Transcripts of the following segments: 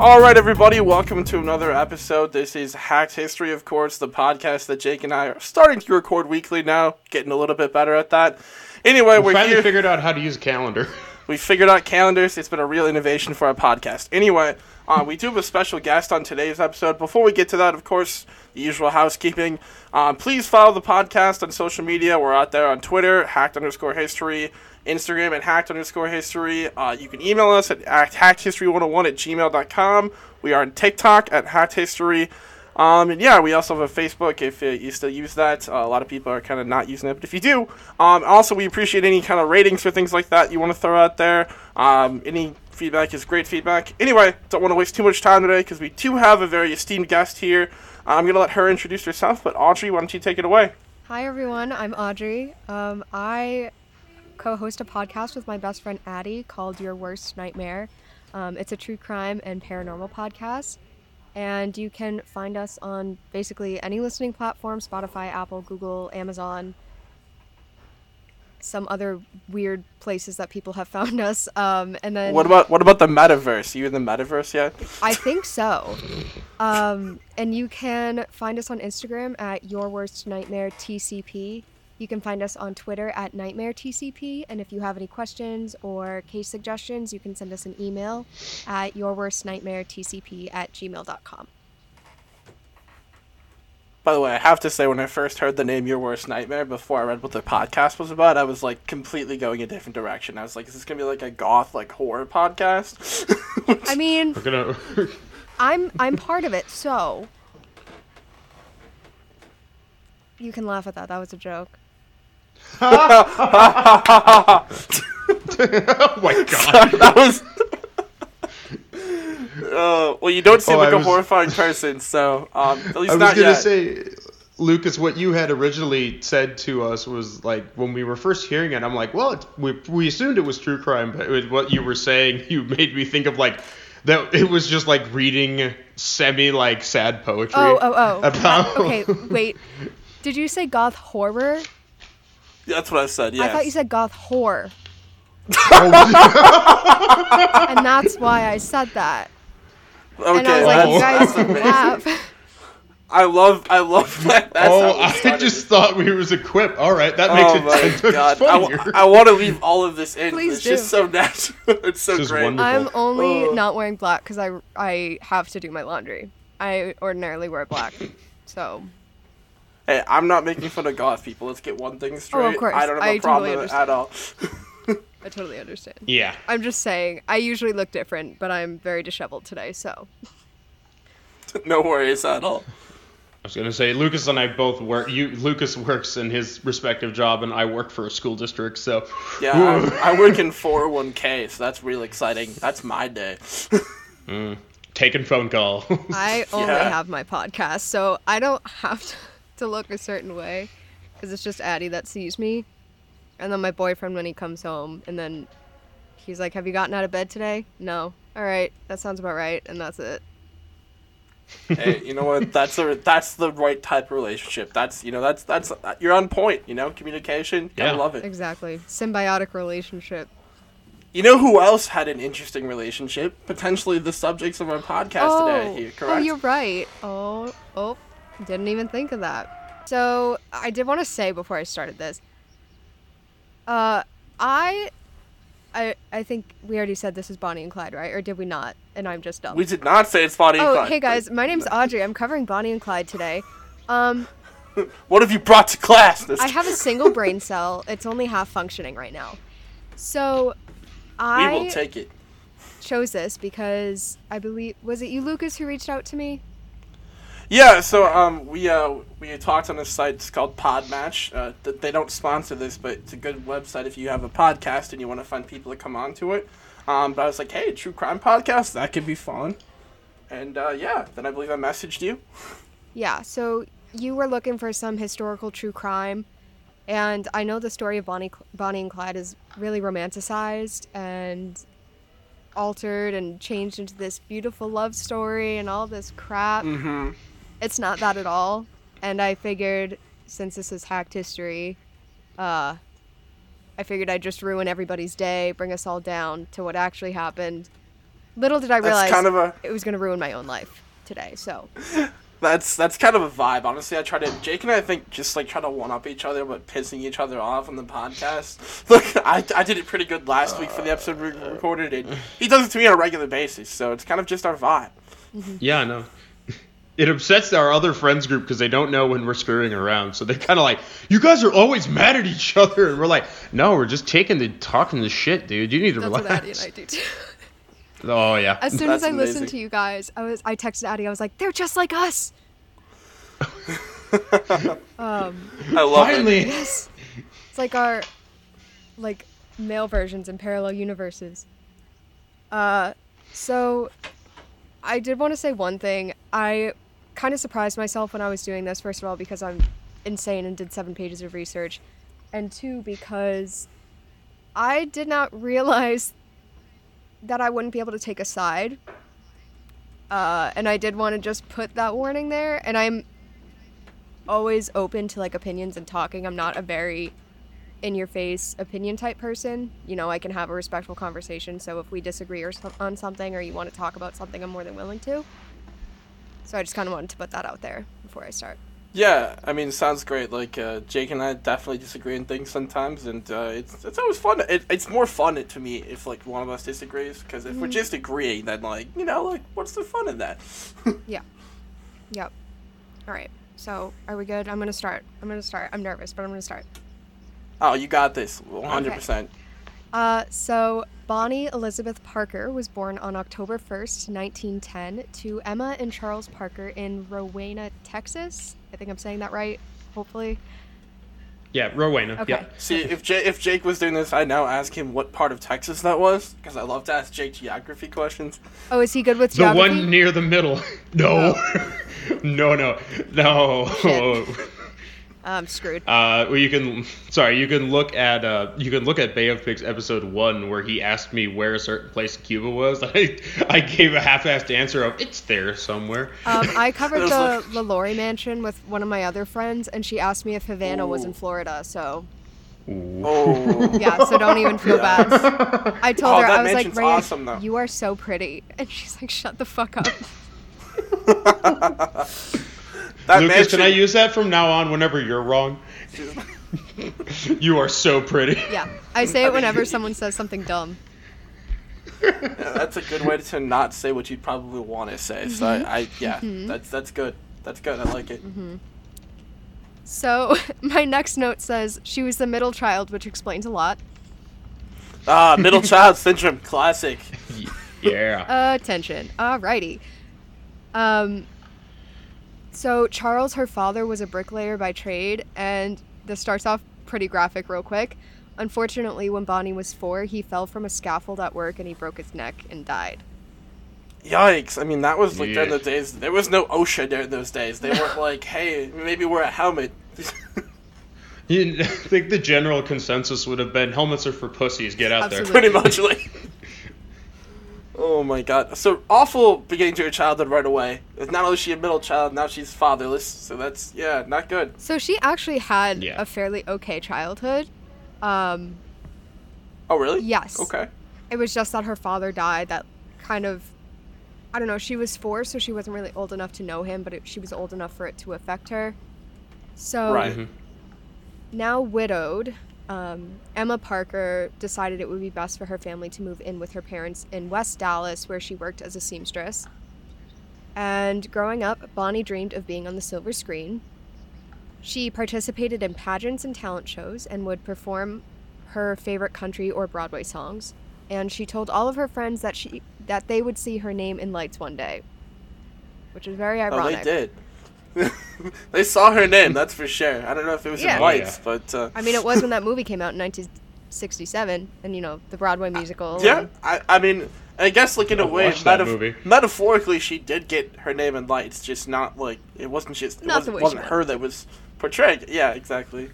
All right, everybody, welcome to another episode. This is Hacked History, of course, the podcast that Jake and I are starting to record weekly now, getting a little bit better at that. Anyway, We we're finally here. figured out how to use a calendar. We figured out calendars. It's been a real innovation for our podcast. Anyway, uh, we do have a special guest on today's episode. Before we get to that, of course, the usual housekeeping. Um, please follow the podcast on social media. We're out there on Twitter, hacked underscore history, Instagram at hacked underscore history. Uh, you can email us at hackedhistory101 at gmail.com. We are on TikTok at hacked history. Um, and yeah, we also have a Facebook if uh, you still use that. Uh, a lot of people are kind of not using it, but if you do, um, also we appreciate any kind of ratings or things like that you want to throw out there. Um, any feedback is great feedback. Anyway, don't want to waste too much time today because we do have a very esteemed guest here. I'm going to let her introduce herself, but Audrey, why don't you take it away? Hi everyone, I'm Audrey. Um, I co-host a podcast with my best friend Addie called Your Worst Nightmare. Um, it's a true crime and paranormal podcast, and you can find us on basically any listening platform: Spotify, Apple, Google, Amazon, some other weird places that people have found us. Um, and then What about what about the metaverse? you in the metaverse yet? I think so. Um, and you can find us on Instagram at Your Worst Nightmare TCP. You can find us on Twitter at Nightmare TCP. And if you have any questions or case suggestions, you can send us an email at Your Worst Nightmare TCP at gmail.com. By the way, I have to say, when I first heard the name Your Worst Nightmare, before I read what the podcast was about, I was like completely going a different direction. I was like, is this gonna be like a goth, like horror podcast? I mean, We're gonna. I'm I'm part of it, so you can laugh at that. That was a joke. Oh my god. that was. uh, well, you don't seem Oh, like I a was- horrifying person, so um, at least I was not gonna yet. say, Lucas, what you had originally said to us was like when we were first hearing it. I'm like, well, it's, we we assumed it was true crime, but with what you were saying, you made me think of like that. It was just like reading semi like sad poetry. Oh, oh, oh. About Okay, wait. Did you say goth horror? That's what I said. Yes. I thought you said goth whore, Oh, and that's why I said that. Okay, and I was like, that's, you guys that's laugh. I love, I love that. That's oh, how we I just thought we was equipped. All right, that makes Oh it my ten times god! I, funnier. want to leave all of this in. Please it's just so natural. it's so This great. wonderful. I'm only Oh. not wearing black because I I have to do my laundry. I ordinarily wear black, so Hey, I'm not making fun of goth people. Let's get one thing straight. Oh, of course. I don't have a I problem totally with it at all. I totally understand. yeah. I'm just saying I usually look different, but I'm very disheveled today. So no worries at all. I was gonna say Lucas and I both work. You Lucas works in his respective job, and I work for a school district. So Yeah, I, I work in 401k, so that's real exciting. That's my day. Mm, taking phone call. I only Yeah. have my podcast, so I don't have to, to look a certain way because it's just Addie that sees me, and then my boyfriend when he comes home, and then he's like, "Have you gotten out of bed today?" No. All right, that sounds about right, and that's it. hey, you know what? That's a that's the right type of relationship. That's you know that's that's uh, you're on point. You know, communication. Gotta Yeah. love it. Exactly. Symbiotic relationship. You know who else had an interesting relationship? Potentially the subjects of our podcast today. Oh. Here, oh, you're right. Oh, oh, didn't even think of that. So I did want to say before I started this. Uh, I, I, I think we already said this is Bonnie and Clyde, right? Or did we not? And I'm just dumb. We did not say it's Bonnie and oh, Clyde, hey guys, my name's Audrey. I'm covering Bonnie and Clyde today. Um, What have you brought to class? This I have a single brain cell. It's only half functioning right now. So, I we will take it. chose this because I believe was it you, Lucas, who reached out to me? Yeah, so um, we uh, we talked on a site it's called Podmatch. Uh, th- they don't sponsor this, but it's a good website if you have a podcast and you want to find people to come on to it. Um, but I was like, hey, true crime podcast, that could be fun. And uh, yeah, then I believe I messaged you. Yeah, so you were looking for some historical true crime, and I know the story of Bonnie, Bonnie and Clyde is really romanticized and altered and changed into this beautiful love story and all this crap. Mm-hmm. It's not that at all. And I figured, since this is hacked history, uh, I figured I'd just ruin everybody's day, bring us all down to what actually happened, Little did I realize kind of a it was going to ruin my own life today. So that's that's kind of a vibe. Honestly, I try to Jake and I, I think just like try to one up each other, but pissing each other off on the podcast. Look, I, I did it pretty good last week for the episode we recorded, and he does it to me on a regular basis. So it's kind of just our vibe. Yeah, I know. It upsets our other friends group because they don't know when we're screwing around. So they kind of like, you guys are always mad at each other, and we're like, no, we're just taking the talking the shit, dude. You need to that's what Addie relax. and I do too. Oh yeah. As soon That's as I listened to you guys, I was I texted Addie. I was like, they're just like us. um, I love it. Finally. yes, it's like our like male versions in parallel universes. Uh, so I did want to say one thing. I kind of surprised myself when I was doing this. First of all, because I'm insane and did seven pages of research, and two because I did not realize that I wouldn't be able to take a side. Uh, and I did want to just put that warning there. And I'm always open to like opinions and talking. I'm not a very in your face opinion type person. You know, I can have a respectful conversation. So if we disagree or so- on something or you want to talk about something, I'm more than willing to. So I just kind of wanted to put that out there before I start. Yeah, I mean, it sounds great. Like uh, Jake and I definitely disagree on things sometimes, and uh, it's it's always fun. It, it's more fun to me if like one of us disagrees, because if we're just agreeing, then like you know, like what's the fun in that? Yeah. Yep. All right. So are we good? I'm gonna start. I'm gonna start. I'm nervous, but I'm gonna start. oh, you got this, one hundred percent. Uh, so Bonnie Elizabeth Parker was born on October 1st, 1910, to Emma and Charles Parker in Rowena, Texas. I think I'm saying that right. Hopefully. Yeah, Rowena. Okay. Yeah. See, if Jake if Jake was doing this, I'd now ask him what part of Texas that was, because I love to ask Jake geography questions. Oh, is he good with geography? The geography? one near the middle. No. no, no, no. Shit. I'm screwed. Uh, well, you can. Sorry, you can look at. Uh, you can look at Bay of Pigs episode one, where he asked me where a certain place in Cuba was. I, I gave a half-assed answer of it's there somewhere. Um, I covered the like- LaLaurie mansion with one of my other friends, and she asked me if Havana was in Florida. So Ooh. Oh, yeah, so don't even feel Yeah. bad. I told Oh, her I was like, Ray, awesome, you are so pretty, and she's like, shut the fuck up. That Lucas, can I use that from now on? Whenever you're wrong, you are so pretty. yeah, I say it whenever someone says something dumb. Yeah, that's a good way to not say what you'd probably want to say. So I, I yeah, that's that's good. That's good. I like it. So my next note says she was the middle child, which explains a lot. Ah, middle child syndrome, classic. yeah. Attention. Alrighty. Um. So Charles, her father, was a bricklayer by trade, and this starts off pretty graphic, real quick. Unfortunately, when Bonnie was four, he fell from a scaffold at work and he broke his neck and died. Yikes! I mean, that was like during the days. There was no OSHA during those days. They weren't like, hey, maybe wear a helmet. You- I think the general consensus would have been helmets are for pussies. Get out Absolutely. Pretty much like. Oh my god! So awful beginning to her childhood right away. Not only is she a middle child, now she's fatherless. So that's yeah, not good. So she actually had Yeah. a fairly okay childhood. Um, Oh really? Yes. Okay. it was just that her father died. That kind of, I don't know. She was four, so she wasn't really old enough to know him, but it, she was old enough for it to affect her. So Right. Mhm. now widowed, um, Emma Parker decided it would be best for her family to move in with her parents in West Dallas, where she worked as a seamstress. And growing up, Bonnie dreamed of being on the silver screen. She participated in pageants and talent shows and would perform her favorite country or Broadway songs. And she told all of her friends that she that they would see her name in lights one day, which is very ironic. Oh, they did. they saw her name, that's for sure. I don't know if it was Yeah. in Oh, lights, yeah. but uh, I mean, it was when that movie came out in 1967, and you know the Broadway musical. yeah. and- I, I mean, I guess like in a I way, metaf- metaphorically, she did get her name in lights, just not like it wasn't just it Not wasn't, way wasn't meant. her that was portrayed. Yeah, exactly.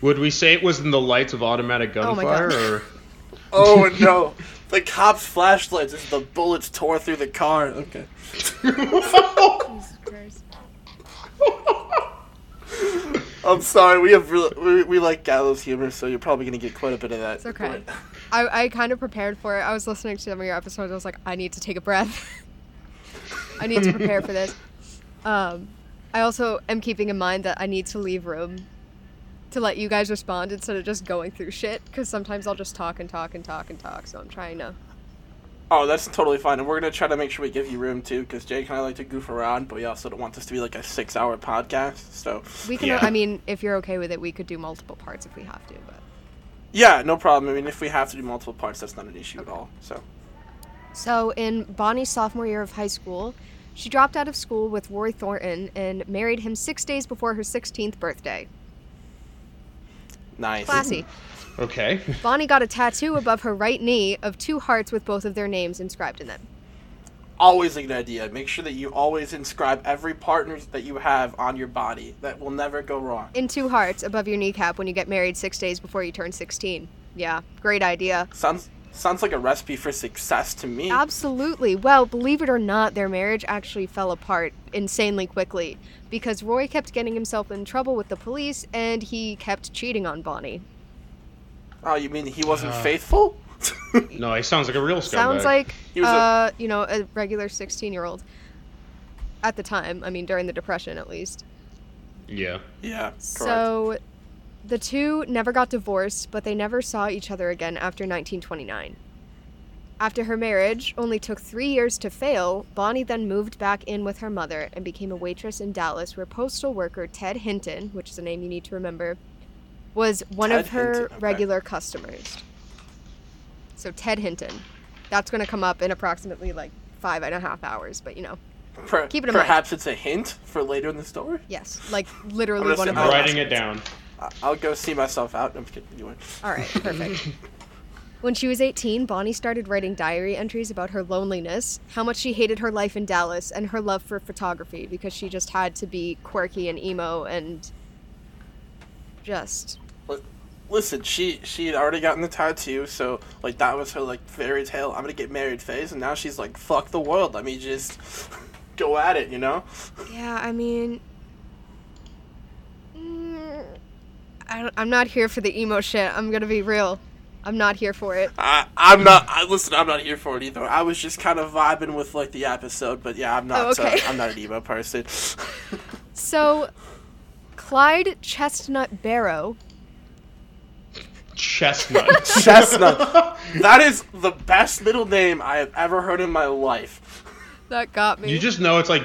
Would we say it was in the lights of automatic Oh gunfire, God. or Oh no. The cops' flashlights as the bullets tore through the car. Okay. I'm sorry. We have real, we, we like gallows humor, so you're probably gonna get quite a bit of that. It's okay. I, I kind of prepared for it. I was listening to some of your episodes. I was like, I need to take a breath. I need to prepare for this. Um, I also am keeping in mind that I need to leave room to let you guys respond instead of just going through shit. Because sometimes I'll just talk and talk and talk and talk. So I'm trying to. Oh, that's totally fine, and we're gonna try to make sure we give you room too, because Jake and I like to goof around, but we also don't want this to be like a six-hour podcast. So We can. Yeah. I mean, if you're okay with it, we could do multiple parts if we have to. But yeah, no problem. I mean, if we have to do multiple parts, that's not an issue at all. So So, in Bonnie's sophomore year of high school, she dropped out of school with Roy Thornton and married him six days before her 16th birthday. nice. Classy. Okay. Bonnie got a tattoo above her right knee of two hearts with both of their names inscribed in them. Always a good idea. Make sure that you always inscribe every partner that you have on your body. That will never go wrong. In two hearts above your kneecap when you get married six days before you turn 16. Yeah, great idea. Sounds sounds like a recipe for success to me. Absolutely. Well, believe it or not, their marriage actually fell apart insanely quickly because Roy kept getting himself in trouble with the police and he kept cheating on Bonnie. Oh, you mean he wasn't Uh, faithful? No, he sounds like a real scumbag. Sounds like He was a- uh, you know, a regular 16-year-old at the time. I mean, during the depression at least. Yeah. yeah. Correct. So the two never got divorced, but they never saw each other again after 1929. After her marriage only took three years to fail, Bonnie then moved back in with her mother and became a waitress in Dallas, where postal worker Ted Hinton, which is a name you need to remember, was one of her Hinton, okay. regular customers. So Ted Hinton. That's going to come up in approximately like five and a half hours, but you know, Per- keep it in mind. perhaps it's a hint for later in the story. yes, like literally I'm one say- of I'm writing it down. I- I'll go see myself out. I'm kidding. Anyway. All right, perfect. when she was 18, Bonnie started writing diary entries about her loneliness, how much she hated her life in Dallas, and her love for photography because she just had to be quirky and emo and just Li- Listen, she she had already gotten the tattoo, so like that was her like fairy tale. I'm gonna get married phase, and now she's like, fuck the world. Let me just go at it, you know. yeah. I mean, mm, I I'm not here for the emo shit. I'm gonna be real. I'm not here for it. I, I'm not. I listen. I'm not here for it either. I was just kind of vibing with like the episode, but yeah, I'm not. Oh, okay. uh, I'm not an emo person. So, Clyde Chestnut Barrow Chestnut. Chestnut. that is the best middle name I have ever heard in my life. that got me. you just know it's like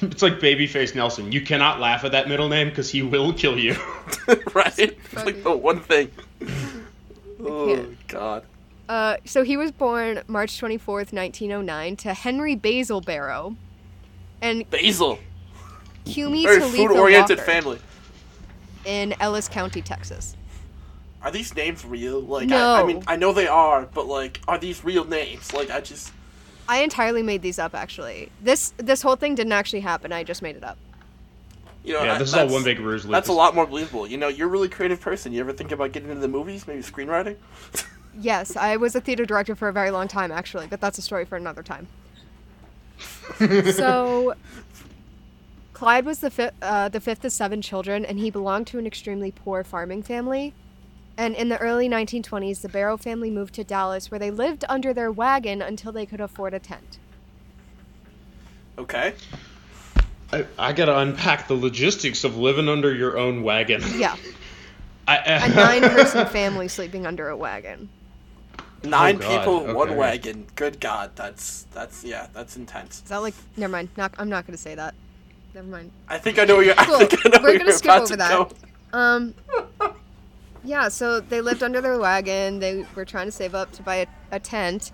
it's like Babyface Nelson. You cannot laugh at that middle name because he will kill you. right? It's like the one thing. Oh. God. Uh, so he was born March 24th, 1909, to Henry Basil Barrow and Basil. Cumie Very Talitha food-oriented Walker family. in Ellis County, Texas. Are these names real? Like, I, No. I mean, I know they are, but like, are these real names? Like, I just. I entirely made these up, actually. This this whole thing didn't actually happen. I just made it up. You know, yeah, I- this is all one big ruse. That's a lot more believable. You know, you're a really creative person. You ever think about getting into the movies, maybe screenwriting? Yes, I was a theater director for a very long time, actually, but that's a story for another time. so, Clyde was the fifth, uh, the fifth of seven children, and he belonged to an extremely poor farming family. And in the early 1920s, the Barrow family moved to Dallas, where they lived under their wagon until they could afford a tent. okay. I, I gotta unpack the logistics of living under your own wagon. Yeah, A nine-person family sleeping under a wagon. Nine Oh, God, people, one wagon. Good God, that's that's yeah, that's intense. Is that like? Never mind. Not, I'm not going to say that. Never mind. I think I know where you're. Cool. I think I know We're where gonna you're skip about over to that. go. Um. Yeah, so they lived under their wagon. They were trying to save up to buy a, a tent,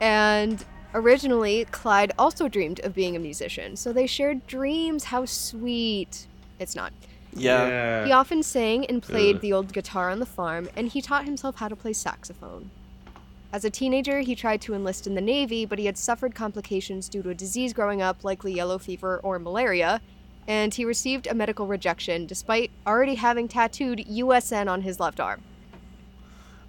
and originally Clyde also dreamed of being a musician. So they shared dreams. How sweet! It's not. Yeah. He often sang and played Ugh. the old guitar on the farm, and he taught himself how to play saxophone. As a teenager, he tried to enlist in the Navy, but he had suffered complications due to a disease growing up, likely yellow fever or malaria, and he received a medical rejection despite already having tattooed USN on his left arm.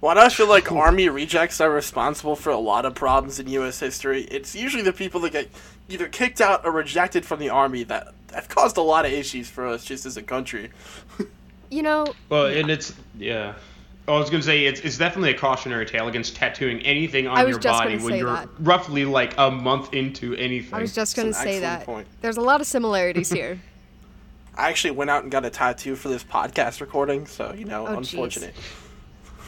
Why do I feel like army rejects are responsible for a lot of problems in U.S. history? It's usually the people that get either kicked out or rejected from the army that have caused a lot of issues for us just as a country. You know, Well, and it's yeah. I was gonna say it's, it's definitely a cautionary tale against tattooing anything on your body when you're that. roughly like a month into anything. I was just gonna an say excellent that. point. There's a lot of similarities here. I actually went out and got a tattoo for this podcast recording, so you know, Oh, unfortunate.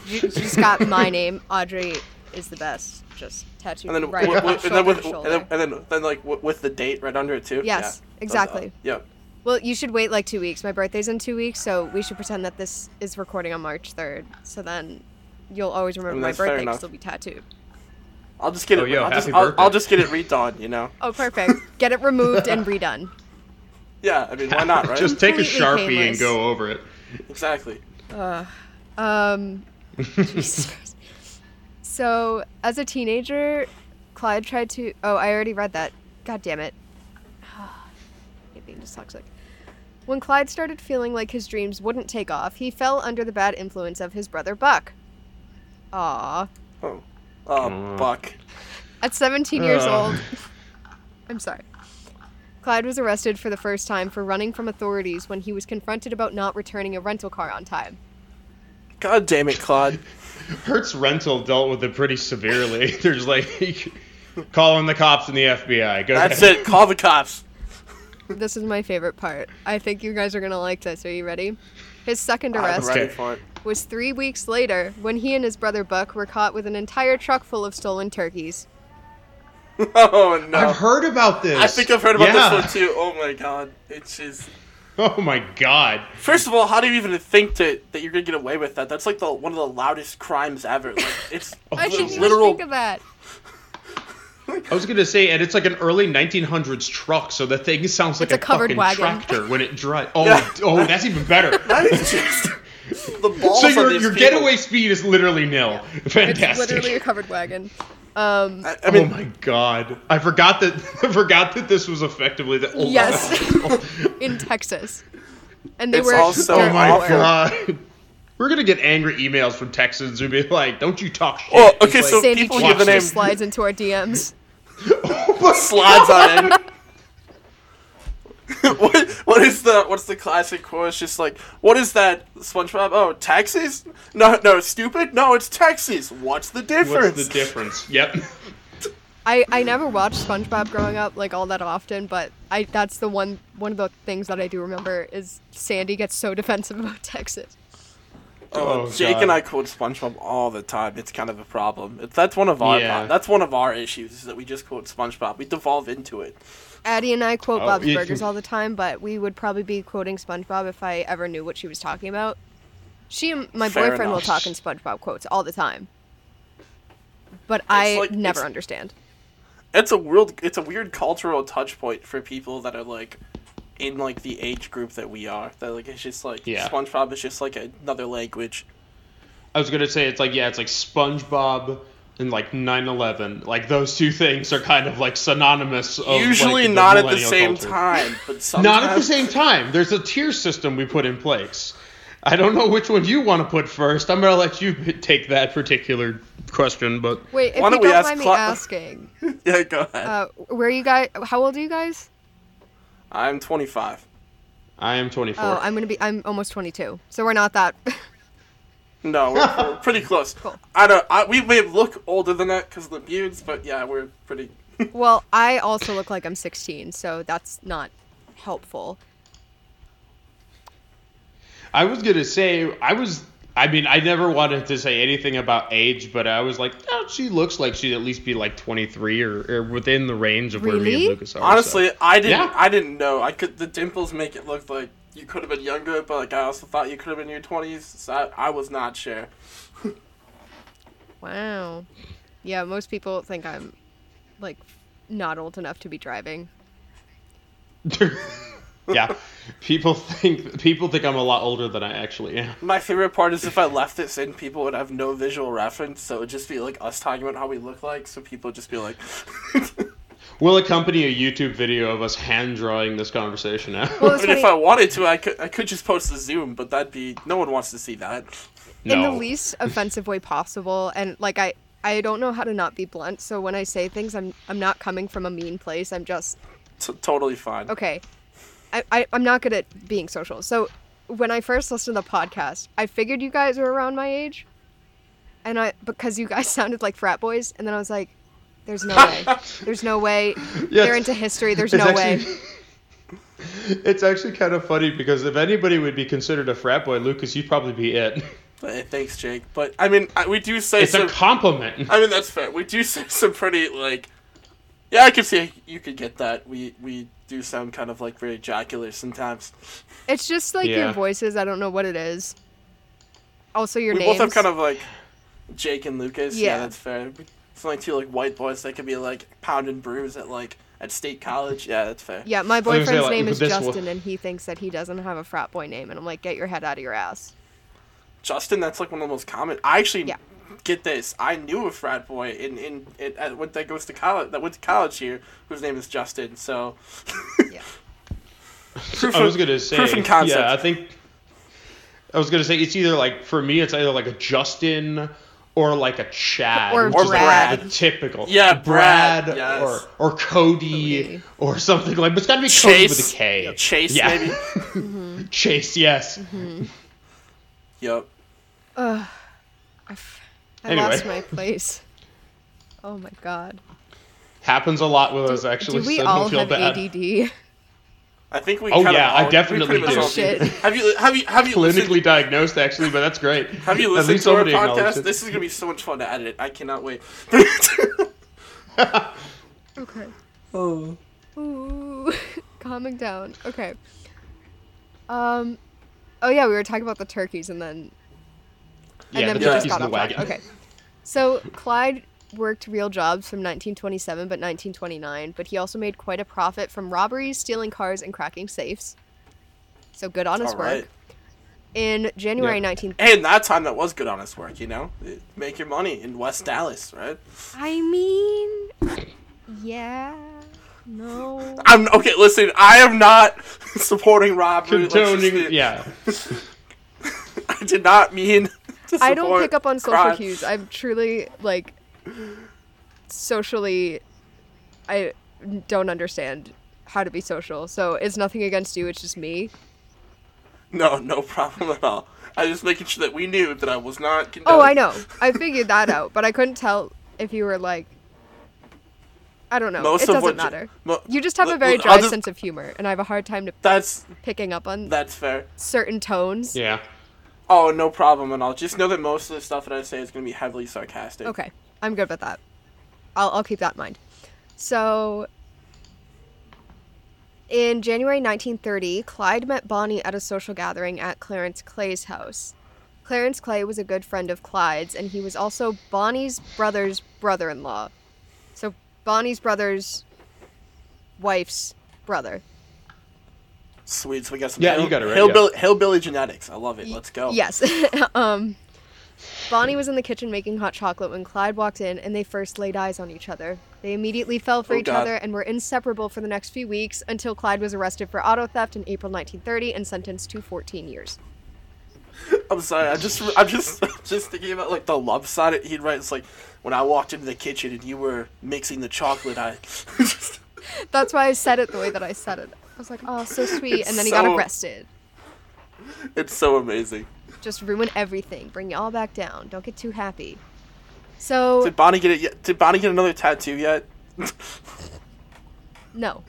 you you just got my name. Audrey is the best. Just tattooed And then, right wi- on my and then with shoulder. and then, and then, then like w- with the date right under it too. Yes, Yeah. Uh, exactly. Yep. Well, you should wait like two weeks. My birthday's in two weeks, so we should pretend that this is recording on March 3rd. So then you'll always remember mean, my birthday because it'll be tattooed. I'll just get it. Oh, yo, I'll, just, happy I'll, birthday. I'll just get it redone. You know. Oh, perfect. Get it removed and redone. Yeah. I mean, why not, right? just take a sharpie painless. and go over it. exactly. Uh, Um, So, as a teenager, Clyde tried to. Oh, I already read that. God damn it. I hate being dyslexic. When Clyde started feeling like his dreams wouldn't take off, he fell under the bad influence of his brother Buck. Aww. Oh. Oh, Mm. Buck. At 17 years Ugh. old. I'm sorry. Clyde was arrested for the first time for running from authorities when he was confronted about not returning a rental car on time. God damn it, Clyde. Hertz Rental dealt with it pretty severely. They're just like calling the cops and the FBI. Go That's ahead. it. Call the cops. This is my favorite part. I think you guys are gonna like this. Are you ready? His second arrest ready Okay. for it. was three weeks later when he and his brother Buck were caught with an entire truck full of stolen turkeys. Oh no. I've heard about this. I think I've heard about Yeah. this one too. Oh my god. It's just. Oh my god. First of all, how do you even think that, that you're gonna get away with that? That's like the one of the loudest crimes ever. Like it's oh, I didn't even literal. think of that. I was gonna say, and it's like an early 1900s truck, so the thing sounds like It's a covered fucking wagon. tractor when it drives. Oh, Yeah. oh, that's even better. It's just the balls so your your getaway speed is literally nil. Fantastic. It's literally a covered wagon. Um, I, I mean, oh my god! I forgot that. I forgot that this was effectively the old. Yes. in Texas, and they It's were. also- oh my god! We're gonna get angry emails from Texans who be like, "Don't you talk shit." Oh, okay, like, so- Sandy people give the name- just slides into our DMs. slides on in. what what is the what's the classic quote? It's just like, what is that SpongeBob? Oh, Texas? No, no, stupid. No, it's Texas. What's the difference? What's the difference? Yep. I, I never watched SpongeBob growing up like all that often, but I that's the one one of the things that I do remember is Sandy gets so defensive about Texas. Oh, Jake God. and I quote SpongeBob all the time. It's kind of a problem. It's, that's one of our Yeah. pro- that's one of our issues is that we just quote SpongeBob. We devolve into it. Addie and I quote Oh, Bob's yeah. Burgers all the time, but we would probably be quoting SpongeBob if I ever knew what she was talking about. She and my Fair boyfriend will talk in SpongeBob quotes all the time, but I like- never it's- understand. It's a world. it's a weird cultural touch point for people that are like in like the age group that we are. That like it's just like Yeah. SpongeBob is just like another language. I was gonna say it's like yeah, it's like SpongeBob and like 9/11. Like those two things are kind of like synonymous. Of, Usually like, not at the same culture. time, but sometimes Not at the same time. There's a tier system we put in place. I don't know which one you want to put first. I'm gonna let you take that particular question, but Wait, if Why don't we don't ask mind me asking, Yeah, go ahead. uh, where you guys? How old are you guys? I'm 25. I am 24. Oh, I'm gonna be. I'm almost 22, so we're not that. No, we're, we're pretty close. Cool. I don't. I, we may look older than that because of the beards, but yeah, we're pretty. well, I also look like I'm 16, so that's not helpful. I was gonna say I was. I mean, I never wanted to say anything about age, but I was like, oh, she looks like she'd at least be like 23 or, or within the range of where me and Lucas are. so- Honestly, I didn't. Yeah. I didn't know. I could. The dimples make it look like you could have been younger, but like I also thought you could have been in your 20s. So I, I was not sure. Wow. Yeah, most people think I'm like not old enough to be driving. yeah, people think people think I'm a lot older than I actually am. My favorite part is if I left this in, people would have no visual reference, so it would just be like us talking about how we look like. So people would just be like, We'll accompany a YouTube video of us hand drawing this conversation out. Well, I if I wanted to, I could. I could just post the Zoom, but that'd be no one wants to see that. in the least offensive way possible and like I I don't know how to not be blunt, so when I say things I'm I'm not coming from a mean place. I'm just T- totally fine. okay. I, I I'm not good at being social. So when I first listened to the podcast, I figured you guys were around my age, and I because you guys sounded like frat boys, and then I was like, "There's no way. There's no way. Yeah, They're into history. There's it's no actually- way." It's actually kind of funny because if anybody would be considered a frat boy, Lucas, you'd probably be it. Thanks, Jake. But I mean, I, we do say It's some. a compliment. I mean, that's fair. We do say some pretty like. Yeah, I can see you could get that. We we do sound kind of like very jocular sometimes. It's just like Yeah. your voices. I don't know what it is. Also, your we names. both have kind of like Jake and Lucas. Yeah, Yeah. that's fair. It's only two like white boys that could be like pound and bruise at like at state college. Yeah, that's fair. Yeah, my was gonna say, boyfriend's like, name is this one- Justin, and he thinks that he doesn't have a frat boy name, and I'm like, get your head out of your ass. Justin, that's like one of the most common. I actually Yeah. Get this. I knew a frat boy in in, in at, what that goes to college that went to college here, whose name is Justin. So Yeah. proof I was of- gonna say, proof in concept. yeah, I think I was gonna say it's either like for me, it's either like a Justin or like a Chad, Or which is like Brad. the typical, Yeah, Brad, yes. or or Cody, Cody. or something like. But it's gotta be Cody Chase. with a K. Chase, yeah. maybe. Chase, yes. Mm-hmm. Yep. Ugh. I, f- I Anyway. lost my place. Oh my god. Happens a lot with us actually. Do we so all feel have bad. ADD? I think we. Oh, kind yeah, of I definitely do. all Shit. Have you have you have you Clinically listened, diagnosed, actually, but that's great. have you listened to our somebody podcast? This is gonna be so much fun to edit. I cannot wait. Okay. oh. Ooh. Calming down. Okay. Um. Oh yeah, we were talking about the turkeys, and then and yeah, then the we just got in off the track. wagon. Okay. So Clyde worked real jobs from 1927 but 1929, but he also made quite a profit from robberies, stealing cars, and cracking safes. So good on his All work. right. In January Yeah. 19 Hey, in that time, that was good honest work. You know, eh, make your money in West Dallas, right? I mean, yeah, no. I'm okay. Listen, I am not supporting robbery. Let's Condoning, yeah. I did not mean. To I don't pick up on social crime. cues. I'm truly like socially I don't understand how to be social. So it's nothing against you, it's just me. No, no problem at all. I was just making sure that we knew that I was not. Oh, I know. I figured that out, but I couldn't tell if you were like I don't know. Most it of doesn't what matter. mo- You just have a very dry just- sense of humor, and I have a hard time to That's picking up on that's fair. certain tones. Yeah. Oh, no problem at all. Just know that most of the stuff that I say is going to be heavily sarcastic. Okay, I'm good with that. I'll, I'll keep that in mind. So, in January 1930, Clyde met Bonnie at a social gathering at Clarence Clay's house. Clarence Clay was a good friend of Clyde's, and he was also Bonnie's brother's brother in law. So, Bonnie's brother's wife's brother. Sweet. So we got some. Yeah, hill- you got it right, Hillbilly, hillbilly genetics. I love it. Let's go. Yes. um, Bonnie was in the kitchen making hot chocolate when Clyde walked in and they first laid eyes on each other. They immediately fell for Oh, each God. other and were inseparable for the next few weeks until Clyde was arrested for auto theft in April 1930 and sentenced to 14 years. I'm sorry. I just, I'm just, just thinking about like the love side. He'd write, "It's like when I walked into the kitchen and you were mixing the chocolate. I." just, That's why I said it the way that I said it. I was like, oh, so sweet. It's And then he got arrested. it's so amazing. Just ruin everything. Bring you all back down. Don't get too happy. So, Did Bonnie get it? Yet? Did Bonnie get another tattoo yet? No.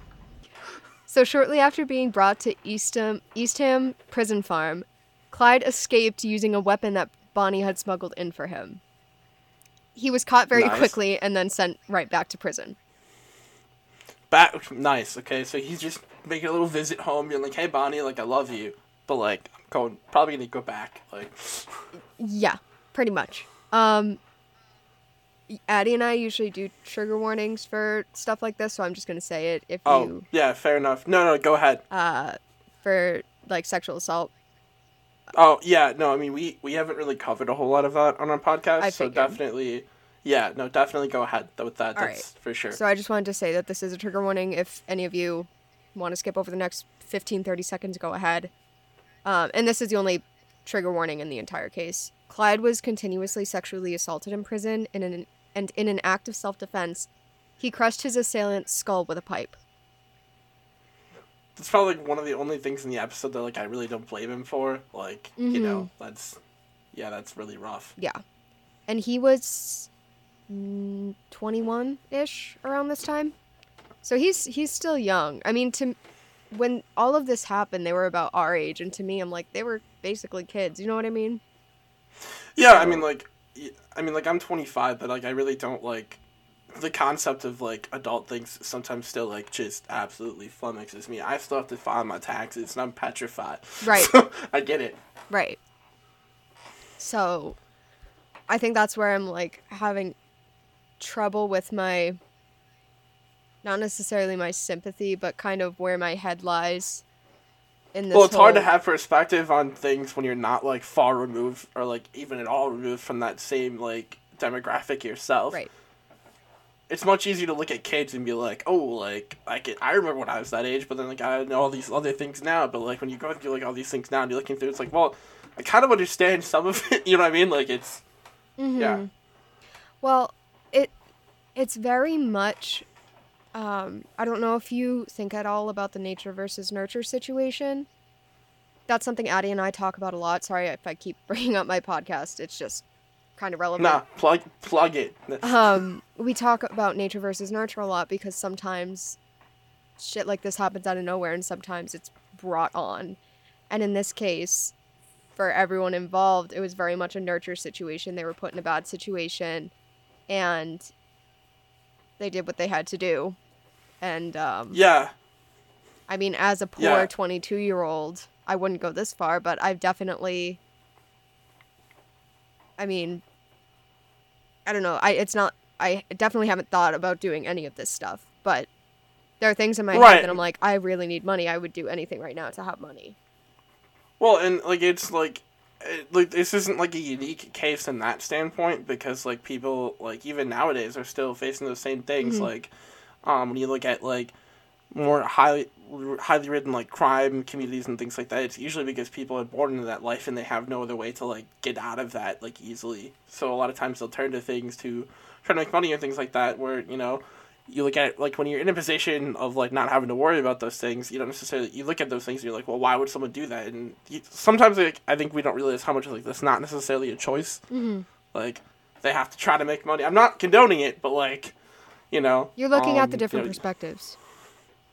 So shortly after being brought to Eastham, Eastham Prison Farm, Clyde escaped using a weapon that Bonnie had smuggled in for him. He was caught very Nice. quickly and then sent right back to prison. Back, nice. Okay, so he's just making a little visit home, being like, "Hey, Bonnie, like I love you, but like I'm going, probably gonna go back." Like, Yeah, pretty much. Um, Addie and I usually do trigger warnings for stuff like this, so I'm just gonna say it if oh, you yeah, fair enough. No, no, go ahead. uh for like sexual assault. Oh yeah, no, I mean we we haven't really covered a whole lot of that on our podcast, I so figured. definitely, yeah, no, definitely go ahead with that. All That's for sure. So I just wanted to say that this is a trigger warning. If any of you want to skip over the next 15, 30 seconds, go ahead. Um, and this is the only trigger warning in the entire case. Clyde was continuously sexually assaulted in prison, in an, and in an act of self defense, he crushed his assailant's skull with a pipe. it's probably like one of the only things in the episode that like I really don't blame him for. Like you know, that's yeah, that's really rough. Yeah. And he was 21 ish around this time. So he's he's still young. I mean to when all of this happened, they were about our age and to me I'm like they were basically kids. You know what I mean? Yeah, I mean like I mean like I'm 25, but like I really don't like the concept of like adult things sometimes still like just absolutely flummoxes me. I still have to file my taxes and I'm petrified. Right. So, I get it. Right. So I think that's where I'm like having trouble with my not necessarily my sympathy, but kind of where my head lies in this well, it's hard to have perspective on things when you're not like far removed or like even at all removed from that same like demographic yourself. Right. It's much easier to look at kids and be like, oh, like I can, I remember when I was that age, but then like I know all these other things now. But like when you go through like all these things now and you're looking through, it's like, well, I kind of understand some of it. You know what I mean? Like it's Mm-hmm. yeah, Well, it it's very much um, I don't know if you think at all about the nature versus nurture situation. That's something Addie and I talk about a lot. Sorry if I keep bringing up my podcast. It's just kind of relevant. nah, plug plug it. um, we talk about nature versus nurture a lot because sometimes shit like this happens out of nowhere and sometimes it's brought on. And in this case, for everyone involved, it was very much a nurture situation. They were put in a bad situation and they did what they had to do. And um, yeah, I mean, as a poor Yeah. 22 year old, I wouldn't go this far, but I've definitely. I mean, I don't know. I it's not. I definitely haven't thought about doing any of this stuff, but there are things in my Right. head that I'm like, I really need money. I would do anything right now to have money. Well, and like it's like, it, like this isn't like a unique case in that standpoint because like people like even nowadays are still facing those same things. Mhm. Like, um, when you look at like more highly highly ridden like crime communities and things like that, it's usually because people are born into that life and they have no other way to like get out of that like easily. So a lot of times they'll turn to things to try to make money or things like that. Where you know you look at it like when you're in a position of like not having to worry about those things, you don't necessarily you look at those things and you're like, well, why would someone do that? And you, sometimes like I think we don't realize how much like that's not necessarily a choice. Mm-hmm. Like they have to try to make money. I'm not condoning it, but like you know, You're looking at the um, different you know, perspectives.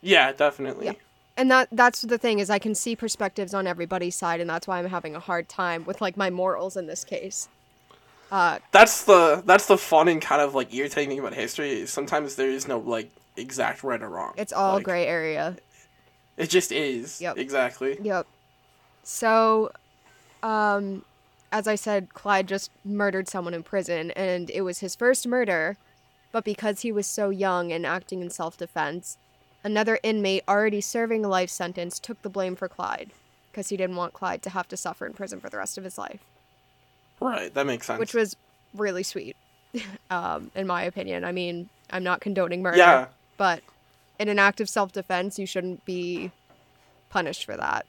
Yeah, definitely. Yeah. And that that's the thing is I can see perspectives on everybody's side and that's why I'm having a hard time with like my morals in this case. Uh That's the that's the fun and kind of like irritating thing about history. Is sometimes there is no like exact right or wrong. it's all Like, gray area. It just is. Yep. Exactly. Yep. So, um, as I said, Clyde just murdered someone in prison, and it was his first murder. But because he was so young and acting in self defense, another inmate already serving a life sentence took the blame for Clyde because he didn't want Clyde to have to suffer in prison for the rest of his life, Right. That makes sense. which was really sweet, um, in my opinion. I mean, I'm not condoning murder, yeah. but in an act of self defense, you shouldn't be punished for that.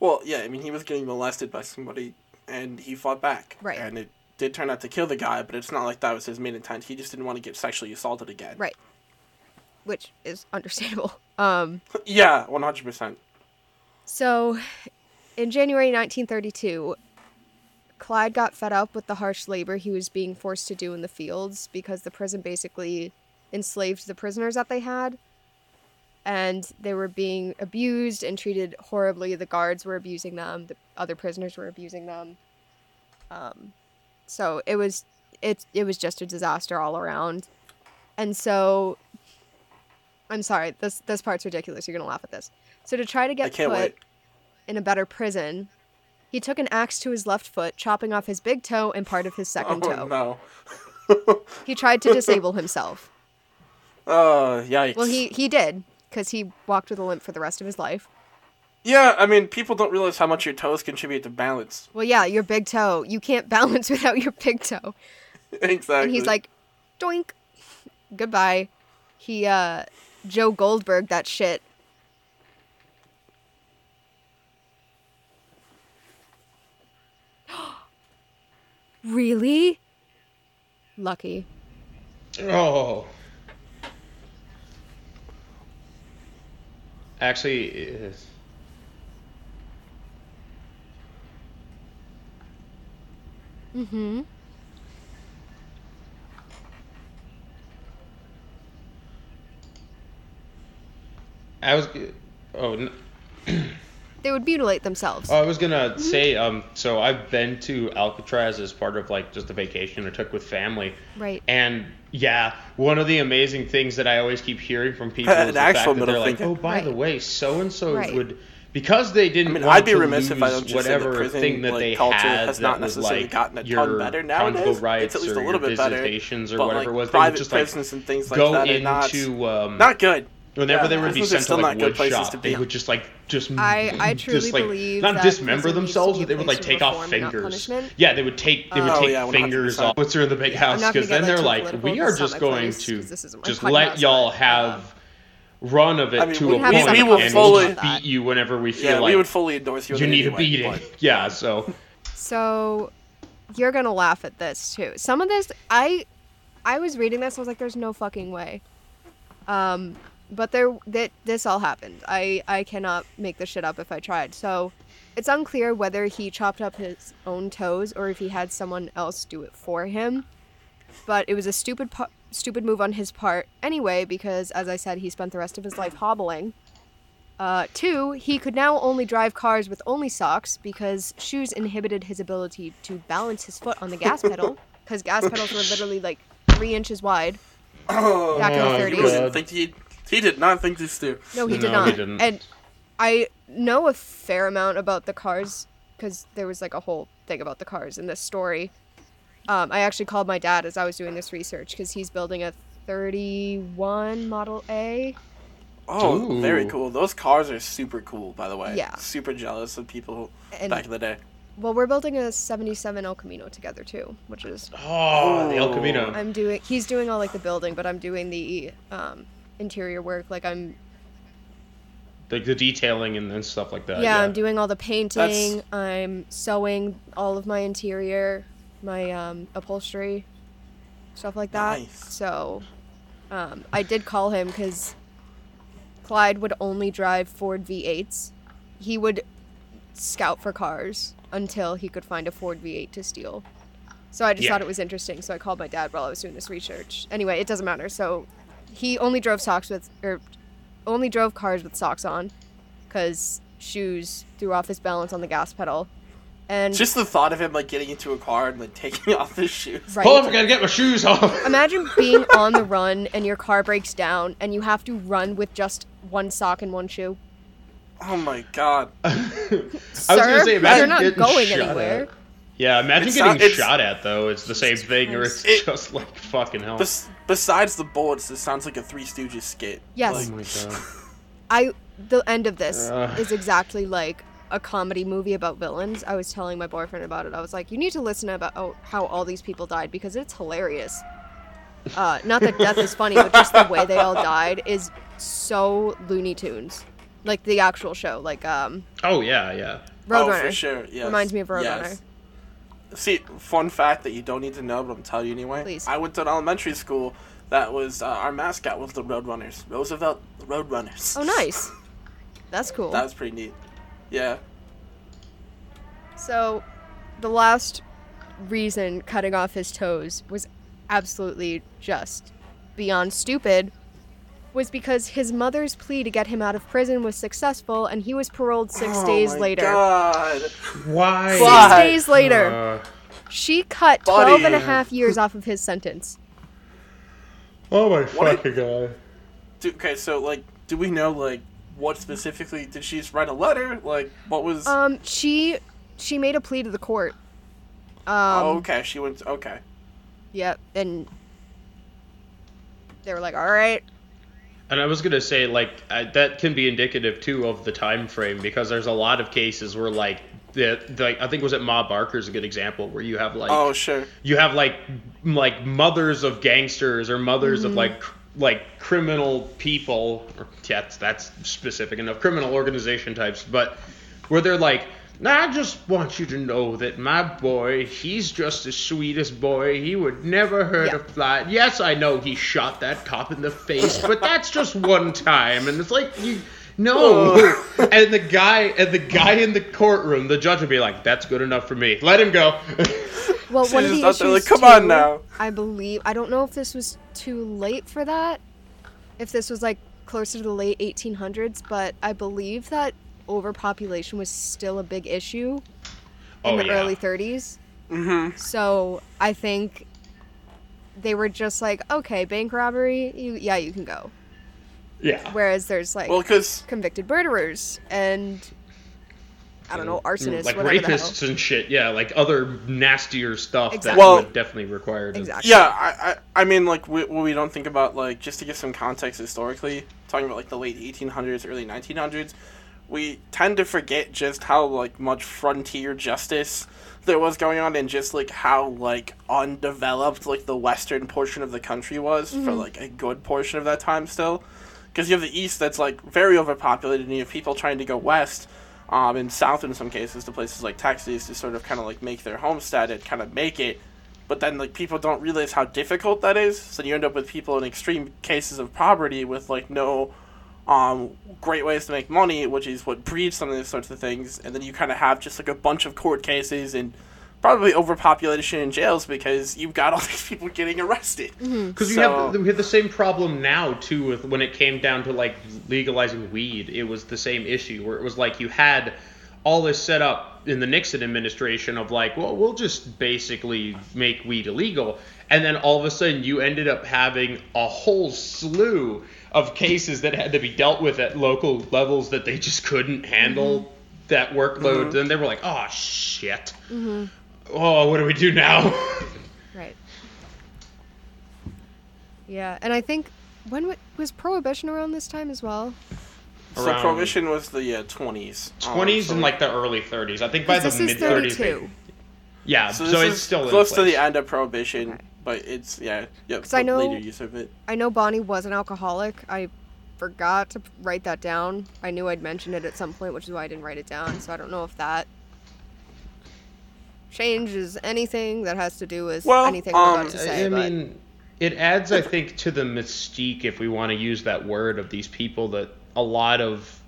Well, yeah. I mean, he was getting molested by somebody, and he fought back. Right. And it did turn out to kill the guy, but it's not like that was his main intent. He just didn't want to get sexually assaulted again. Right. Which is understandable. Um, Yeah. One hundred percent. so, in January 1932, Clyde got fed up with the harsh labor he was being forced to do in the fields because the prison basically enslaved the prisoners that they had. And they were being abused and treated horribly. The guards were abusing them. The other prisoners were abusing them. Um, so it was it it was just a disaster all around. And so I'm sorry, this this part's ridiculous. You're gonna laugh at this. So to try to get put wait. in a better prison, he took an axe to his left foot, chopping off his big toe and part of his second oh toe. no. He tried to disable himself. Uh, yikes. Well, he he did because he walked with a limp for the rest of his life. Yeah, I mean, people don't realize how much your toes contribute to balance. Well, yeah, your big toe. You can't balance without your big toe. exactly. And he's like, doink, goodbye. He uh, Joe Goldberg that shit. Really? Lucky. Oh. Actually, Mm-hmm. I was. Oh, n- They would mutilate themselves. oh, I was gonna say. Um, so I've been to Alcatraz as part of like just a vacation I took with family. right. And yeah, one of the amazing things that I always keep hearing from people is the fact that they're like, finger. "Oh, by the way, so and so would." Because they didn't I mean, want I'd be to remiss if I don't just say that whatever prison, thing that like, they culture had has not necessarily like gotten a ton better conjugal nowadays. rights It's at least a little bit better, visitations or but, whatever like, it was. They private would just like prisons and things like go that are not- um, Not good. Whenever Yeah, they would be sent to still like not good wood shop, they be. would just like just I- I truly just, like, believe not dismember prison needs to themselves, but they would like take off reform and not fingers. Yeah, they would take they would Oh, take yeah, fingers off. Once they're in the big house, because then like, they're like, we are just going place, to 'cause this isn't my just let y'all have uh, run of it I mean, to we- a we- point, we will and fully- we'll beat you whenever we feel Yeah, like we would fully endorse you. you in need a beating. but- Yeah, so So you're gonna laugh at this too. Some of this I I was reading this, I was like, there's no fucking way. Um but there that this all happened. I I cannot make this shit up if I tried. So it's unclear whether he chopped up his own toes or if he had someone else do it for him. But it was a stupid pu- stupid move on his part anyway because as I said he spent the rest of his life hobbling. Uh, two, he could now only drive cars with only socks because shoes inhibited his ability to balance his foot on the gas pedal because gas pedals were literally like three inches wide Oh, back in the Oh, 30s. he God. didn't think he he did not think this through. No, he did No, he not. didn't. And I know a fair amount about the cars because there was like a whole thing about the cars in this story. Um, I actually called my dad as I was doing this research because he's building a 31 Model A. Oh, Ooh. very cool. Those cars are super cool, by the way. Yeah. Super jealous of people And back in the day. well, we're building a 77 El Camino together too, which is oh, the El. Camino. I'm doing. He's doing all like the building, but I'm doing the um, interior work. Like I'm like the detailing and, and stuff like that. yeah, Yeah, I'm doing all the painting. That's- I'm sewing all of my interior, my um, upholstery, stuff like that. Nice. So, um, I did call him because Clyde would only drive Ford V8s. He would scout for cars until he could find a Ford V8 to steal. So I just Yeah. thought it was interesting. So I called my dad while I was doing this research. Anyway, it doesn't matter. So he only drove socks with, or only drove cars with socks on, because shoes threw off his balance on the gas pedal. And Just the thought of him like getting into a car and like taking off his shoes. right, Hold up, I gotta get my shoes off. imagine being on the run and your car breaks down and you have to run with just one sock and one shoe. Oh my god. I was Sir, gonna say, imagine you're not getting going shot anywhere. At. Yeah, imagine It's getting not- shot at though. It's the same thing, or it's It- just like fucking hell. Bes- besides the bullets, this sounds like a Three Stooges skit. Yes. oh Like, my god. I the end of this Ugh. is exactly like a comedy movie about villains. I was telling my boyfriend about it. I was like, you need to listen about oh, how all these people died because it's hilarious. Uh, not that death is funny, but just the way they all died is so Looney Tunes, like the actual show, like um, Oh yeah, yeah. oh, Roadrunner. for sure. Yes. Reminds me of Roadrunner. Yes. See, fun fact that you don't need to know, but I'm telling you anyway. Please. I went to an elementary school that was uh, our mascot was the Roadrunners. Roosevelt the Roadrunners. Oh, nice. That's cool. That was pretty neat. Yeah. So, the last reason cutting off his toes was absolutely just beyond stupid was because his mother's plea to get him out of prison was successful and he was paroled six Oh days my later. God. Why? Six Why? days later. Uh, She cut Buddy. 12 and a half years off of his sentence. oh my What? fucking god. Do, okay, so like, do we know like what specifically did she just write a letter? Like, what was? Um, she she made a plea to the court. Um, oh, okay, she went. Okay. Yep, and they were like, "All right, And I was gonna say, like, I, that can be indicative too of the time frame because there's a lot of cases where, like, the, the I think was it Ma Barker's a good example where you have like Oh, sure. you have like like mothers of gangsters or mothers of mm-hmm. like like criminal people or yeah, that's, that's specific enough criminal organization types but where they're like "Nah, I just want you to know that my boy, he's just the sweetest boy. He would never hurt Yeah. a fly. Yes, I know he shot that cop in the face, but that's just one time. And it's like you No. Oh. and the guy and the guy in the courtroom, the judge would be like, "That's good enough for me. Let him go." Well, one of the out there like, issues "Come on now." I believe I don't know if this was too late for that. If this was like closer to the late 1800s, but I believe that overpopulation was still a big issue in Oh, the yeah. early 30s. Mm-hmm. So I think they were just like, okay, bank robbery, you yeah, you can go. yeah. Whereas there's like Well, because convicted murderers and I don't know, arsonists, like whatever the hell. rapists and shit. Yeah, like other nastier stuff Exactly. that Well- would definitely require. To, Exactly. yeah, I, I I mean like we, we don't think about like just to give some context historically, talking about like the late 1800s, early 1900s, we tend to forget just how like much frontier justice there was going on and just like how like undeveloped like the western portion of the country was for like a good portion of that time still. Because you have the east that's like very overpopulated and you have people trying to go west um, and south in some cases to places like texas to sort of kind of like make their homestead and kind of make it. But then like people don't realize how difficult that is. So you end up with people in extreme cases of poverty with like no um, great ways to make money which is what breeds some of these sorts of things. And then you kind of have just like a bunch of court cases and probably overpopulation in jails because you've got all these people getting arrested. Because we So- have we have the same problem now too with when it came down to like legalizing weed. It was the same issue where it was like you had all this set up in the Nixon administration of like, well, we'll just basically make weed illegal, and then all of a sudden you ended up having a whole slew of cases that had to be dealt with at local levels that they just couldn't handle that workload. And they were like, oh shit. Oh, what do we do now? Right. Yeah, and I think when wa- was prohibition around this time as well? so prohibition was the uh, 20s um, 20s so- and like the early 30s. I think by the this is mid 30s. 32. Yeah, So so, it's still close in to the end of prohibition, Okay. But it's yeah, yeah. 'Cause I know- later use of it. I know Bonnie was an alcoholic. I forgot to write that down. I knew I'd mentioned it at some point, which is why I didn't write it down. So I don't know if that changes anything that has to do with Well, anything I'm um, about to say. I but mean, it adds, I think, to the mystique, if we want to use that word, of these people that a lot of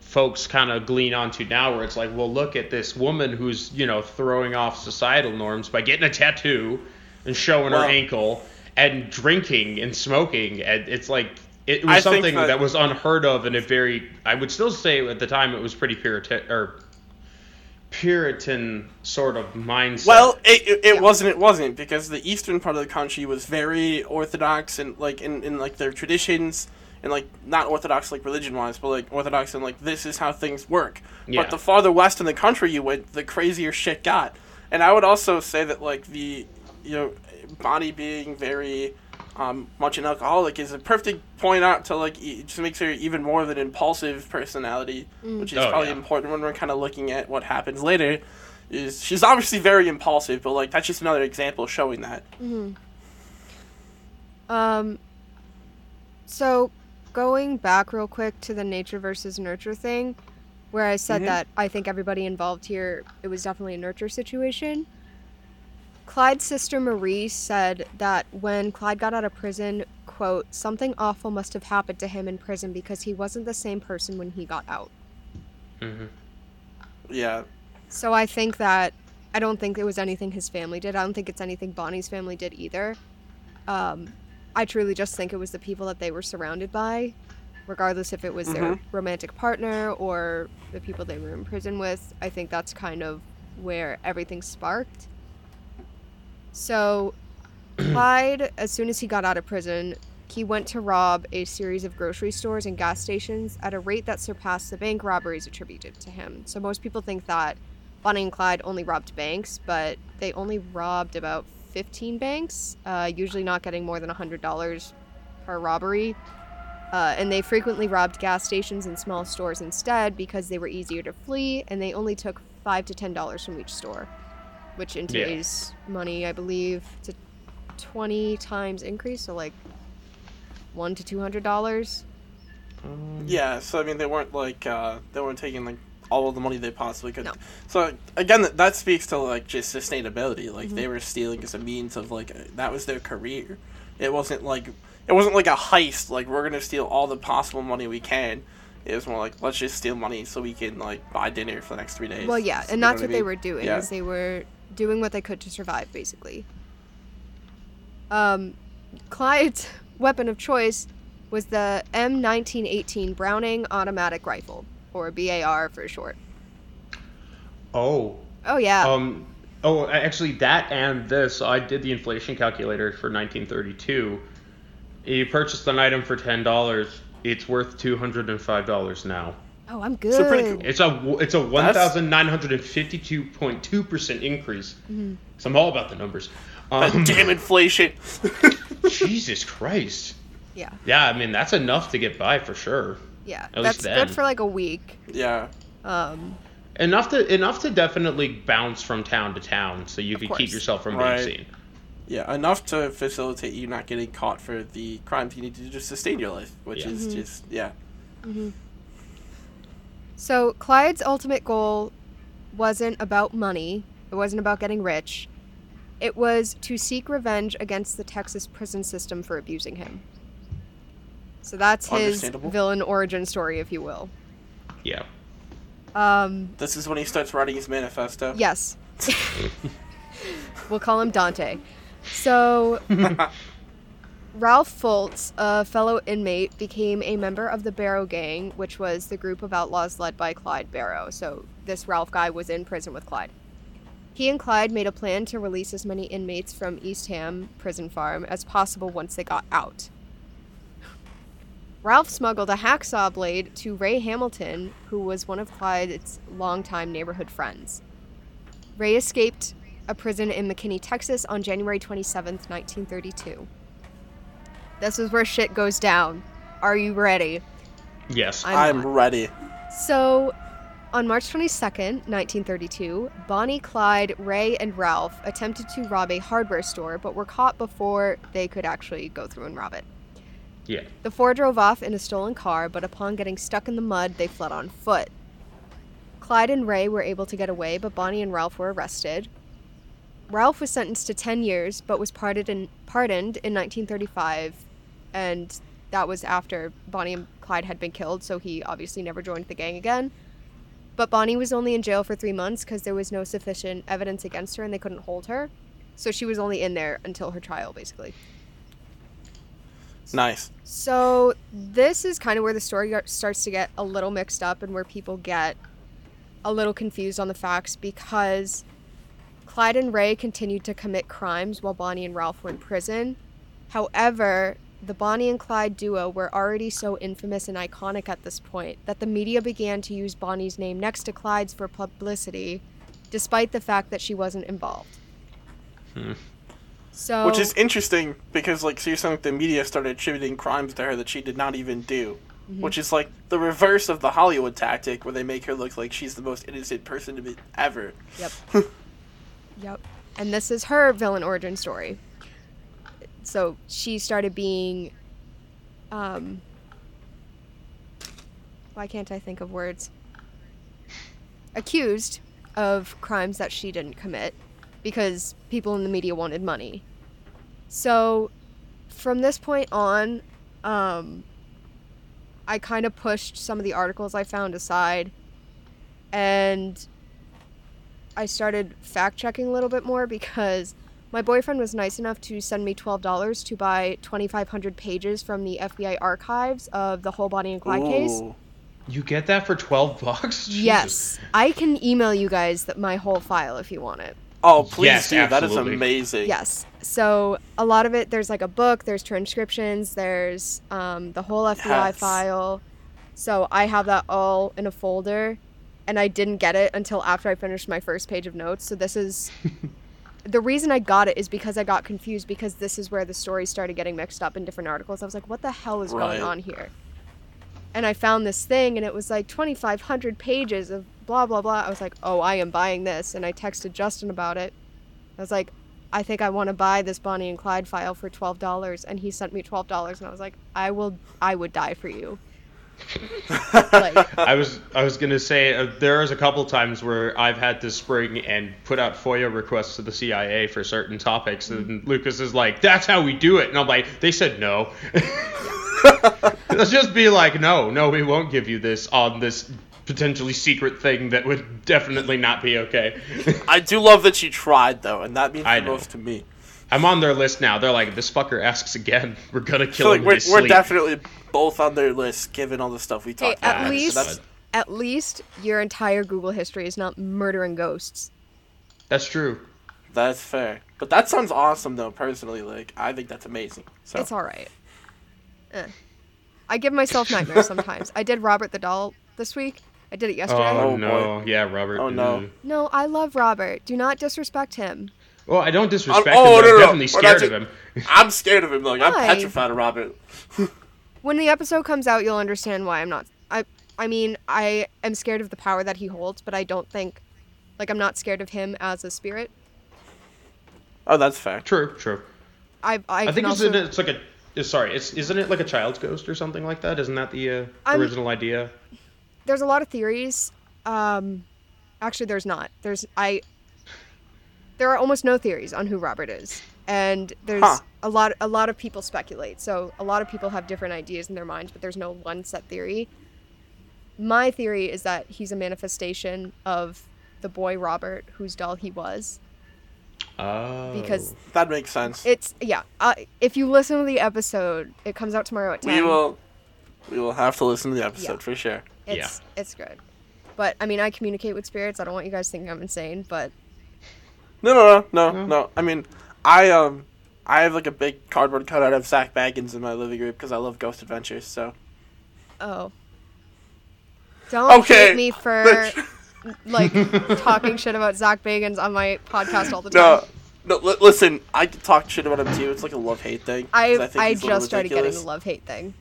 folks kind of glean onto now, where it's like, well, look at this woman who's, you know, throwing off societal norms by getting a tattoo and showing Well- her ankle and drinking and smoking. And it's like, it was I something that- that, was unheard of and a very, I would still say at the time it was pretty Puritan, or Puritan sort of mindset. Well, it, it, it Yeah. wasn't. It wasn't because the eastern part of the country was very orthodox and like in, in like their traditions and like not orthodox like religion wise, but like orthodox and like this is how things work. Yeah. But the farther west in the country you went, the crazier shit got. And I would also say that like the you know Bonnie being very um, much an alcoholic is a perfect point out to like e- it just makes her even more of an impulsive personality, which is Oh, probably yeah. important when we're kind of looking at what happens later. Is she's obviously very impulsive, but like that's just another example showing that. Um, so going back real quick to the nature versus nurture thing, where I said Mhm. that I think everybody involved here, it was definitely a nurture situation. Clyde's sister Marie said that when Clyde got out of prison, quote, something awful must have happened to him in prison because he wasn't the same person when he got out. Mhm. Yeah, So I think that I don't think it was anything his family did. I don't think it's anything Bonnie's family did either. Um, I truly just think it was the people that they were surrounded by, regardless if it was their Mhm. romantic partner or the people they were in prison with. I think that's kind of where everything sparked. So, Clyde, as soon as he got out of prison, he went to rob a series of grocery stores and gas stations at a rate that surpassed the bank robberies attributed to him. So, most people think that Bonnie and Clyde only robbed banks, but they only robbed about 15 banks, uh, usually not getting more than $100 per robbery. Uh, and they frequently robbed gas stations and small stores instead because they were easier to flee, and they only took five to ten dollars from each store, which in Yeah. today's money, I believe, it's a 20 times increase, so like one to two hundred dollars. Um, yeah. So I mean, they weren't like uh, they weren't taking like all of the money they possibly could. No. So again, that, that speaks to like just sustainability. Like Mm-hmm. they were stealing as a means of like uh, that was their career. It wasn't like it wasn't like a heist. Like we're gonna steal all the possible money we can. It was more like let's just steal money so we can like buy dinner for the next three days. Well, yeah, You and know that's I what they mean? were doing. Yeah. Is they were doing what they could to survive, basically. Um, Clyde's weapon of choice was the M1918 Browning automatic rifle, or BAR for short. Oh. Oh yeah. Um. Oh, actually, that and this, I did the inflation calculator for 1932. You purchased an item for ten dollars. It's worth two hundred and five dollars now. Oh, I'm good. So pretty cool. It's a it's a one thousand nine hundred and fifty two point two percent increase. Mm-hmm. So I'm all about the numbers. Um, damn inflation. Jesus Christ. Yeah. Yeah, I mean that's enough to get by for sure. Yeah. At That's least good for like a week. yeah. Um, Enough to enough to definitely bounce from town to town, so you Of could keep yourself from Right. being seen. Yeah, enough to facilitate you not getting caught for the crimes you need to do to sustain your life, which Yeah. is Mhm. just yeah. So Clyde's ultimate goal wasn't about money. It wasn't about getting rich. It was to seek revenge against the Texas prison system for abusing him. So that's his villain origin story, if you will. Yeah. Um, This is when he starts writing his manifesto. yes. we'll call him Dante. So Ralph Fults, a fellow inmate, became a member of the Barrow Gang, which was the group of outlaws led by Clyde Barrow. So this Ralph guy was in prison with Clyde. He and Clyde made a plan to release as many inmates from Eastham prison farm as possible once they got out. Ralph smuggled a hacksaw blade to Ray Hamilton, who was one of Clyde's longtime neighborhood friends. Ray escaped a prison in McKinney, Texas on January 27th, 1932. This is where shit goes down. Are you ready? Yes. I'm I'm ready. So, on March 22nd, 1932, Bonnie, Clyde, Ray, and Ralph attempted to rob a hardware store but were caught before they could actually go through and rob it. yeah. The four drove off in a stolen car, but upon getting stuck in the mud, they fled on foot. Clyde and Ray were able to get away, but Bonnie and Ralph were arrested. Ralph was sentenced to 10 years, but was pardoned in, pardoned in 1935, and that was after Bonnie and Clyde had been killed, so he obviously never joined the gang again. But Bonnie was only in jail for three months because there was no sufficient evidence against her and they couldn't hold her. So she was only in there until her trial, basically. Nice. So this is kind of where the story starts to get a little mixed up and where people get a little confused on the facts because Clyde and Ray continued to commit crimes while Bonnie and Ralph were in prison. However, the Bonnie and Clyde duo were already so infamous and iconic at this point that the media began to use Bonnie's name next to Clyde's for publicity, despite the fact that she wasn't involved. Hmm. So, Which is interesting because like so you're saying the media started attributing crimes to her that she did not even do. Mm-hmm. Which is like the reverse of the Hollywood tactic where they make her look like she's the most innocent person to be ever. Yep. yep. And this is her villain origin story. So she started being um why can't I think of words? Accused of crimes that she didn't commit because people in the media wanted money. So from this point on, um I kind of pushed some of the articles I found aside and I started fact checking a little bit more because my boyfriend was nice enough to send me $12 to buy 2,500 pages from the FBI archives of the whole Bonnie and Clyde case. You get that for twelve bucks? Jesus. Yes. I can email you guys th- my whole file if you want it. Oh, please Yes, do. That is amazing. Yes. So a lot of it, there's like a book, there's transcriptions, there's um, the whole FBI Yes. file. So I have that all in a folder, and I didn't get it until after I finished my first page of notes. So this is the reason I got it is because I got confused because this is where the story started getting mixed up in different articles. I was like, what the hell is Right. going on here? And I found this thing, and it was like 2,500 pages of blah blah blah. I was like, oh, I am buying this, and I texted Justin about it. I was like, I think I want to buy this Bonnie and Clyde file for twelve dollars, and he sent me twelve dollars, and I was like, I will, I would die for you. like, I was I was gonna say uh, there's a couple times where I've had to spring and put out FOIA requests to the CIA for certain topics, and Lucas is like, "That's how we do it," and I'm like, "They said no." Let's just be like, no, no, we won't give you this on this potentially secret thing that would definitely not be okay. I do love that she tried though, and that means I the know. most to me. I'm on their list now. They're like, this fucker asks again. We're gonna kill feel him like in we're, we're definitely both on their list, given all the stuff we Hey, about. at least that's- at least your entire Google history is not murdering ghosts. That's true. That's fair. But that sounds awesome, though. Personally, like I think that's amazing. So It's all right. Eh. I give myself nightmares sometimes. I did Robert the doll this week. I did it yesterday. Oh, Oh, no, yeah, Robert. Oh, no. mm. No, I love Robert. Do not disrespect him. Well, I don't disrespect I'm- oh, him. But no, I'm definitely we're scared of him. I'm scared of him. Like I'm Why? petrified of Robert. When the episode comes out, you'll understand why I'm not. I I mean, I am scared of the power that he holds, but I don't think, like, I'm not scared of him as a spirit. Oh, that's fair. True, true. I I, I, can think it's, also, it's like a. Sorry, it's isn't it like a child's ghost or something like that? Isn't that the uh, I'm- original idea? there's a lot of theories. Um, actually, there's not. There's I. There are almost no theories on who Robert is, and there's Huh. a lot. A lot of people speculate. So a lot of people have different ideas in their minds, but there's no one set theory. My theory is that he's a manifestation of the boy Robert, whose doll he was, Oh. because That makes sense. it's yeah. Uh, if you listen to the episode, it comes out tomorrow at ten. we will. We will have to listen to the episode Yeah. for sure. It's it's good. But I mean, I communicate with spirits. I don't want you guys thinking I'm insane, but No, no, no, no, No. no. I mean, I um, I have like a big cardboard cutout of Zach Bagans in my living room because I love Ghost Adventures. So oh. Don't Okay, hate me for like talking shit about Zach Bagans on my podcast all the time. no, no. Li- listen, I can talk shit about him too. It's like a love hate thing. I think I he's a little just started getting ridiculous. the love hate thing.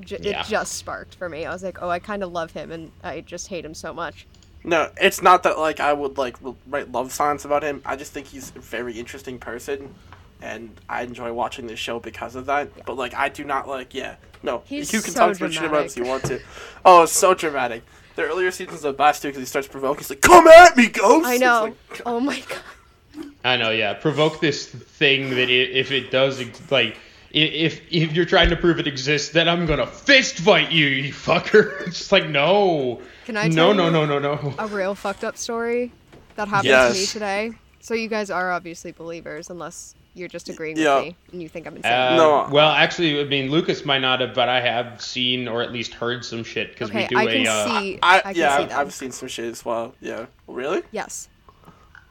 J- Yeah. It just sparked for me. I was like, oh, I kind of love him, and I just hate him so much. No, it's not that like I would like write love songs about him. I just think he's a very interesting person, and I enjoy watching this show because of that. But like, I do not like. Yeah, no. He's you can so talk as much shit about it as you want to. Oh, it's so dramatic. The earlier seasons of the best too because he starts provoking. He's like, "Come at me, ghost!" I know. like, oh my god. I know, yeah. Provoke this thing that i if it does, like, i- if if you're trying to prove it exists, then I'm gonna fist fight you, you fucker. It's just like, no. Can I No, tell no, you no, no, no. a real fucked up story that happened Yes. to me today? So you guys are obviously believers, unless you're just agreeing Yeah. with me and you think I'm insane. Uh, No. Well, actually, I mean, Lucas might not have, but I have seen or at least heard some shit because okay, we do I a. can uh, see. I, can yeah, see I've. I've seen some shit as well. Yeah, really? Yes.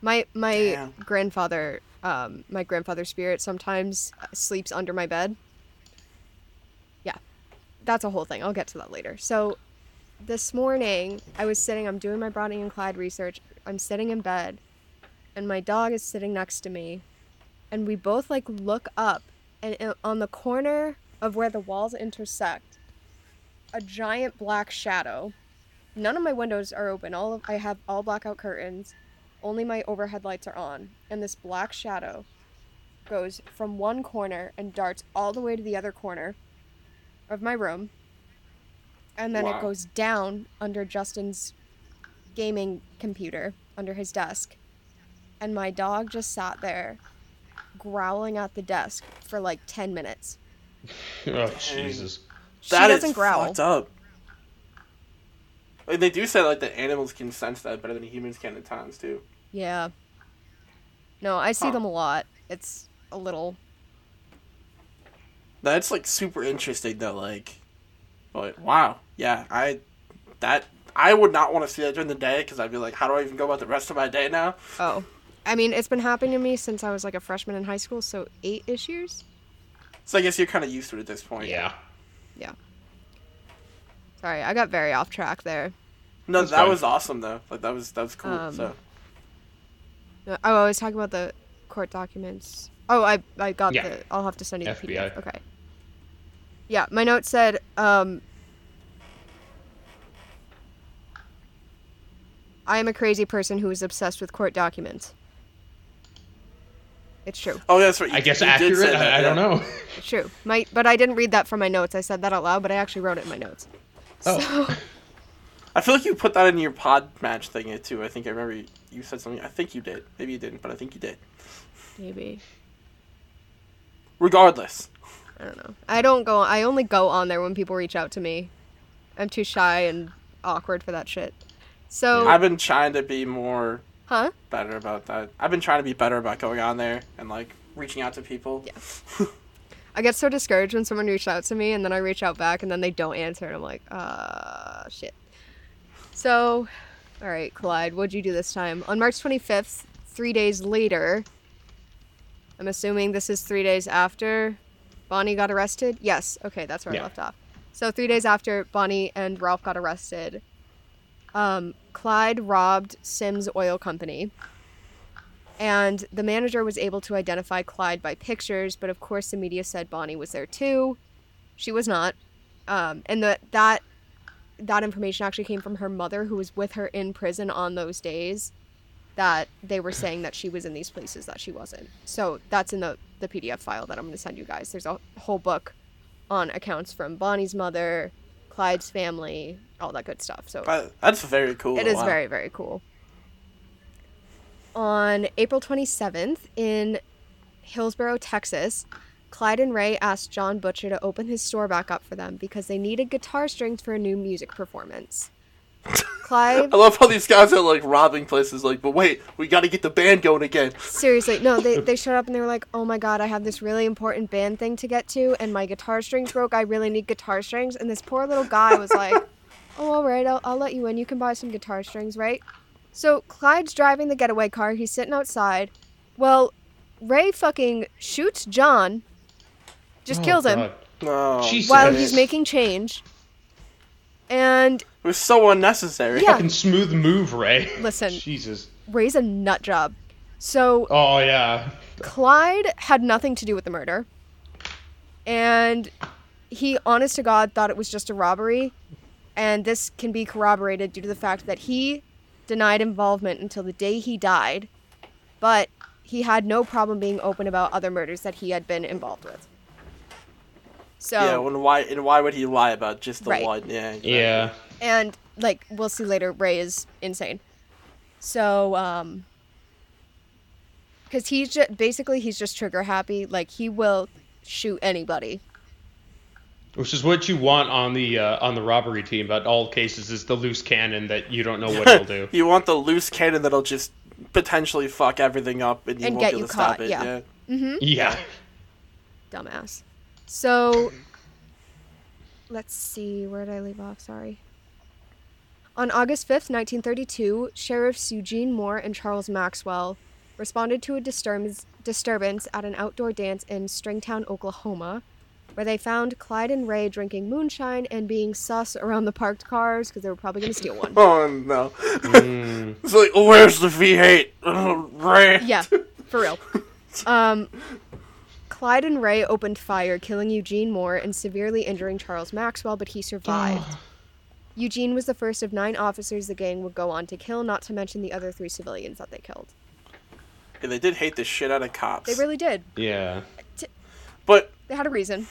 My my Damn. grandfather, um, my grandfather's spirit sometimes sleeps under my bed. Yeah, that's a whole thing. I'll get to that later. So, this morning I was sitting. I'm doing my Bonnie and Clyde research. I'm sitting in bed, and my dog is sitting next to me, and we both like look up, and i- on the corner of where the walls intersect, a giant black shadow. None of my windows are open. All of, I have all blackout curtains. Only my overhead lights are on, and this black shadow goes from one corner and darts all the way to the other corner of my room. And then Wow. it goes down under Justin's gaming computer under his desk. And my dog just sat there growling at the desk for like 10 minutes. oh, Jesus. She That is doesn't growl. fucked up. Like, they do say like that animals can sense that better than humans can at times too. Yeah. No, I see Huh. them a lot. It's a little That's like super interesting though. Like, but wow, yeah, I that I would not want to see that during the day because I'd be like, how do I even go about the rest of my day now? Oh. I mean, it's been happening to me since I was like a freshman in high school, so eight ish years? So I guess you're kind of used to it at this point. Yeah. Yeah. Sorry, I got very off track there. No, That's that fine. was awesome though. Like that was that was cool. Um, so No, Oh, I was talking about the court documents. Oh, I I got Yeah. the. I'll have to send you the FBI. PDF. Okay. Yeah, my note said, um, I am a crazy person who is obsessed with court documents. It's true. oh that's right. You, I guess accurate. that, I, I don't know. It's true. My, but I didn't read that from my notes. I said that out loud, but I actually wrote it in my notes. Oh. So, I feel like you put that in your pod match thing too. I think I remember you, said something. I think you did. Maybe you didn't, but I think you did. maybe. Regardless, I don't know. I don't go. I only go on there when people reach out to me. I'm too shy and awkward for that shit. So, I've been trying to be more huh? better about that. I've been trying to be better about going on there and like reaching out to people. Yeah. I get so discouraged when someone reaches out to me and then I reach out back and then they don't answer and I'm like, uh, shit. So, all right, Clyde, what'd you do this time? On March 25th, three days later, I'm assuming this is three days after Bonnie got arrested? Yes, okay, that's where Yeah. I left off. So, three days after Bonnie and Ralph got arrested, um, Clyde robbed Sims Oil Company. And the manager was able to identify Clyde by pictures, but of course the media said Bonnie was there too. She was not. Um, and the, that that information actually came from her mother, who was with her in prison on those days. That they were saying that she was in these places that she wasn't. So that's in the the PDF file that I'm going to send you guys. There's a whole book on accounts from Bonnie's mother, Clyde's family, all that good stuff. So that's very cool. it is Wow. very, very cool. On April 27th in Hillsboro, Texas, Clyde and Ray asked John Butcher to open his store back up for them because they needed guitar strings for a new music performance. Clyde, I love how these guys are like robbing places. Like, but wait, we got to get the band going again. seriously, no, they, they showed up and they were like, oh my god, I have this really important band thing to get to, and my guitar strings broke. I really need guitar strings. And this poor little guy was like, oh, all right, I'll, I'll let you in. You can buy some guitar strings, right? So Clyde's driving the getaway car. He's sitting outside. Well, Ray fucking shoots John, just Oh, kills him God. Oh, no, Jesus. while he's making change. And it was so unnecessary. Yeah. Fucking smooth move, Ray. Listen. Jesus. Ray's a nut job. So Oh yeah. Clyde had nothing to do with the murder. And he, honest to God, thought it was just a robbery. And this can be corroborated due to the fact that he denied involvement until the day he died. But he had no problem being open about other murders that he had been involved with. So, Yeah, when why and why would he lie about just the Right. one? Yeah. exactly. Yeah. and like we'll see later, Ray is insane. So, um, because he's just basically he's just trigger happy. Like he will shoot anybody. Which is what you want on the uh, on the robbery team, but all cases is the loose cannon that you don't know what he'll do. you want the loose cannon that'll just potentially fuck everything up and you And won't get be able you to stop caught, it. yeah. yeah. Yeah. Dumbass. So, let's see. Where did I leave off? Sorry. On August 5th, 1932, Sheriffs Eugene Moore and Charles Maxwell responded to a disturbance, disturbance at an outdoor dance in Stringtown, Oklahoma, where they found Clyde and Ray drinking moonshine and being sus around the parked cars because they were probably going to steal one. Oh no. Mm. it's like, oh, where's the V8? Oh, Ray. Yeah, for real. Um, Clyde and Ray opened fire, killing Eugene Moore and severely injuring Charles Maxwell, but he survived. Eugene was the first of nine officers the gang would go on to kill, not to mention the other three civilians that they killed. Yeah, they did hate the shit out of cops. They really did. Yeah. But They had a reason.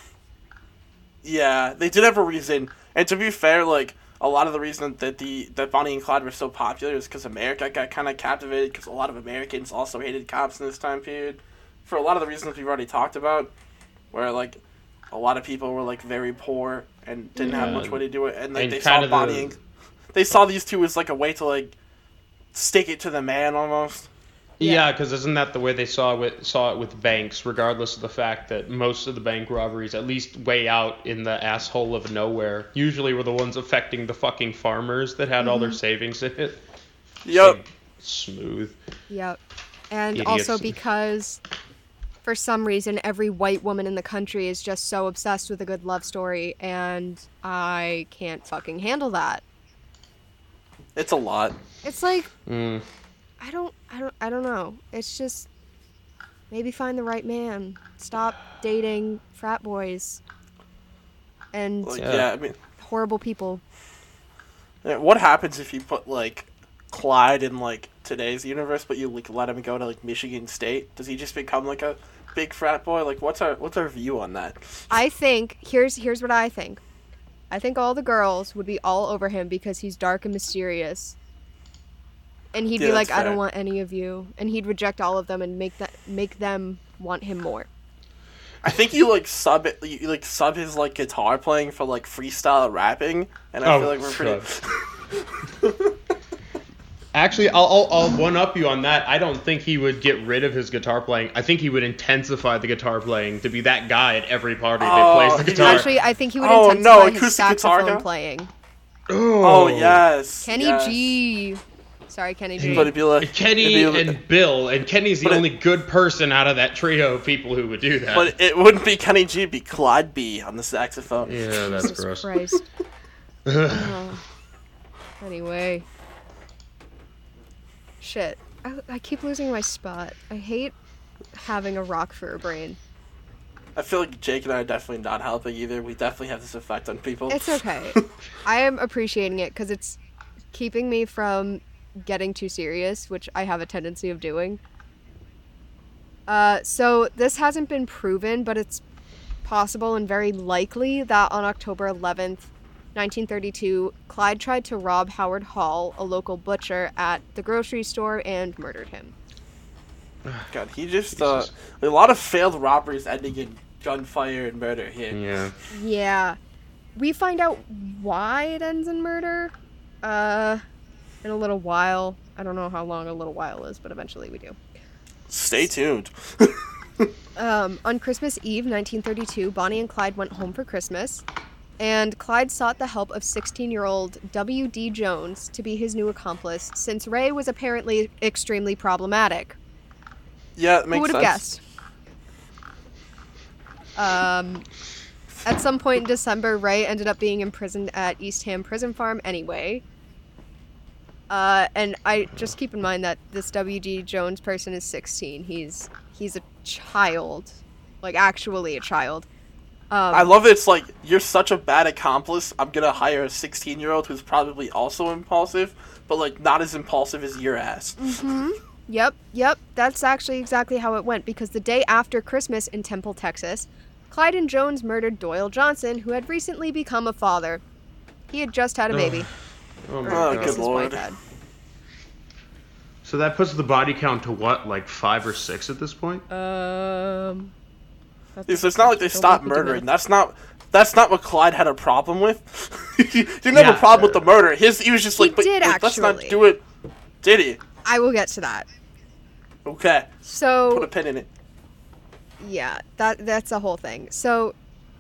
yeah, they did have a reason. And to be fair, like a lot of the reason that the that Bonnie and Clyde were so popular is because America got kind of captivated because a lot of Americans also hated cops in this time period. For a lot of the reasons we've already talked about, where like a lot of people were like very poor and didn't have much way to do it, and like And they saw of Bonnie the- and they saw these two as like a way to like stick it to the man almost. Yeah, because isn't that the way they saw it saw it with banks? Regardless of the fact that most of the bank robberies, at least way out in the asshole of nowhere, usually were the ones affecting the fucking farmers that had all their mm-hmm. savings in it. Yep. Like, smooth. Yep. And Idiots. also because, for some reason, every white woman in the country is just so obsessed with a good love story, and I can't fucking handle that. It's a lot. It's like Mm. I don't I don't I don't know. It's just maybe find the right man. Stop dating frat boys and Like, Yeah. yeah, I mean, horrible people. What happens if you put like Clyde in like today's universe, but you like let him go to like Michigan State? Does he just become like a big frat boy? Like, what's our what's our view on that? I think here's here's what I think. I think all the girls would be all over him because he's dark and mysterious. And he'd Yeah, be like, that's I don't want any of you. And he'd reject all of them and make that make them want him more. I think you like sub it, you like sub his like guitar playing for like freestyle rapping, and I Oh, feel like we're pretty. Actually, I'll, I'll, I'll one up you on that. I don't think he would get rid of his guitar playing. I think he would intensify the guitar playing to be that guy at every party Oh, that plays the guitar. Actually, I think he would Oh, intensify no, his acoustic guitar saxophone guy? playing. Oh. oh yes, Kenny yes. G. Sorry, Kenny G. But it'd be like Kenny it'd be- and Bill, and Kenny's the But it- only good person out of that trio of people who would do that. But it wouldn't be Kenny G, it'd be Clyde B on the saxophone. yeah, that's Jesus gross. Christ. Oh. Anyway. Shit. I, I keep losing my spot. I hate having a rock for a brain. I feel like Jake and I are definitely not helping either. We definitely have this effect on people. It's okay. I am appreciating it because it's keeping me from getting too serious, which I have a tendency of doing. Uh, so this hasn't been proven, but it's possible and very likely that on October 11th, 1932, Clyde tried to rob Howard Hall, a local butcher, at the grocery store and murdered him. God, he just uh, a lot of failed robberies ending in gunfire and murder here. Yeah. Yeah. We find out why it ends in murder uh in a little while. I don't know how long a little while is, but eventually we do. Stay tuned. Um, on Christmas Eve, 1932, Bonnie and Clyde went home for Christmas, and Clyde sought the help of 16 year old W.D. Jones to be his new accomplice, since Ray was apparently extremely problematic. Yeah, it makes sense. Who would have guessed? Um, at some point in December, Ray ended up being imprisoned at Eastham Prison Farm anyway. Uh, and I just keep in mind that this W.D. Jones person is 16. He's he's a child, like actually a child. Um, I love it. It's like you're such a bad accomplice. I'm gonna hire a 16 year old who's probably also impulsive, but like not as impulsive as your ass. Yep, yep. That's actually exactly how it went because the day after Christmas in Temple, Texas, Clyde and Jones murdered Doyle Johnson, who had recently become a father. He had just had a baby. Oh my Or Oh, god. good lord. So that puts the body count to what, like five or six at this point? Um. That's It's, it's not like they stopped make me do murdering. That's not. That's not what Clyde had a problem with. he didn't have a problem with the murder. His he was just He like, but did like, let's not do it. Did he? I will get to that. Okay. So Put a So pin in it. yeah, that that's the whole thing. So,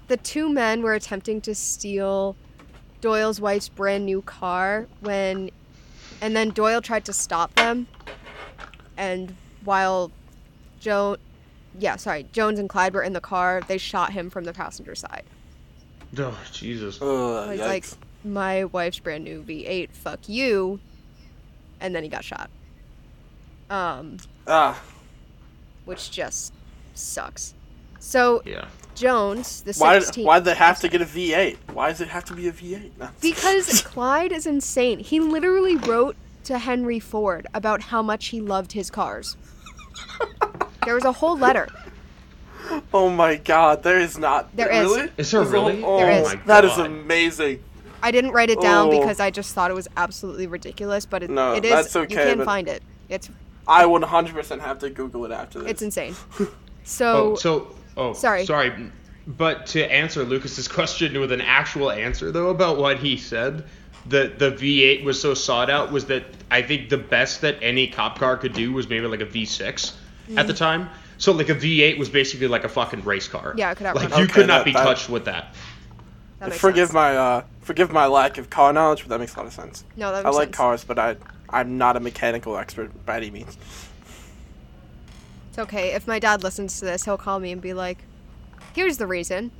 the two men were attempting to steal Doyle's wife's brand new car when, and then Doyle tried to stop them, and while Joan, yeah, sorry, Jones and Clyde were in the car, they shot him from the passenger side. Oh Jesus. Ugh, Like, like my wife's brand new V8, fuck you, and then he got shot. Um, ah, which just sucks. So Yeah. Jones, the why? 16 Why'd they have to get a V8? Why does it have to be a V8? No. Because Clyde is insane. He literally wrote to Henry Ford about how much he loved his cars. There was a whole letter. Oh my God, there is not. There is. really? Is there really? Oh, There is. Oh my That is amazing. I didn't write it down Oh. because I just thought it was absolutely ridiculous, but it, No, it is. that's You can but- find it. It's I would 100% have to Google it after this. it's insane. Oh, So so oh, Sorry. sorry. But to answer Lucas's question with an actual answer though about what he said, the the V8 was so sought out was that I think the best that any cop car could do was maybe like a V6 at the time. So like a V8 was basically like a fucking race car. Yeah, it could outrun Like you Okay, could not that- be that- touched with that. that forgive sense. my uh, forgive my lack of car knowledge, but that makes a lot of sense. No, that I like sense. cars, but I I'm not a mechanical expert by any means. It's okay. If my dad listens to this, he'll call me and be like, "Here's the reason."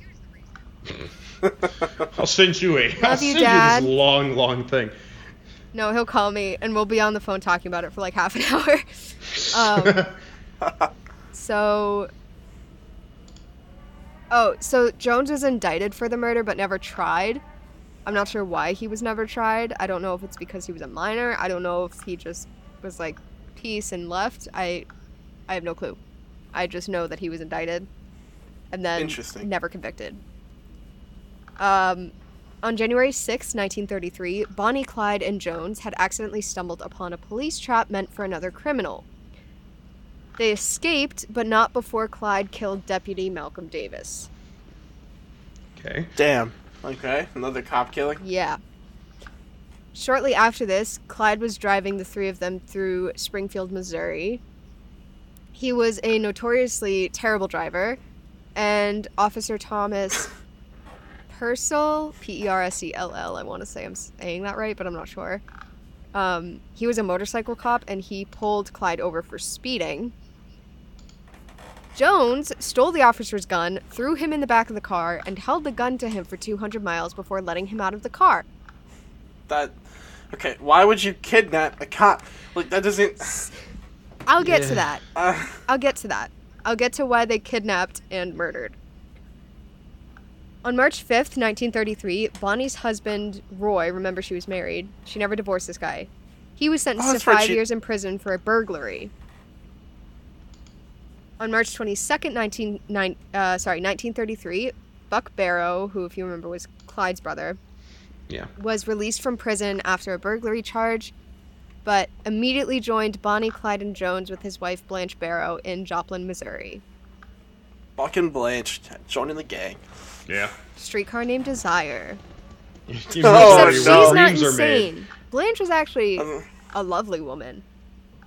I'll send you a. I'll Love you, send Dad. you this long, long thing. No, he'll call me and we'll be on the phone talking about it for like half an hour. um, so. Oh, so Jones was indicted for the murder but never tried. I'm not sure why he was never tried. I don't know if it's because he was a minor. I don't know if he just was like peace and left. I I have no clue. I just know that he was indicted and then Interesting. never convicted. Um on January 6, 1933, Bonnie, Clyde, and Jones had accidentally stumbled upon a police trap meant for another criminal. They escaped, but not before Clyde killed Deputy Malcolm Davis. Okay. Damn. Okay, another cop killing. Yeah. Shortly after this, Clyde was driving the three of them through Springfield, Missouri. He was a notoriously terrible driver, and Officer Thomas Persell, P E R S E L L, I want to say I'm saying that right, but I'm not sure. Um, he was a motorcycle cop, and he pulled Clyde over for speeding. Jones stole the officer's gun, threw him in the back of the car, and held the gun to him for 200 miles before letting him out of the car. That. Okay, why would you kidnap a cop? Like that doesn't. I'll get to that. Uh, I'll get to that. I'll get to why they kidnapped and murdered. On March 5th, 1933, Bonnie's husband, Roy, remember she was married, she never divorced this guy. He was sentenced Oh, to five she- years in prison for a burglary. On March 22nd, 19, nine, uh, sorry, 1933, Buck Barrow, who, if you remember, was Clyde's brother, Yeah. was released from prison after a burglary charge, but immediately joined Bonnie, Clyde, and Jones with his wife Blanche Barrow in Joplin, Missouri. Buck and Blanche joining the gang. Yeah. Streetcar named Desire. Oh, Except no. she's not Dreams are made. insane. Blanche was actually Um, a lovely woman.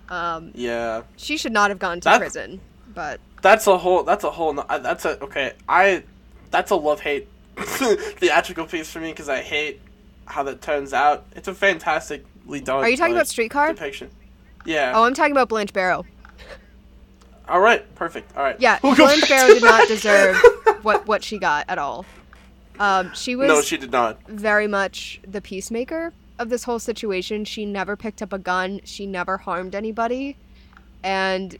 Um, yeah, she should not have gone to That- prison, but that's a whole. That's a whole. no- uh, That's a okay. I. That's a love hate theatrical piece for me because I hate how that turns out. It's a fantastically done. are you talking like, about Streetcar? depiction? Yeah. Oh, I'm talking about Blanche Barrow. All right. Perfect. All right. Yeah, We'll Blanche Barrow did not deserve what what she got at all. Um, she was No, she did not. very much the peacemaker of this whole situation. She never picked up a gun. She never harmed anybody, and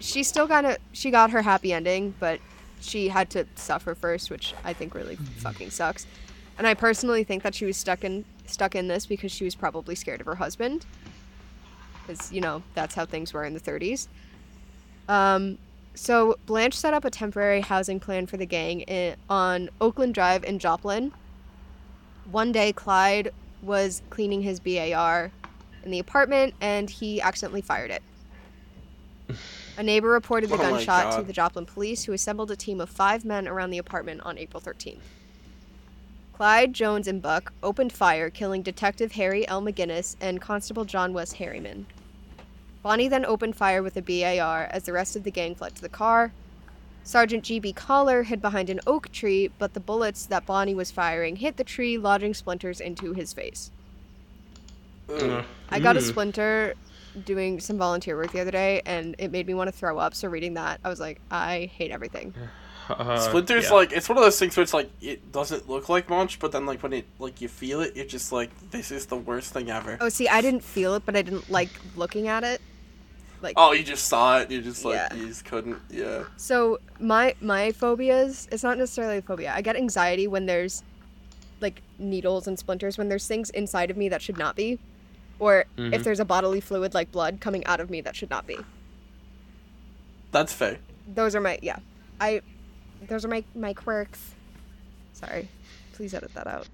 she still got a she got her happy ending, but she had to suffer first, which I think really fucking sucks. And I personally think that she was stuck in stuck in this because she was probably scared of her husband, because you know that's how things were in the 30s. Um, so Blanche set up a temporary housing plan for the gang in, on Oakland Drive in Joplin. One day, Clyde was cleaning his BAR in the apartment and he accidentally fired it. A neighbor reported the Oh gunshot to the Joplin police, who assembled a team of five men around the apartment on April 13th. Clyde, Jones, and Buck opened fire, killing Detective Harry L. McGinnis and Constable John West Harryman. Bonnie then opened fire with a BAR as the rest of the gang fled to the car. Sergeant G.B. Kahler hid behind an oak tree, but the bullets that Bonnie was firing hit the tree, lodging splinters into his face. Ugh. I got a Mm. splinter doing some volunteer work the other day, and it made me want to throw up. So reading that, I was like, I hate everything. Uh, Splinters yeah. like it's one of those things where it's like it doesn't look like much, but then like when it like you feel it, you're just like this is the worst thing ever. Oh, see, I didn't feel it, but I didn't like looking at it. Like, Oh, you just saw it. You just like Yeah. you just couldn't. Yeah. So my my phobias, it's not necessarily a phobia. I get anxiety when there's like needles and splinters when there's things inside of me that should not be or if Mhm. there's a bodily fluid like blood coming out of me that should not be. That's fair. Those are my yeah. I those are my my quirks. Sorry. Please edit that out.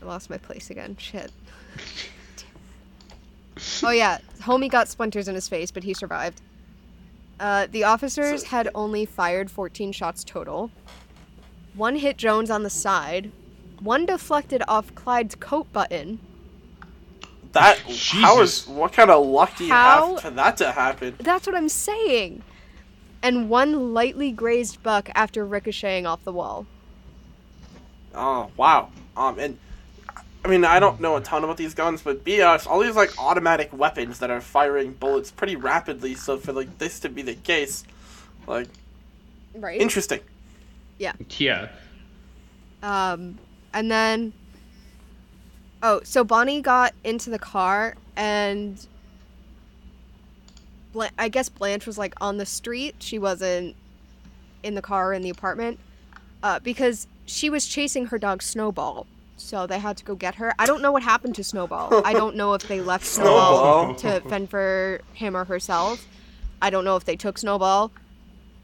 I lost my place again. Shit. oh yeah, homie got splinters in his face, but he survived. Uh, the officers So- had only fired 14 shots total. One hit Jones on the side. One deflected off Clyde's coat button. That how is what kind of luck do you How- have for that to happen? That's what I'm saying. And one lightly grazed buck after ricocheting off the wall. Oh wow. Um and I mean I don't know a ton about these guns, but BS all these like automatic weapons that are firing bullets pretty rapidly. So for like this to be the case, like Right? interesting. Yeah. Yeah. Um, and then, oh, so Bonnie got into the car, and Bla- I guess Blanche was like on the street. She wasn't in the car in the apartment, uh, because she was chasing her dog Snowball. So they had to go get her. I don't know what happened to Snowball. I don't know if they left Snowball, Snowball. to fend for him or herself. I don't know if they took Snowball.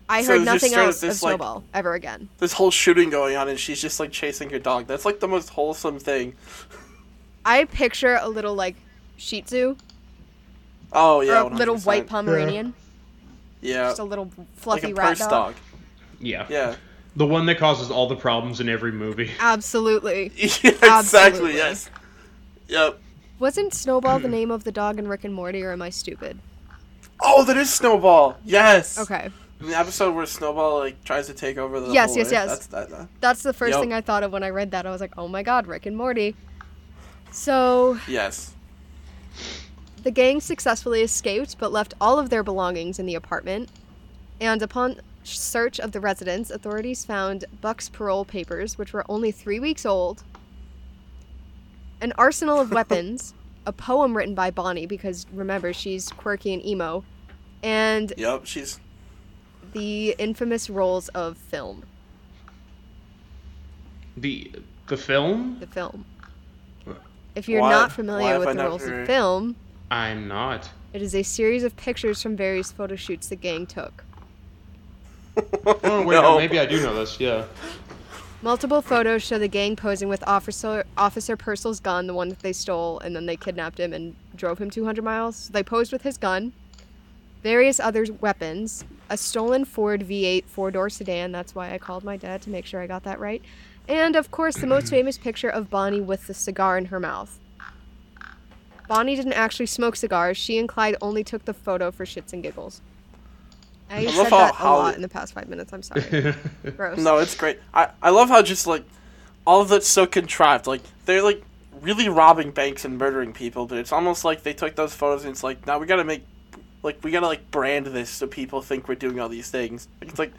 I So heard nothing else up of this, like- Snowball ever again. This whole shooting going on and she's just like chasing her dog. That's like the most wholesome thing. I picture a little like Shih Tzu Oh yeah. or a little 100%. white Pomeranian. Yeah, Just a little like fluffy a rat dog. dog. Yeah. Yeah. The one that causes all the problems in every movie. Absolutely. yeah, exactly. Absolutely. Yes. Yep. Wasn't Snowball the name of the dog in Rick and Morty, or am I stupid? Oh, that is Snowball. Yes. Okay. In the episode where Snowball like tries to take over the Yes, whole yes, Earth, yes. That's that. that. That's the first Yep. thing I thought of when I read that. I was like, oh my god, Rick and Morty. So, Yes. The gang successfully escaped but left all of their belongings in the apartment. And upon search of the residence, authorities found Buck's parole papers, which were only three weeks old, an arsenal of weapons, a poem written by Bonnie, because remember, she's quirky and emo, and Yep. She's. the infamous rolls of film. The the film? The film. If you're Why- not familiar have with the rolls never- of film, I'm not. it is a series of pictures from various photo shoots the gang took. Oh wait, No. no, maybe I do know this. Yeah. Multiple photos show the gang posing with Officer Officer Persell's gun, the one that they stole, and then they kidnapped him and drove him 200 miles. They posed with his gun, various other weapons, a stolen Ford V8 four-door sedan. That's why I called my dad to make sure I got that right, and of course the most famous picture of Bonnie with the cigar in her mouth. Bonnie didn't actually smoke cigars. She and Clyde only took the photo for shits and giggles. I, love said how that a Holly- lot in the past five minutes. I'm sorry. Gross. No, it's great. I I love how just like all of that's so contrived. Like they're like really robbing banks and murdering people, but it's almost like they took those photos and it's like now we gotta make like we gotta like brand this so people think we're doing all these things. Like, it's like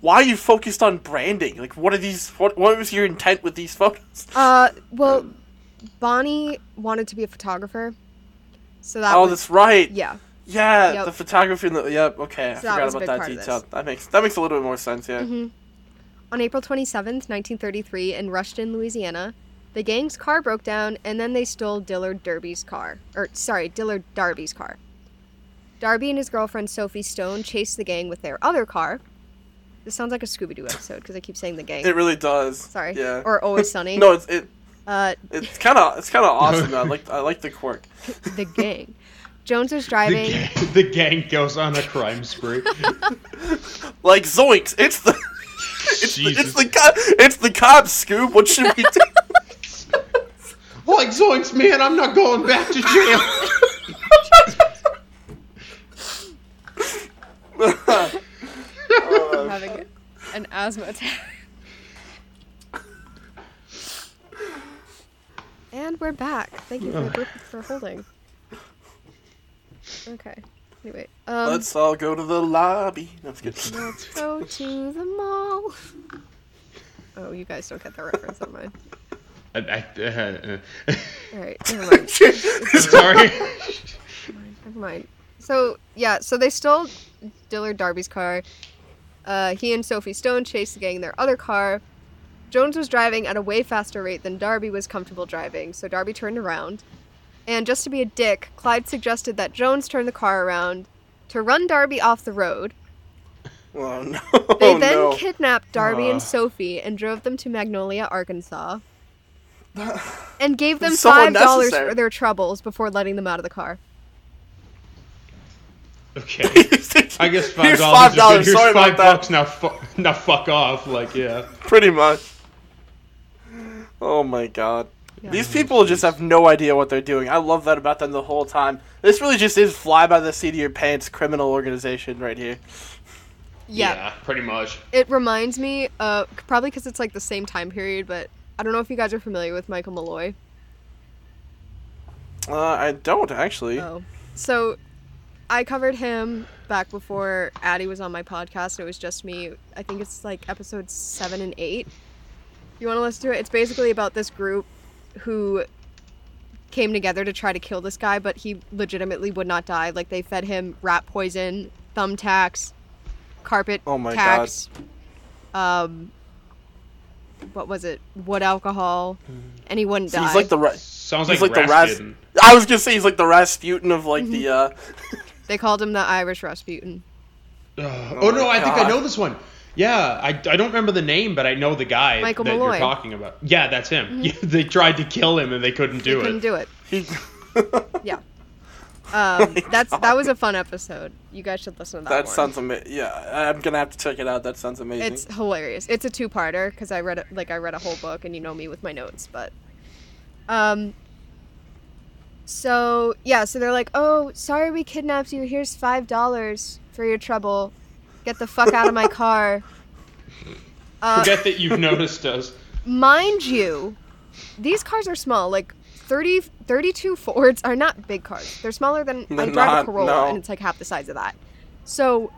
why are you focused on branding? Like what are these? What what was your intent with these photos? Uh, well, Bonnie wanted to be a photographer, so that oh, was that's right. yeah. Yeah, Yep. the photography. In the, yep. Okay, I So that forgot was about that part of this. detail. That makes that makes a little bit more sense. Yeah. Mhm. On April 27th, 1933, in Ruston, Louisiana, the gang's car broke down, and then they stole Dillard Derby's car, or sorry, Dillard Darby's car. Darby and his girlfriend Sophie Stone chased the gang with their other car. This sounds like a Scooby Doo episode because I keep saying the gang. It really does. Sorry. Yeah. Or Always Sunny. no, it's it. Uh, It's kind of it's kind of awesome. I like I like the quirk. the gang. Jones was The driving. gang, the gang goes on a crime spree. Like zoinks! It's the it's the, it's the co- it's the cops, Scoob. What should we do? like Zoinks, man, I'm not going back to jail. I'm having an asthma attack. And we're back. Thank you for, for holding. Okay. Anyway, um, Let's all go to the lobby. No, I'm just kidding. let's go to the mall. Oh, you guys don't get that reference. Never mind. I, I, uh, uh, All right, never mind. sorry. Never mind. So yeah, so they stole Dillard Darby's car. Uh, he and Sophie Stone chase the gang in their other car. Jones was driving at a way faster rate than Darby was comfortable driving, so Darby turned around. And just to be a dick, Clyde suggested that Jones turn the car around to run Darby off the road. Oh no! They oh, then no. kidnapped Darby Uh. and Sophie and drove them to Magnolia, Arkansas. And gave them So five dollars for their troubles before letting them out of the car. Okay. I guess five Here's dollars. five dollars. Here's Sorry five about that. bucks. Now, fu- now fuck off. Like, yeah. Pretty much. Oh my god. Yeah. These people just have no idea what they're doing. I love that about them the whole time. This really just is fly by the seat of your pants criminal organization right here. yeah. pretty much. It reminds me, uh, probably because it's like the same time period, but I don't know if you guys are familiar with Michael Malloy. Uh, I don't actually. Oh. So, I covered him back before Addie was on my podcast. It was just me. I think it's like episode seven and eight. You want to listen to it? It's basically about this group who came together to try to kill this guy, but he legitimately would not die. Like, they fed him rat poison, thumbtacks, carpet Oh my tacks, um, what was it? Wood alcohol, and he wouldn't So die. he's like the ra- Sounds he's like, like the Ras- Rasputin. I was gonna say he's like the Rasputin of like the uh they called him the Irish Rasputin. Uh, Oh oh, no, my I think I know this one. Yeah, I, I don't remember the name, but I know the guy Michael that Malloy. you're talking about. Yeah, that's him. Yeah, they tried to kill him and they couldn't do They couldn't it. do it. Yeah. Um, that's that was a fun episode. You guys should listen to that. That one. sounds amazing. Yeah, I'm gonna have to check it out. That sounds amazing. It's hilarious. It's a two-parter because I read it like I read a whole book, and you know me with my notes. But, um, so yeah, so they're like, "Oh, sorry, we kidnapped you. Here's five dollars for your trouble. Get the fuck out of my car." Uh, Forget that you've noticed us. mind you, these cars are small. Like 30, 32 Fords are not big cars. They're smaller than I They're drive not, a Corolla, no. and it's like half the size of that. So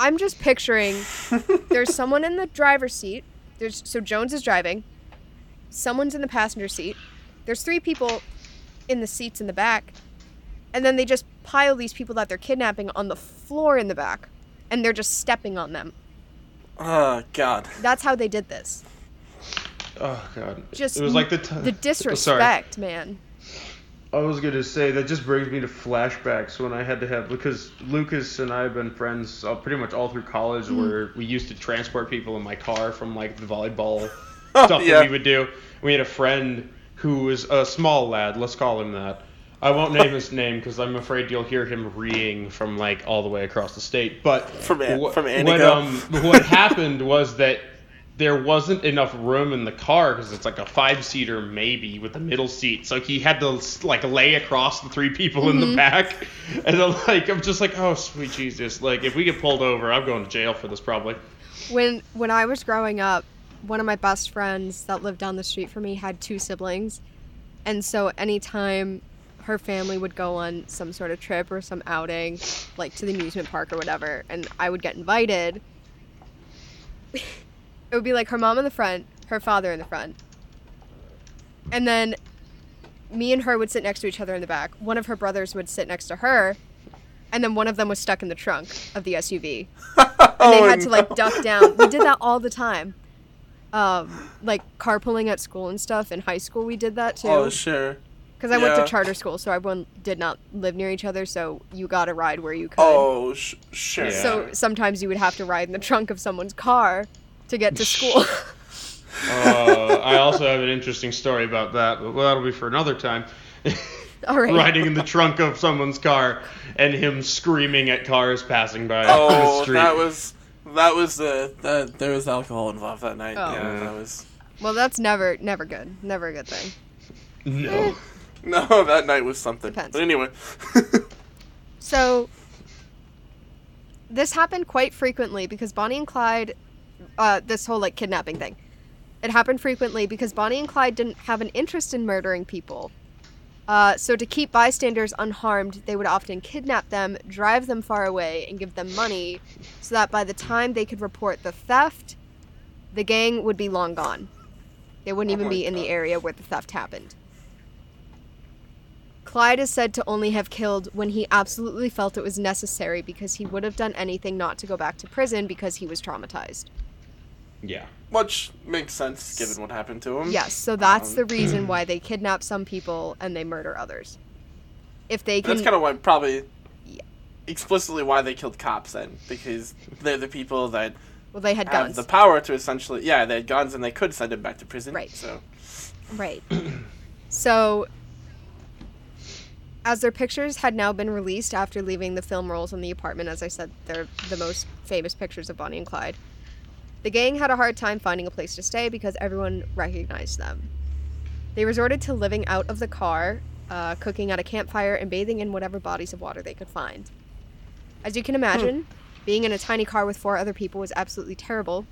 I'm just picturing there's someone in the driver's seat. There's so Jones is driving. Someone's in the passenger seat. There's three people in the seats in the back, and then they just pile these people that they're kidnapping on the floor in the back, and they're just stepping on them. oh God. That's how they did this. Oh god. Just it was like the t- The Sorry. disrespect, man. I was gonna say that just brings me to flashbacks when I had to have because Lucas and I have been friends uh, pretty much all through college, Mm-hmm. where we used to transport people in my car from like the volleyball stuff yeah. that we would do. We had a friend who was a small lad. Let's call him that. I won't name his name because I'm afraid you'll hear him reeing from like all the way across the state. But From An- wha- from what um what happened was that there wasn't enough room in the car because it's like a five seater maybe with a middle seat. So he had to like lay across the three people in Mm-hmm. the back, and I'm like I'm just like oh sweet Jesus! Like if we get pulled over, I'm going to jail for this probably. When when I was growing up, one of my best friends that lived down the street from me had two siblings, and so anytime her family would go on some sort of trip or some outing, like to the amusement park or whatever, and I would get invited, it would be like her mom in the front, her father in the front, and then me and her would sit next to each other in the back. One of her brothers would sit next to her, and then one of them was stuck in the trunk of the SUV and they Oh, had to like no. duck down. We did that all the time. Um, like carpooling at school and stuff. In high school, we did that too. Oh sure. Because I went to charter school, so everyone did not live near each other. So you got a ride where you could. Oh sh- sure. Yeah. So sometimes you would have to ride in the trunk of someone's car to get to school. Uh, I also have an interesting story about that, but that'll be for another time. all right. Riding in the trunk of someone's car and him screaming at cars passing by on the Oh, street. that was that was the that there was alcohol involved that night. Oh. Yeah, that was Well, that's never, never good. Never a good thing. no. no, that night was something. Depends. But anyway, So this happened quite frequently because Bonnie and Clyde, uh, this whole like kidnapping thing, it happened frequently because Bonnie and Clyde didn't have an interest in murdering people. Uh, so to keep bystanders unharmed, they would often kidnap them, drive them far away, and give them money, so that by the time they could report the theft, the gang would be long gone. They wouldn't Oh even be in the area where the theft happened. Clyde is said to only have killed when he absolutely felt it was necessary because he would have done anything not to go back to prison because he was traumatized. Yeah. which makes sense given what happened to him. Yes, so that's Um, the reason why they kidnap some people and they murder others. If they can That's kind of why probably Yeah. explicitly why they killed cops then because they're the people that well they had have guns. the power to essentially yeah they had guns and they could send him back to prison. Right. So Right. so, as their pictures had now been released after leaving the film rolls in the apartment, as I said, they're the most famous pictures of Bonnie and Clyde. The gang had a hard time finding a place to stay because everyone recognized them. They resorted to living out of the car, uh, cooking at a campfire, and bathing in whatever bodies of water they could find. As you can imagine, being in a tiny car with four other people was absolutely terrible.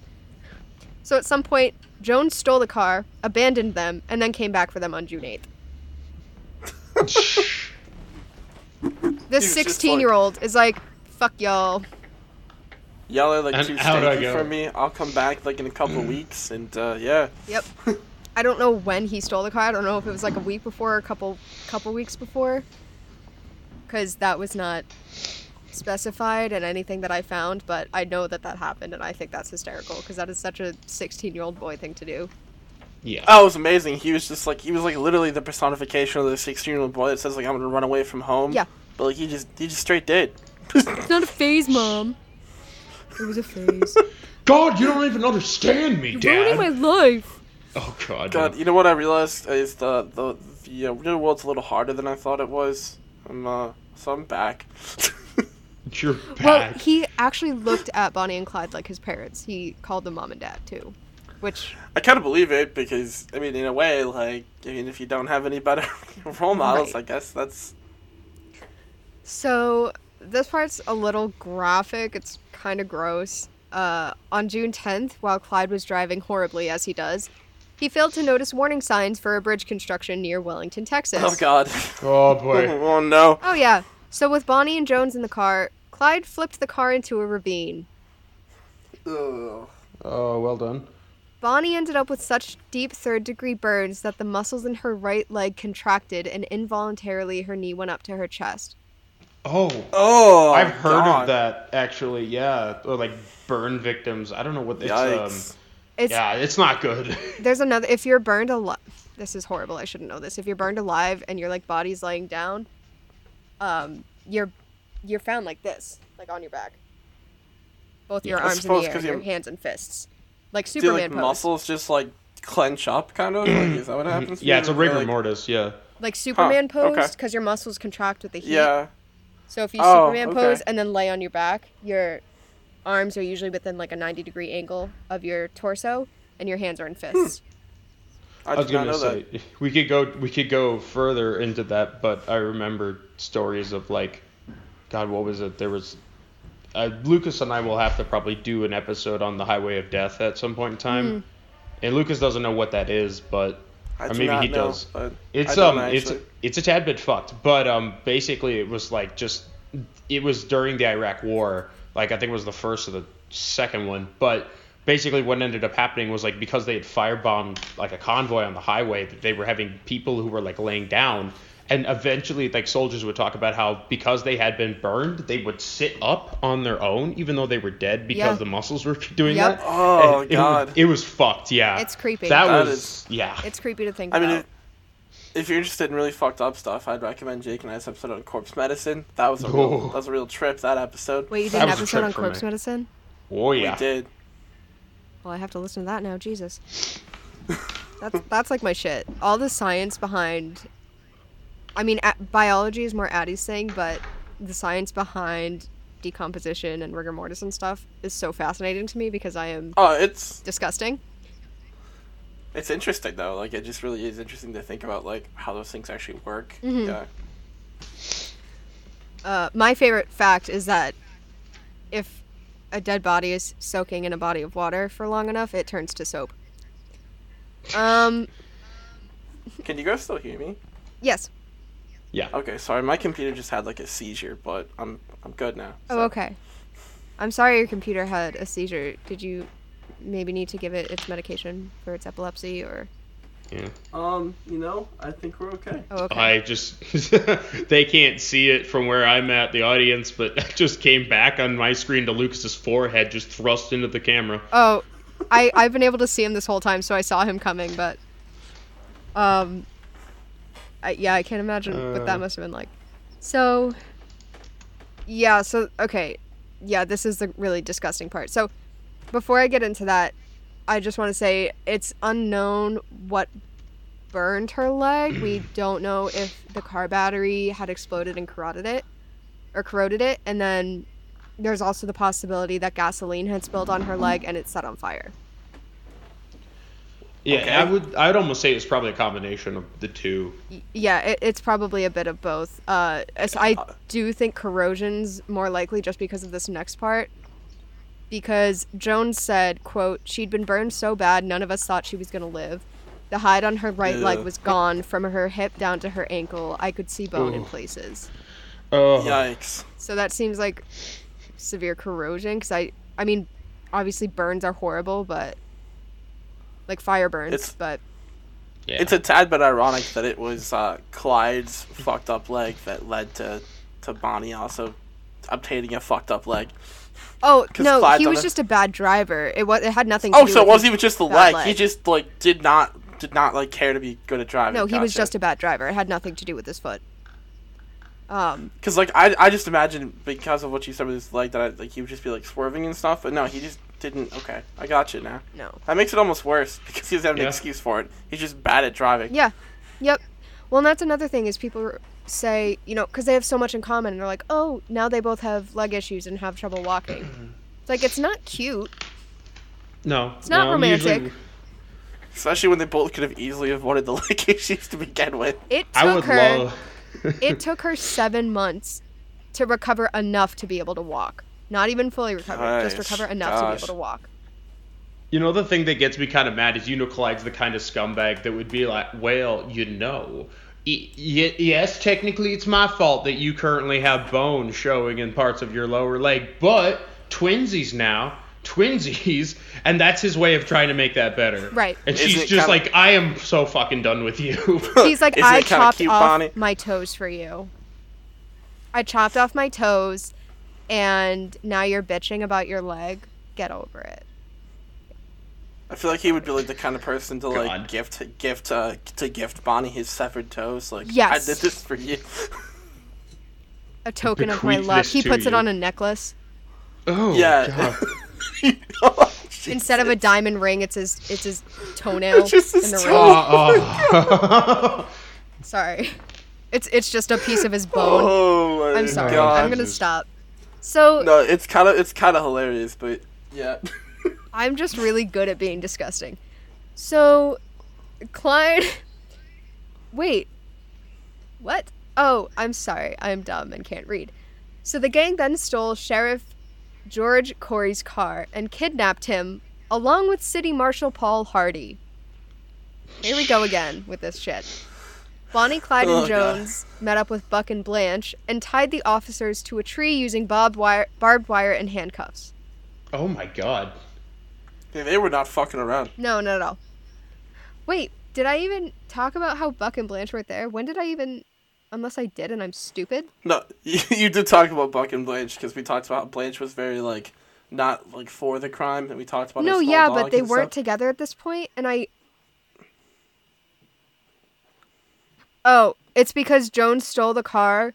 So at some point, Jones stole the car, abandoned them, and then came back for them on June 8th. This He was just 16 year old is like, fuck y'all. y'all are like And too how'd stanky for me. I'll come back like in a couple weeks and uh, yeah. Yep. I don't know when he stole the car. I don't know if it was like a week before or a couple couple weeks before. Because that was not specified in anything that I found, but I know that that happened, and I think that's hysterical because that is such a 16 year old boy thing to do. Yeah. Oh, it was amazing. He was just like he was like literally the personification of the sixteen year old boy that says like I'm gonna run away from home. Yeah. But like he just he just straight did. It's not a phase, mom. It was a phase. God, you don't even understand me, Dad. You're Ruining my life. Oh God. God, you know what I realized is the the the uh, real world's a little harder than I thought it was. I'm uh, so I'm back. You're back. Well, back. he actually looked at Bonnie and Clyde like his parents. He called them mom and dad too, which I kind of believe it because I mean, in a way, like I mean, if you don't have any better role models, Right. I guess that's So this part's a little graphic. It's kind of gross. Uh, on June 10th, while Clyde was driving horribly as he does, he failed to notice warning signs for a bridge construction near Wellington, Texas. oh god. oh boy. oh no. Oh yeah. So with Bonnie and Jones in the car, Clyde flipped the car into a ravine. Ugh. Oh, well done. Bonnie ended up with such deep third degree burns that the muscles in her right leg contracted and involuntarily her knee went up to her chest. Oh, Oh, I've heard God. of that actually. Yeah, or like burn victims. I don't know what it's. Yikes. Um, It's yeah, it's not good. there's another if you're burned alive this is horrible i shouldn't know this if you're burned alive and your like body's laying down um you're you're found like this like on your back both your I arms in the air 'cause your your- hands and fists like Do superman like pose muscles just like clench up, kind of? like, is that what mm-hmm. happens? yeah, it's a Or, rigor like- mortis. Yeah. like superman pose okay. because your muscles contract with the heat Yeah. so if you Oh, superman okay. pose and then lay on your back your arms are usually within like a 90 degree angle of your torso and your hands are in hmm. fists I, I was gonna say that. we could go we could go further into that, but I remember stories of like, God, what was it? There was, uh, Lucas and I will have to probably do an episode on the Highway of Death at some point in time, Mm-hmm. and Lucas doesn't know what that is, but I or maybe he know, does. But It's I don't um, it's actually. it's a tad bit fucked, but um, basically it was like just it was during the Iraq War. Like I think it was the first or the second one, but basically what ended up happening was like because they had firebombed like a convoy on the highway, that they were having people who were like laying down. And eventually, like soldiers would talk about how because they had been burned, they would sit up on their own, even though they were dead, because Yeah. the muscles were doing Yep. that. Oh, And it, God. Was, it was fucked. Yeah, It's creepy. That, That was is- yeah. it's creepy to think I mean, about if, if you're interested in really fucked up stuff, I'd recommend Jake and I's episode on corpse medicine. That was a real, that was a real trip. That episode. wait you did That an was a episode on corpse me. medicine Oh yeah. We did. Well, I have to listen to that now. Jesus. That's that's like my shit. All the science behind. I mean, a- biology is more Addie's thing, but the science behind decomposition and rigor mortis and stuff is so fascinating to me because I am Oh, it's disgusting. it's interesting though. Like it just really is interesting to think about like how those things actually work. Mhm. Yeah. Uh, my favorite fact is that if a dead body is soaking in a body of water for long enough, it turns to soap. Um. Can you guys still hear me? Yes. Yeah. Okay, sorry, my computer just had like a seizure, but I'm I'm good now. Oh, okay. I'm sorry your computer had a seizure. Did you maybe need to give it its medication for its epilepsy or? Yeah. Um, you know, I think we're okay. Oh, okay. I just they can't see it from where I'm at the audience, but I just came back on my screen to Lucas's forehead just thrust into the camera. Oh, I I've been able to see him this whole time, so I saw him coming, but um, I, yeah, I can't imagine what that Uh. must have been like. So, yeah, so okay, yeah, this is the really disgusting part. So, before I get into that, I just want to say it's unknown what burned her leg. We don't know if the car battery had exploded and corroded it, or corroded it, and then there's also the possibility that gasoline had spilled on her leg and it set on fire. Yeah, Okay. I would I would almost say it's probably a combination of the two. Yeah, it, it's probably a bit of both. Uh, as I do think corrosion's more likely just because of this next part. Because Jones said, "quote She'd been burned so bad, none of us thought she was gonna live. The hide on her right leg was gone from her hip down to her ankle. I could see bone in places. Oh, Yikes. So that seems like severe corrosion. Because I, I mean, obviously burns are horrible, but like fire burns. It's- but yeah. It's a tad bit ironic that it was uh, Clyde's fucked up leg that led to to Bonnie also obtaining a fucked up leg. Oh no, Clyde's he was the- just a bad driver. It was. It had nothing. to do with it. Oh, so it wasn't even just the bad leg. He just like did not did not like care to be good at driving. No, he was just a bad driver. It had nothing to do with his foot. Um, Because like I, I just imagine because of what you said with his leg that I, like he would just be like swerving and stuff. But no, he just didn't. Okay, I got you now. no. That makes it almost worse because he doesn't have an Yeah. excuse for it. He's just bad at driving. Yeah. Yep. Well, and that's another thing is people say, you know, because they have so much in common, and they're like, oh, now they both have leg issues and have trouble walking. It's like it's not cute. No, It's not no, romantic. usually- Especially when they both could have easily avoided the leg issues to begin with. It I took would her. love. it took her seven months to recover enough to be able to walk. Not even fully recover, just recover enough to be able to walk. You know the thing that gets me kind of mad is you know Clyde's the kind of scumbag that would be like, well, you know, y- y- yes, technically it's my fault that you currently have bone showing in parts of your lower leg, but twinsies now, twinsies, and that's his way of trying to make that better. Right. And Isn't she's just kinda- like, I am so fucking done with you. He's like, I chopped cute, off Bonnie? my toes for you. I chopped off my toes, and now you're bitching about your leg. Get over it. I feel like he would be like the kind of person to like God. gift gift uh, to gift Bonnie his severed toes. Like, Yes. I did this for you. A token of my love. He to puts it on a necklace. oh, yeah. God. Instead of a diamond ring, it's his it's his toenail Just in his the toe. ring. Oh, oh. Sorry. It's it's just a piece of his bone. Oh my I'm sorry. God. I'm gonna stop. So No, it's kind of it's kind of hilarious, but yeah. I'm just really good at being disgusting. So, Clyde. Wait. What? Oh, I'm sorry. I'm dumb and can't read. So the gang then stole Sheriff George Corey's car and kidnapped him along with City Marshal Paul Hardy. Here we go again with this shit. Bonnie, Clyde, Oh, and God. Jones met up with Buck and Blanche and tied the officers to a tree using barbed wire, barbed wire and handcuffs. oh my God. Yeah, they were not fucking around. No, not at all. Wait, did I even talk about how Buck and Blanche weren't there? When did I even? Unless I did and I'm stupid. No, you, you did talk about Buck and Blanche because we talked about Blanche was very like not like for the crime, and we talked about. no, yeah, but they weren't stuff. together at this point, and I. Oh, it's because Jones stole the car,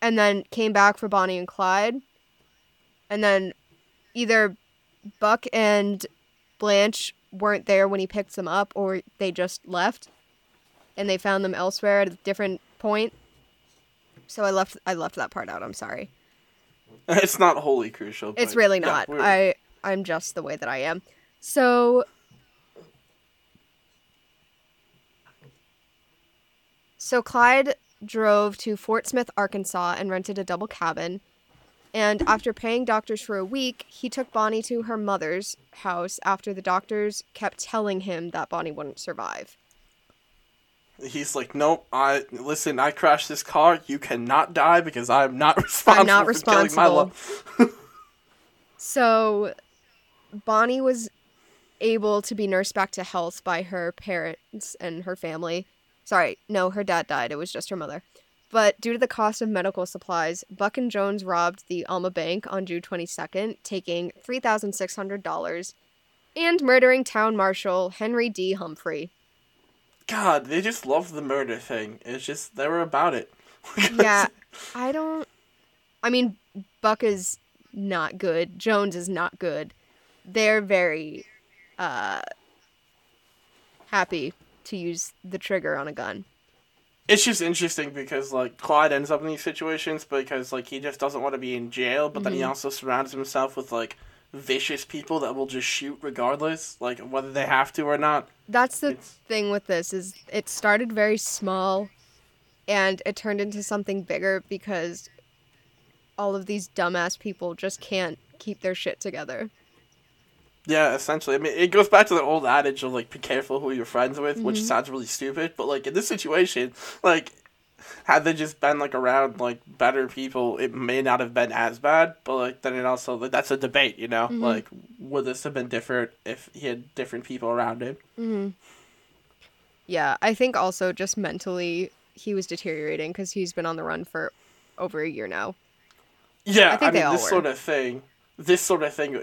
and then came back for Bonnie and Clyde, and then either Buck and Blanche weren't there when he picked them up, or they just left, and they found them elsewhere at a different point. So I left. I left that part out. I'm sorry. It's not wholly crucial. It's really not. we're- I I'm just the way that I am. So So Clyde drove to Fort Smith, Arkansas and rented a double cabin. And after paying doctors for a week, he took Bonnie to her mother's house after the doctors kept telling him that Bonnie wouldn't survive. He's like, nope. I listen. I crashed this car. You cannot die because I'm not responsible. not for killing my responsible. love. So Bonnie was able to be nursed back to health by her parents and her family. Sorry, no, her dad died. It was just her mother. But due to the cost of medical supplies, Buck and Jones robbed the Alma Bank on June 22nd, taking $3,600 and murdering town marshal Henry D. Humphrey. God, they just love the murder thing. It's just they were about it. Yeah, I don't. I mean, Buck is not good. Jones is not good. They're very uh, happy to use the trigger on a gun. It's just interesting because like Clyde ends up in these situations because like he just doesn't want to be in jail, but then Mm-hmm. he also surrounds himself with like vicious people that will just shoot regardless, like whether they have to or not. That's the It's- thing with this is it started very small and it turned into something bigger because all of these dumbass people just can't keep their shit together. Yeah, essentially. I mean, it goes back to the old adage of like be careful who you're friends with, which Mm-hmm. sounds really stupid, but like in this situation, like had they just been like around like better people, it may not have been as bad. But like then it also like, that's a debate, you know. Mm-hmm. Like would this have been different if he had different people around him? Yeah, I think also just mentally he was deteriorating because he's been on the run for over a year now. Yeah, I I, think they mean all this were. sort of thing. This sort of thing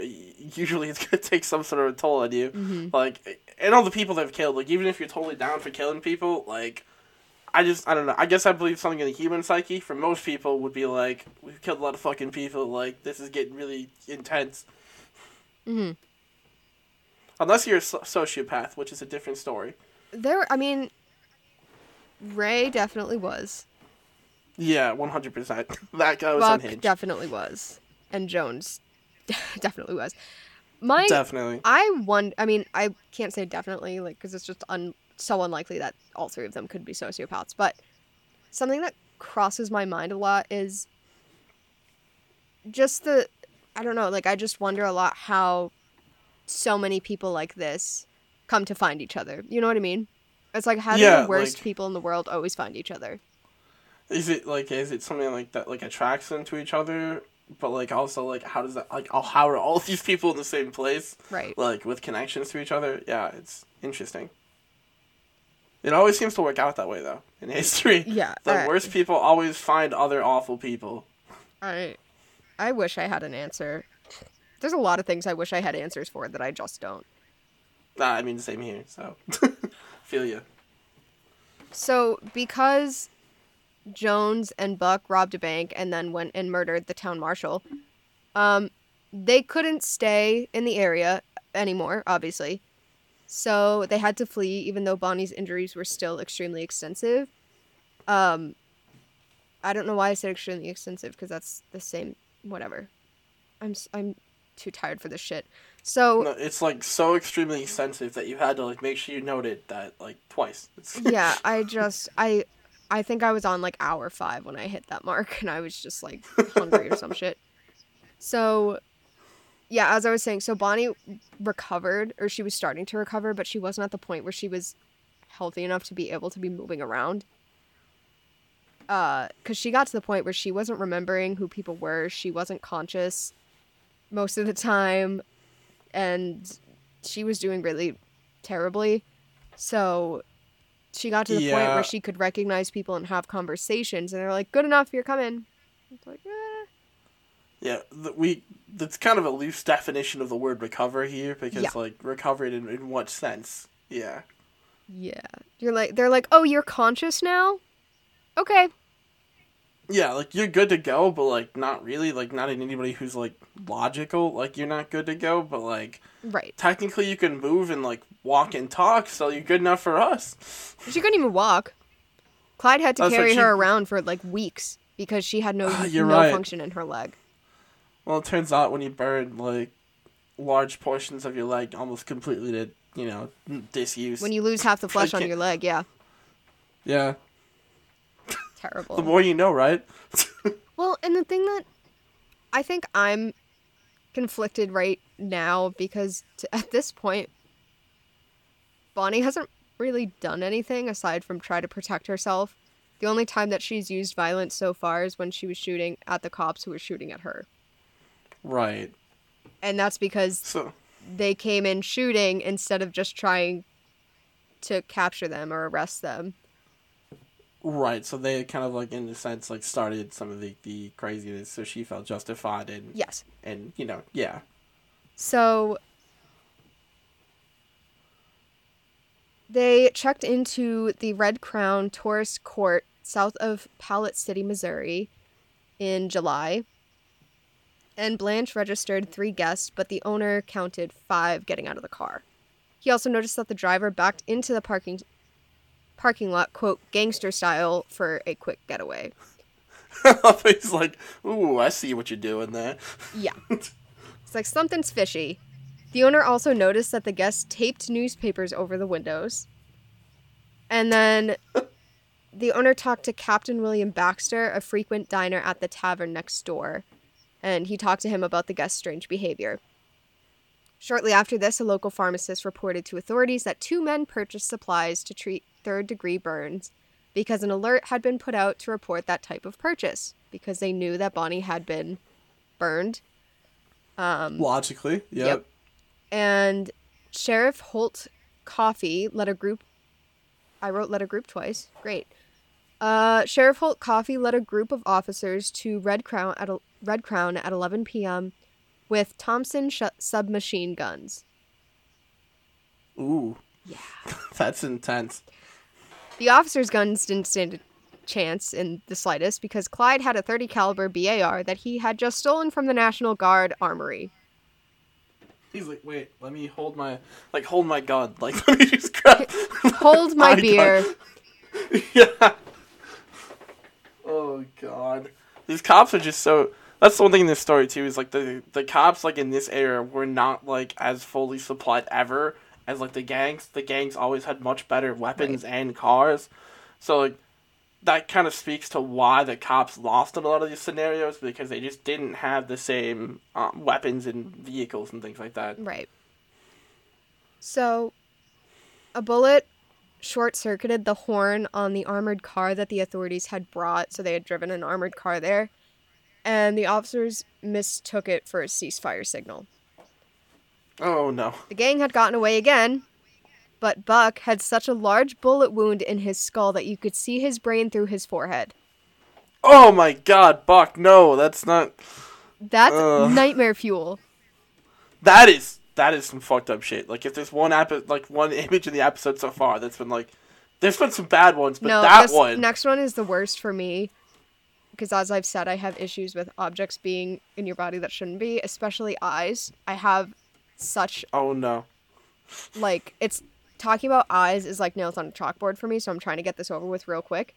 usually it's gonna take some sort of toll on you. Mm-hmm. Like, and all the people they've killed. Like, even if you're totally down for killing people, like, I just I don't know. I guess I believe something in the human psyche for most people would be like, we've killed a lot of fucking people. Like, this is getting really intense. Mm-hmm. Unless you're a sociopath, which is a different story. There, I mean, Ray definitely was. Yeah, one hundred percent. That guy was Buck unhinged. definitely was, and Jones definitely was. My Definitely. I won. I mean, I can't say definitely, like, because it's just un- so unlikely that all three of them could be sociopaths. But something that crosses my mind a lot is just the, I don't know, like, I just wonder a lot how so many people like this come to find each other. You know what I mean? It's like, how do the worst like- people in the world always find each other? Is it like is it something like that like attracts them to each other? But like also like how does that like how are all these people in the same place Right. like with connections to each other? Yeah, it's interesting. It always seems to work out that way though in history. Yeah, the worst people always find other awful people. I, I wish I had an answer. There's a lot of things I wish I had answers for that I just don't. Nah, I mean the same here. So feel you. So, because Jones and Buck robbed a bank and then went and murdered the town marshal, um, they couldn't stay in the area anymore, obviously. So they had to flee, even though Bonnie's injuries were still extremely extensive. Um, I don't know why I said extremely extensive because that's the same. Whatever. I'm I'm too tired for this shit. So No, it's like so extremely extensive that you had to like make sure you noted that like twice. Yeah, I just I I think I was on like hour five when I hit that mark and I was just like hungry or some shit. So yeah, as I was saying, so Bonnie recovered or she was starting to recover, but she wasn't at the point where she was healthy enough to be able to be moving around. Uh, cause she got to the point where she wasn't remembering who people were. She wasn't conscious most of the time, and she was doing really terribly. So she got to the point where she could recognize people and have conversations, and they're like, "Good enough, you're coming." It's like, eh. Yeah, th- we that's kind of a loose definition of the word recover here because Yeah. like recovered in, in what sense? Yeah. yeah. You're like, they're like, "Oh, you're conscious now." Okay. Yeah, like you're good to go, but like not really, like not in anybody who's like logical, like you're not good to go, but like Right. technically you can move and like walk and talk, so you're good enough for us. She couldn't even walk. Clyde had to That's carry she- her around for like weeks because she had no you're no right. function in her leg. Well, it turns out when you burn like large portions of your leg almost completely to, you know, disuse. When you lose half the flesh on your leg, yeah, Yeah. Terrible. The more you know, right? Well, and the thing that I think I'm conflicted right now because at this point, Bonnie hasn't really done anything aside from try to protect herself. The only time that she's used violence so far is when she was shooting at the cops who were shooting at her. right. And that's because So they came in shooting instead of just trying to capture them or arrest them. Right, so they kind of like in a sense like started some of the, the craziness, so she felt justified in Yes. and you know, yeah. So they checked into the Red Crown Tourist Court south of Platte City, Missouri in July. And Blanche registered three guests, but the owner counted five getting out of the car. He also noticed that the driver backed into the parking parking lot, quote, gangster style for a quick getaway. He's like, "Ooh, I see what you're doing there." Yeah. It's like something's fishy. The owner also noticed that the guests taped newspapers over the windows. And then the owner talked to Captain William Baxter, a frequent diner at the tavern next door, and he talked to him about the guests' strange behavior. Shortly after this, a local pharmacist reported to authorities that two men purchased supplies to treat third degree burns because an alert had been put out to report that type of purchase because they knew that Bonnie had been burned Logically, yep. Yep. and Sheriff Holt Coffey led a group. I wrote led a group twice. Great. Uh, Sheriff Holt Coffey led a group of officers to Red Crown at el- Red Crown at 11 p.m. with Thompson sh- submachine guns. Ooh, Yeah. that's intense. The officers' guns didn't stand a chance in the slightest because Clyde had a 30 caliber BAR that he had just stolen from the National Guard armory. He's like, "Wait, let me hold my like hold my gun. Like, let me just grab Hold my gun." beer. yeah. Oh god, these cops are just so. That's the one thing in this story too is like the the cops like in this era were not like as fully supplied ever as like the gangs. The gangs always had much better weapons and cars, so like that kind of speaks to why the cops lost in a lot of these scenarios because they just didn't have the same um, weapons and vehicles and things like that. Right. So, a bullet short circuited the horn on the armored car that the authorities had brought, so they had driven an armored car there, and the officers mistook it for a ceasefire signal. Oh no. The gang had gotten away again, but Buck had such a large bullet wound in his skull that you could see his brain through his forehead. Oh my god, Buck, no, that's not. That's Ugh. nightmare fuel. That is that is some fucked up shit. Like if there's one app like one image in the episode so far that's been like there's been some bad ones, but no, that this one next one is the worst for me. Because as I've said, I have issues with objects being in your body that shouldn't be, especially eyes. I have such Oh no. like it's talking about eyes is like nails on a chalkboard for me, so I'm trying to get this over with real quick.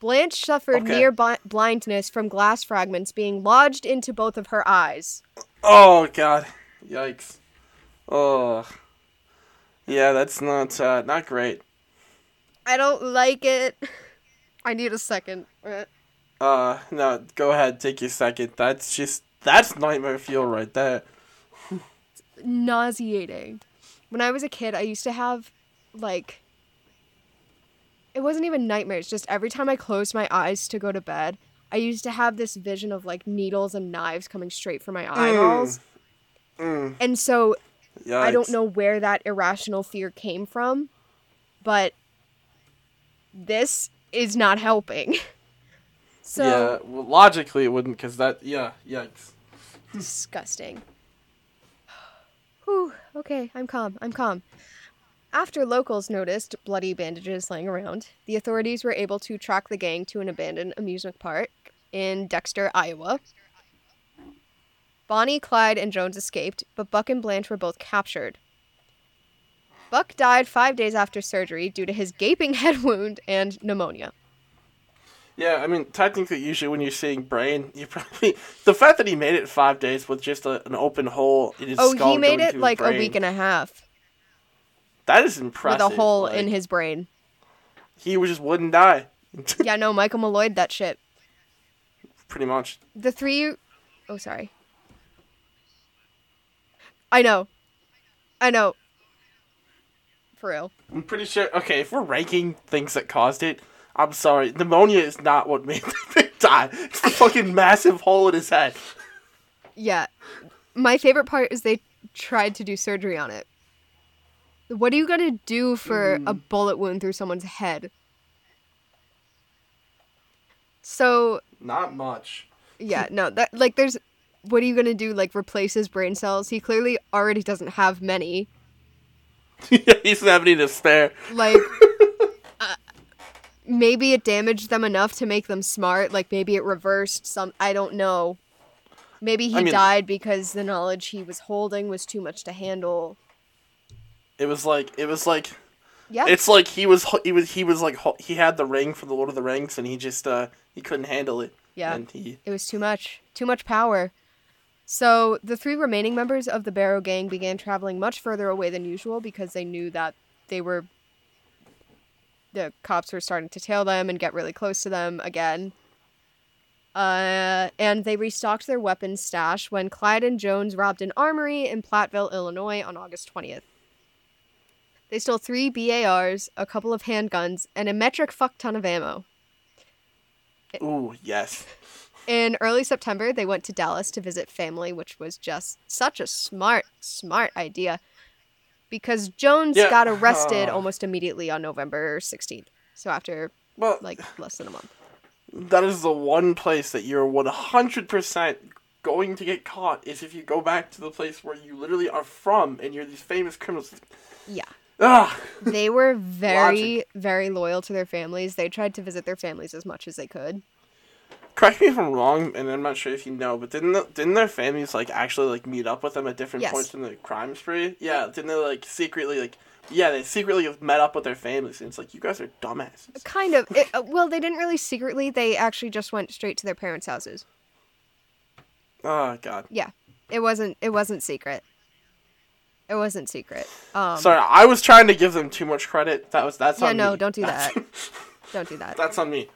Blanche suffered Okay. near bi- blindness from glass fragments being lodged into both of her eyes. Oh god. Yikes. Oh. Yeah, that's not uh, not great. I don't like it. I need a second. Uh, no, go ahead, take your second. That's just that's nightmare fuel right there. nauseating. When I was a kid, I used to have like it wasn't even nightmares, just every time I closed my eyes to go to bed, I used to have this vision of like needles and knives coming straight for my eyeballs. Mm. And so Yikes. I don't know where that irrational fear came from, but this is not helping. so yeah, well, logically it wouldn't, cause that yeah, yikes. disgusting. Whew, okay, I'm calm. I'm calm. After locals noticed bloody bandages laying around, the authorities were able to track the gang to an abandoned amusement park in Dexter, Iowa. Bonnie, Clyde, and Jones escaped, but Buck and Blanche were both captured. Buck died five days after surgery due to his gaping head wound and pneumonia. Yeah, I mean, technically, usually when you're seeing brain, you probably the fact that he made it five days with just a, an open hole in his Oh, skull. he made it like a week and a half that is impressive. with a hole like, in his brain. He just wouldn't die. Yeah, no, Michael Malloyed that shit. Pretty much. The three oh sorry. I know. I know. For real. I'm pretty sure. Okay, if we're ranking things that caused it, I'm sorry. Pneumonia is not what made him die. It's the fucking massive hole in his head. Yeah. My favorite part is they tried to do surgery on it. What are you gonna do for mm. a bullet wound through someone's head? So Not much. yeah, no, that like there's what are you gonna do? Like replace his brain cells? He clearly already doesn't have many. he doesn't have any to spare. Like maybe it damaged them enough to make them smart. Like maybe it reversed some. I don't know. Maybe he I mean- died because the knowledge he was holding was too much to handle. It was like it was like Yeah. it's like he was he was he was like he had the ring from the Lord of the Rings and he just uh he couldn't handle it. Yeah. And he It was too much. Too much power. So the three remaining members of the Barrow gang began traveling much further away than usual because they knew that they were the cops were starting to tail them and get really close to them again. Uh, and they restocked their weapons stash when Clyde and Jones robbed an armory in Platteville, Illinois on August 20th. They stole three BARs, a couple of handguns, and a metric fuck ton of ammo. ooh yes. In early September, they went to Dallas to visit family, which was just such a smart, smart idea. Because Jones Yeah, got arrested uh. almost immediately on November 16th. So after Well, like less than a month. that is the one place that you're 100% going to get caught is if you go back to the place where you literally are from and you're these famous criminals. Yeah. Ah, They were very, very loyal to their families. They tried to visit their families as much as they could. Correct me if I'm wrong, and I'm not sure if you know, but didn't the, didn't their families like actually like meet up with them at different Yes. points in the crime spree? Yeah, didn't they like secretly like yeah they secretly have met up with their families? And it's like you guys are dumbasses. Kind of. It, uh, well, they didn't really secretly. They actually just went straight to their parents' houses. Oh god. Yeah, it wasn't. It wasn't secret. It wasn't secret. Um, Sorry, I was trying to give them too much credit. That was that's Yeah, on no, me. don't do That's- that. don't do that. that's on me.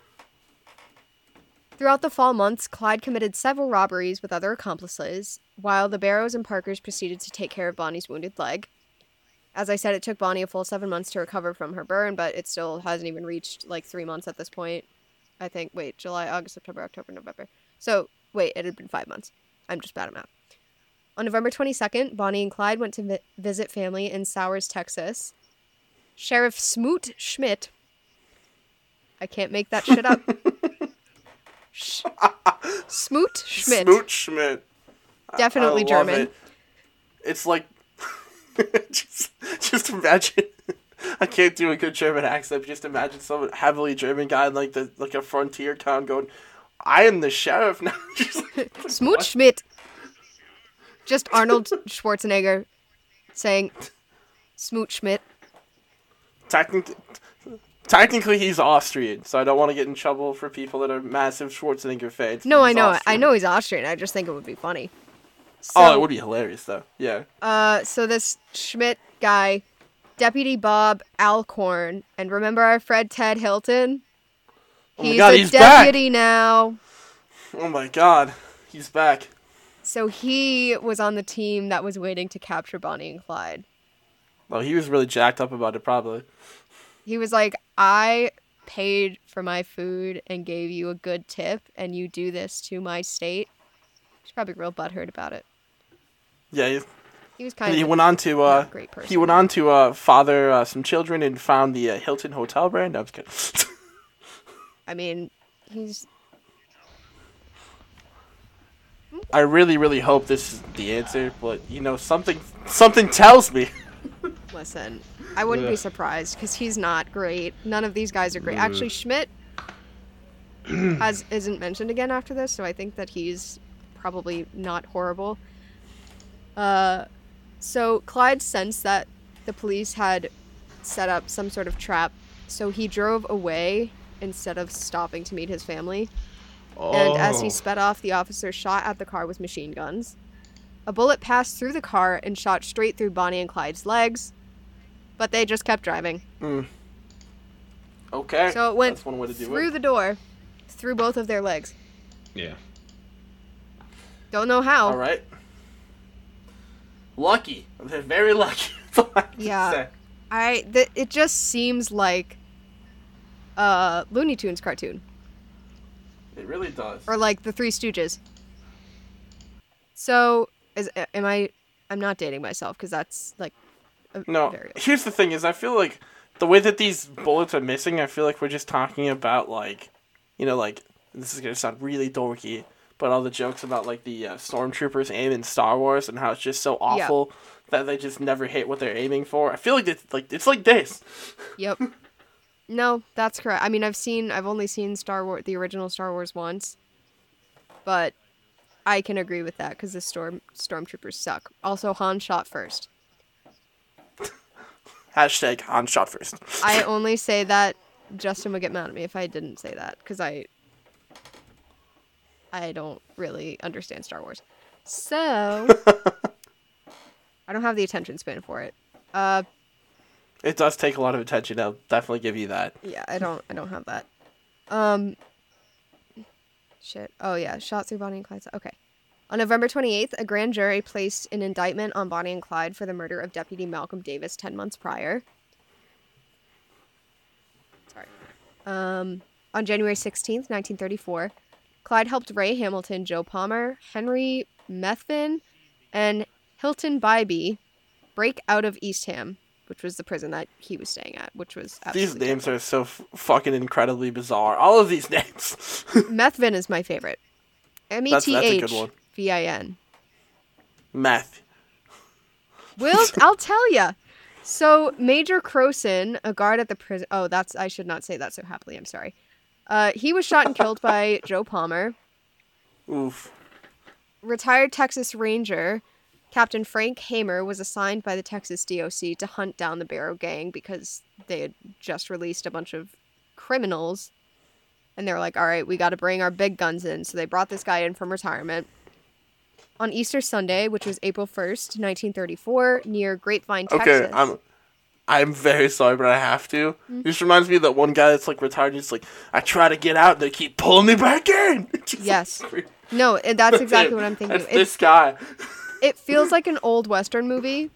Throughout the fall months, Clyde committed several robberies with other accomplices, while the Barrows and Parkers proceeded to take care of Bonnie's wounded leg. As I said, it took Bonnie a full seven months to recover from her burn, but it still hasn't even reached like three months at this point. I think, wait, July, August, September, October, November. So, wait, it had been five months. I'm just bad at math. On November 22nd, Bonnie and Clyde went to vi- visit family in Sowers, Texas. Sheriff Smoot Schmidt. I can't make that shit up. Smoot Schmidt. Smoot Schmidt. I- Definitely I love German. it. It's like just just imagine. I can't do a good German accent. but Just imagine some heavily German guy in like the like a frontier town going, "I am the sheriff now." Like, Smoot Schmidt. Just Arnold Schwarzenegger saying Smoot Schmidt. technically, technically he's Austrian, so I don't want to get in trouble for people that are massive Schwarzenegger fans. No, I know. I know he's Austrian. I just think it would be funny. So, oh, it would be hilarious though. Yeah. Uh, so this Schmidt guy, Deputy Bob Alcorn, and remember our Fred Ted Hilton? Oh my He's God, a he's back. deputy now. Oh my God, he's back. So he was on the team that was waiting to capture Bonnie and Clyde. Well, he was really jacked up about it, probably. He was like, I paid for my food and gave you a good tip, and you do this to my state. He's probably real butthurt about it. Yeah, he, He was kind he of went on to uh, great person. he went on to uh, father uh, some children and found the uh, Hilton Hotel brand. No, I'm kidding. I mean, he's I really, really hope this is the answer, but you know, something something tells me. listen. I wouldn't be surprised because he's not great. None of these guys are great. Mm. Actually, Schmidt has isn't mentioned again after this, so I think that he's probably not horrible. Uh, so Clyde sensed that the police had set up some sort of trap, so he drove away instead of stopping to meet his family. And as he Oh. sped off, the officer shot at the car with machine guns. A bullet passed through the car and shot straight through Bonnie and Clyde's legs, but they just kept driving. Hmm. Okay. So it went That's one way to do through it. the door, through both of their legs. Yeah. Don't know how. All right. Lucky. They're very lucky. That's I Yeah. say. I th- it just seems like a Looney Tunes cartoon It really does. or like the Three Stooges. So is am I? I'm not dating myself because that's like a No. very Here's the thing: is I feel like the way that these bullets are missing, I feel like we're just talking about like, you know, like this is gonna sound really dorky, but all the jokes about like the uh, stormtroopers aim in Star Wars and how it's just so awful that they just never hit what they're aiming for. I feel like it's like it's like this. Yep. No, that's correct. I mean, I've seen, I've only seen Star Wars, the original Star Wars once, but I can agree with that because the storm stormtroopers suck. Also, Han shot first. Hashtag Han shot first. I only say that Justin would get mad at me if I didn't say that because I, I don't really understand Star Wars, so I don't have the attention span for it. Uh, It does take a lot of attention. I'll definitely give you that. Yeah, I don't I don't have that. Um shit. Oh yeah, shot through Bonnie and Clyde. Okay. On November 28th, a grand jury placed an indictment on Bonnie and Clyde for the murder of Deputy Malcolm Davis 10 months prior. Sorry. Um, on January 16th, 1934, Clyde helped Ray Hamilton, Joe Palmer, Henry Methvin, and Hilton Bybee break out of Eastham, which was the prison that he was staying at, which was These names are so f- fucking incredibly bizarre. All of these names. Methvin is my favorite. M E T H That's- T that's a H good one. V I N. Meth. Will I'll tell ya. So Major Crowson, a guard at the prison. Oh, that's I should not say that so happily. I'm sorry. Uh, he was shot and killed by Joe Palmer. Oof. Retired Texas Ranger Captain Frank Hamer was assigned by the Texas DOC to hunt down the Barrow Gang because they had just released a bunch of criminals. And they were like, all right, we got to bring our big guns in. So they brought this guy in from retirement. On Easter Sunday, which was April 1st, 1934, near Grapevine, Texas. Okay, I'm I'm very sorry, but I have to. Mm-hmm. This reminds me of that one guy that's like retired. He's like, I try to get out, and they keep pulling me back in. Yes. like- No, that's exactly what I'm thinking. That's It, this guy. it feels like an old Western movie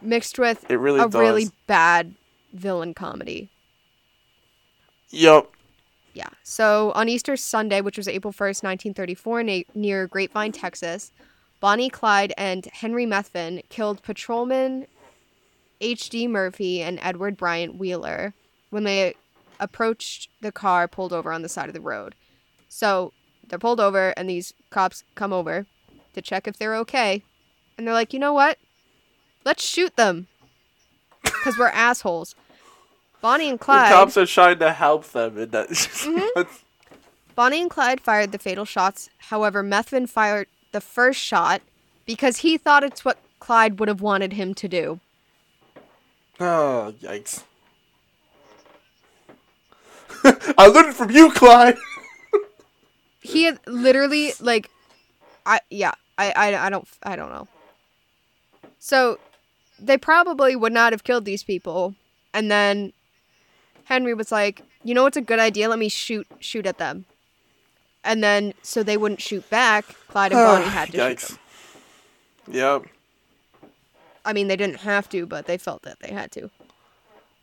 mixed with It really a really bad villain comedy. Yup. Yeah. So on Easter Sunday, which was April 1st, 1934, na- near Grapevine, Texas, Bonnie Clyde and Henry Methvin killed patrolman H.D. Murphy and Edward Bryant Wheeler when they approached the car pulled over on the side of the road. So they're pulled over, and these cops come over to check if they're okay. And they're like, you know what? Let's shoot them. Because we're assholes. Bonnie and Clyde. The cops are trying to help them, and that. Mm-hmm. Bonnie and Clyde fired the fatal shots. However, Methvin fired the first shot because he thought it's what Clyde would have wanted him to do. oh yikes! I learned from you, Clyde. He had literally like, I yeah, I I, I don't I don't know. So, they probably would not have killed these people, and then Henry was like, you know what's a good idea? Let me shoot shoot at them. And then so they wouldn't shoot back. Clyde and Bonnie had to shoot Yikes. them. Yep. I mean, they didn't have to, but they felt that they had to.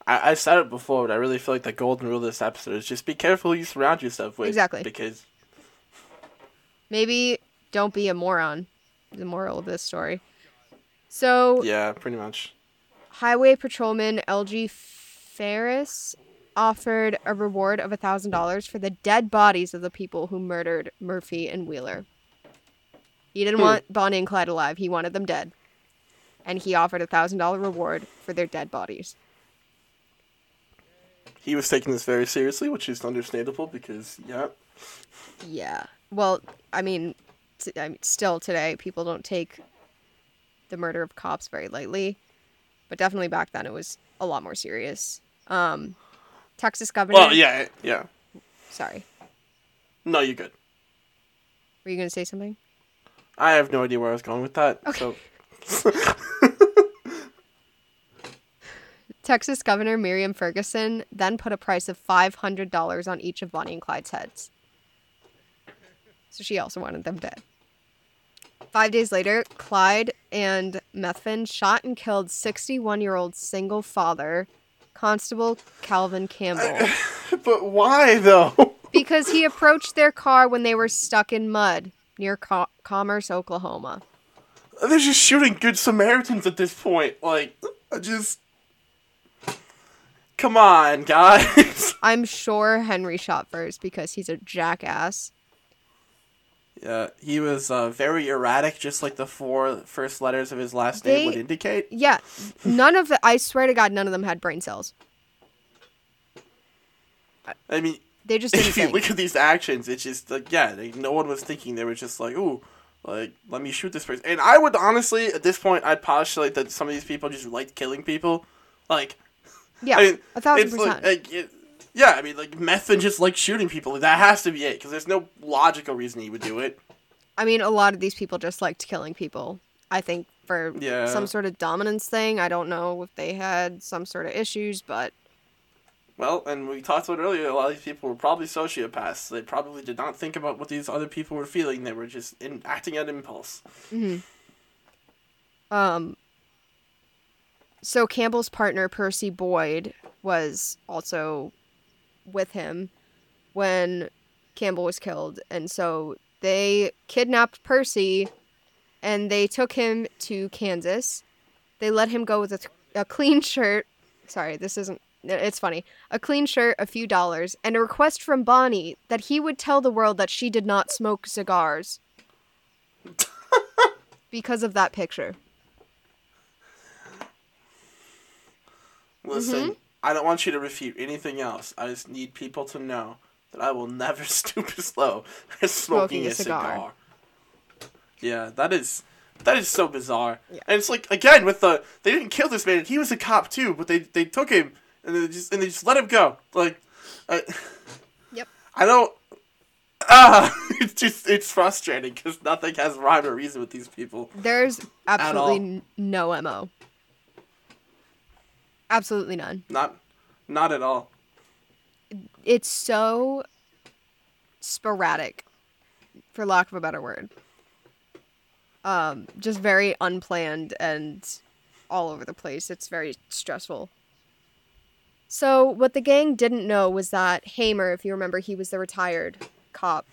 I, I said it before, but I really feel like the golden rule of this episode is just be careful who you surround yourself with. Exactly. Because Maybe don't be a moron. The moral of this story. So, yeah, pretty much. Highway Patrolman L.G. Phares offered a reward of $1,000 for the dead bodies of the people who murdered Murphy and Wheeler. He didn't Hmm. want Bonnie and Clyde alive, he wanted them dead. And he offered a $1,000 reward for their dead bodies. He was taking this very seriously, which is understandable because yeah. Yeah. Well, I mean, t- I mean, still today, people don't take the murder of cops very lightly, but definitely back then it was a lot more serious. Um, Texas governor. Well, yeah, yeah. Sorry, No, you're good. were you gonna say something? I have no idea where I was going with that. Okay. So Texas Governor Miriam Ferguson then put a price of five hundred dollars on each of Bonnie and Clyde's heads. So she also wanted them dead. Five days later, Clyde and Methvin shot and killed 61 year old single father, Constable Calvin Campbell, But why though? because he approached their car when they were stuck in mud near Co- Commerce, Oklahoma. They're just shooting good Samaritans at this point. Like, I just Come on, guys. I'm sure Henry shot first because he's a jackass. Yeah, he was uh, very erratic, just like the four first letters of his last They- name would indicate. Yeah, none of the. I swear to God, none of them had brain cells. I mean, They just didn't if you look at these actions, it's just like yeah, like, no one was thinking. They were just like, ooh, like let me shoot this person. And I would honestly, at this point, I'd postulate that some of these people just liked killing people. Like, Yeah, I mean, a thousand it's percent. Like, like, it, yeah, I mean, like meth and just like shooting people. That has to be it, because there's no logical reason he would do it. I mean, a lot of these people just liked killing people. I think for Yeah. some sort of dominance thing. I don't know if they had some sort of issues, but Well, and we talked about earlier, a lot of these people were probably sociopaths. They probably did not think about what these other people were feeling. They were just in, acting at impulse. um. So Campbell's partner Percy Boyd was also with him when Campbell was killed, and so they kidnapped Percy, and they took him to Kansas. They let him go with a, a clean shirt. Sorry, this isn't. It's funny. A clean shirt, a few dollars, and a request from Bonnie that he would tell the world that she did not smoke cigars. because of that picture. Listen, mm-hmm. I don't want you to refute anything else. I just need people to know that I will never stoop as low as smoking, Smoking a cigar. cigar. Yeah, that is that is so bizarre. Yeah. And it's like again with the they didn't kill this man. He was a cop too, but they they took him and they just and they just let him go. Like, I, Yep. I don't. Ah, it's just it's frustrating because nothing has rhyme or reason with these people. There's absolutely no mo. Absolutely none. Not, not at all. It's so sporadic, for lack of a better word. Um, just very unplanned and all over the place. It's very stressful. So, what the gang didn't know was that Hamer, if you remember, he was the retired cop.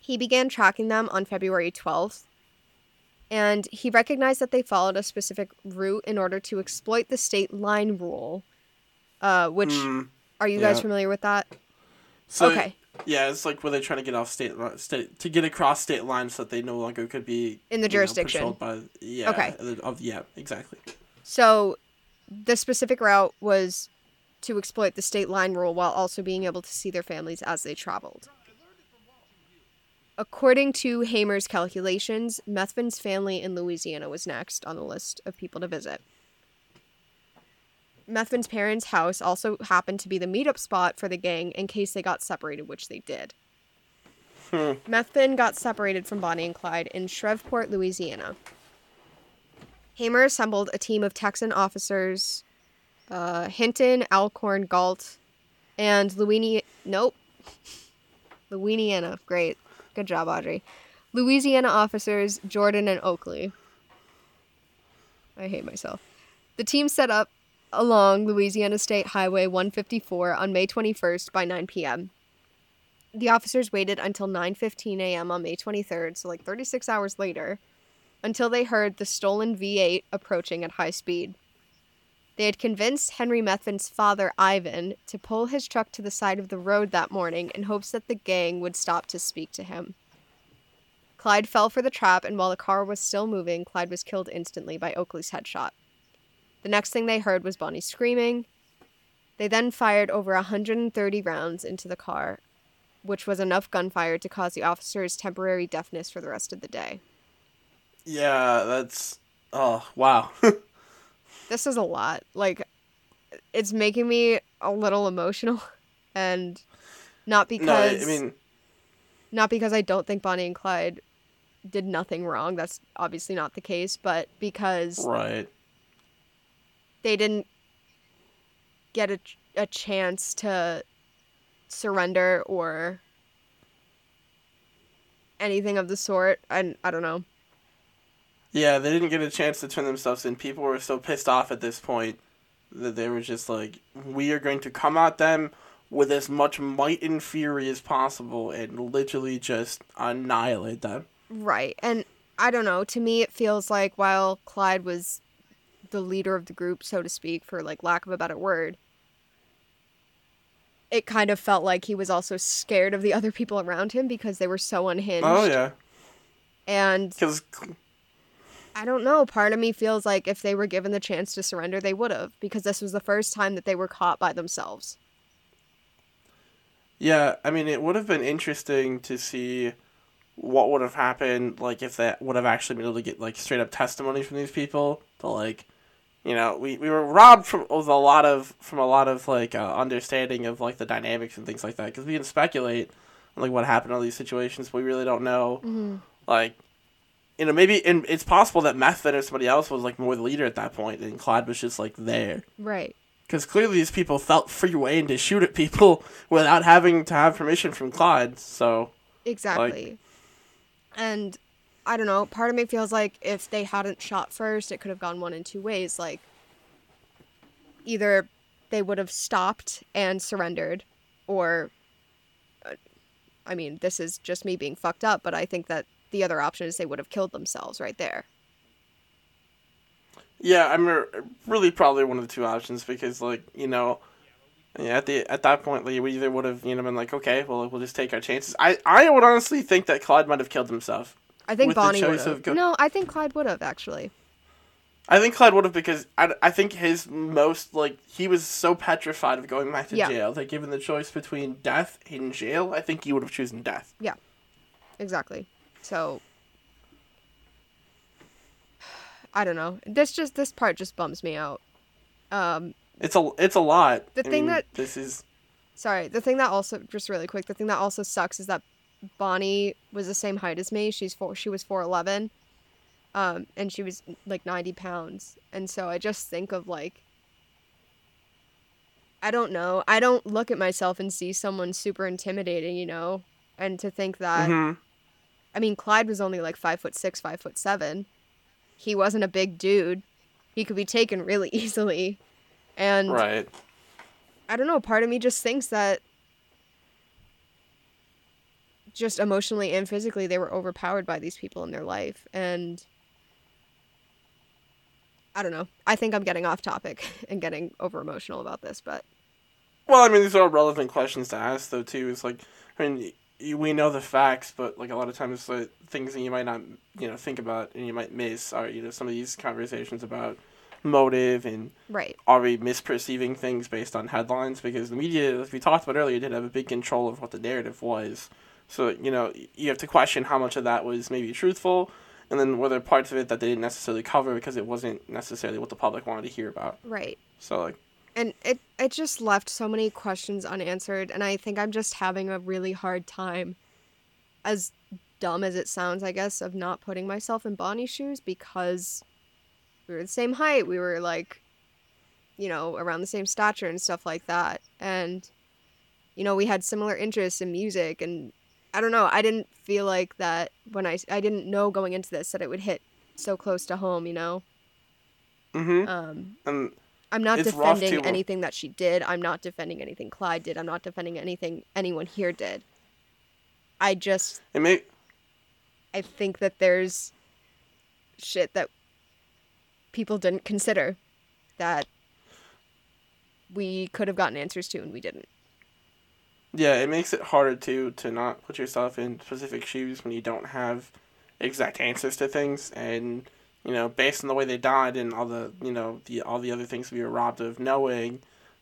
He began tracking them on February 12th, and he recognized that they followed a specific route in order to exploit the state line rule. Uh, which Hmm. are you guys yeah. familiar with that? So, okay, Yeah, it's like where they're trying to get off state state to get across state lines so that they no longer could be In the know, jurisdiction. patrolled by yeah. Okay. Of yeah, exactly. so the specific route was to exploit the state line rule while also being able to see their families as they traveled. According to Hamer's calculations, Methvin's family in Louisiana was next on the list of people to visit. Methvin's parents' house also happened to be the meetup spot for the gang in case they got separated, which they did. Hmm. Methvin got separated from Bonnie and Clyde in Shreveport, Louisiana. Hamer assembled a team of Texan officers, uh, Hinton, Alcorn, Gault, and Louisiana. Nope. Louisiana. Great. Good job, Audrey. Louisiana officers Jordan and Oakley. I hate myself. The team set up along Louisiana State Highway 154 on May 21st by 9 p.m. The officers waited until 9:15 a.m. on May 23rd, so like 36 hours later, until they heard the stolen V8 approaching at high speed. They had convinced Henry Methvin's father, Ivan, to pull his truck to the side of the road that morning in hopes that the gang would stop to speak to him. Clyde fell for the trap, and while the car was still moving, Clyde was killed instantly by Oakley's headshot. The next thing they heard was Bonnie screaming. They then fired over 130 rounds into the car, which was enough gunfire to cause the officers temporary deafness for the rest of the day. Yeah, that's oh wow. This is a lot. Like, it's making me a little emotional, and not because. no, I mean not because I don't think Bonnie and Clyde did nothing wrong. That's obviously not the case, but because right. they didn't get a, a chance to surrender or anything of the sort. I, I don't know. Yeah, they didn't get a chance to turn themselves in. People were so pissed off at this point that they were just like, "We are going to come at them with as much might and fury as possible and literally just annihilate them." Right. And I don't know. To me, it feels like while Clyde was the leader of the group, so to speak, for like lack of a better word, it kind of felt like he was also scared of the other people around him because they were so unhinged. Oh yeah, And because I don't know. Part of me feels like if they were given the chance to surrender, they would have because this was the first time that they were caught by themselves. yeah, I mean, it would have been interesting to see what would have happened, like if that would have actually been able to get like straight up testimony from these people to like. You know, we, we were robbed from of a lot of from a lot of like uh, understanding of like the dynamics and things like that because we can speculate on like what happened in all these situations, but we really don't know Mm-hmm. like you know maybe and it's possible that Methvin or somebody else was like more the leader at that point and Clyde was just like there Right. because clearly these people felt free reign to shoot at people without having to have permission from Clyde so Exactly. and I don't know, part of me feels like if they hadn't shot first, it could have gone one in two ways. Like, either they would have stopped and surrendered, or, uh, I mean, this is just me being fucked up, but I think that the other option is they would have killed themselves right there. yeah I'm re- really probably one of the two options because like you know yeah, at the at that point like, we either would have you know been like okay well we'll just take our chances I I would honestly think that Clyde might have killed himself I think Bonnie would have. go- No, I think Clyde would have, actually. I think Clyde would have because I, I think his most like he was so petrified of going back to Yeah. jail that given the choice between death and jail, I think he would have chosen death. Yeah, exactly. So I don't know. This just this part just bums me out. Um It's a it's a lot. The I thing mean, that- this is sorry, the thing that also just really quick, the thing that also sucks is that Bonnie was the same height as me. She's four she was four eleven. Um, and she was like ninety pounds. And so I just think of like I don't know. I don't look at myself and see someone super intimidating, you know? And to think that mhm. I mean, Clyde was only like five foot six, five foot seven. He wasn't a big dude. He could be taken really easily. And right. I don't know, part of me just thinks that just emotionally and physically they were overpowered by these people in their life. And I don't know. I think I'm getting off topic and getting over emotional about this, but Well, I mean, these are relevant questions to ask, though. Too is like, I mean, we know the facts, but like a lot of times, like, things that you might not, you know, think about and you might miss are, you know, some of these conversations about motive and right. are we misperceiving things based on headlines? Because the media, as we talked about earlier, did have a big control of what the narrative was. So you know, you have to question how much of that was maybe truthful, and then were there parts of it that they didn't necessarily cover because it wasn't necessarily what the public wanted to hear about. Right. So like, and it it just left so many questions unanswered and i think i'm just having a really hard time as dumb as it sounds i guess of not putting myself in bonnie's shoes because we were the same height we were like you know around the same stature and stuff like that and you know we had similar interests in music and i don't know i didn't feel like that when i i didn't know going into this that it would hit so close to home you know mm-hmm. um and I'm not It's defending anything that she did. I'm not defending anything Clyde did. I'm not defending anything anyone here did. I just it may I think that there's shit that people didn't consider that we could have gotten answers to and we didn't. Yeah, it makes it harder to to not put yourself in specific shoes when you don't have exact answers to things, and you know, based on the way they died and all the you know the all the other things we were robbed of knowing,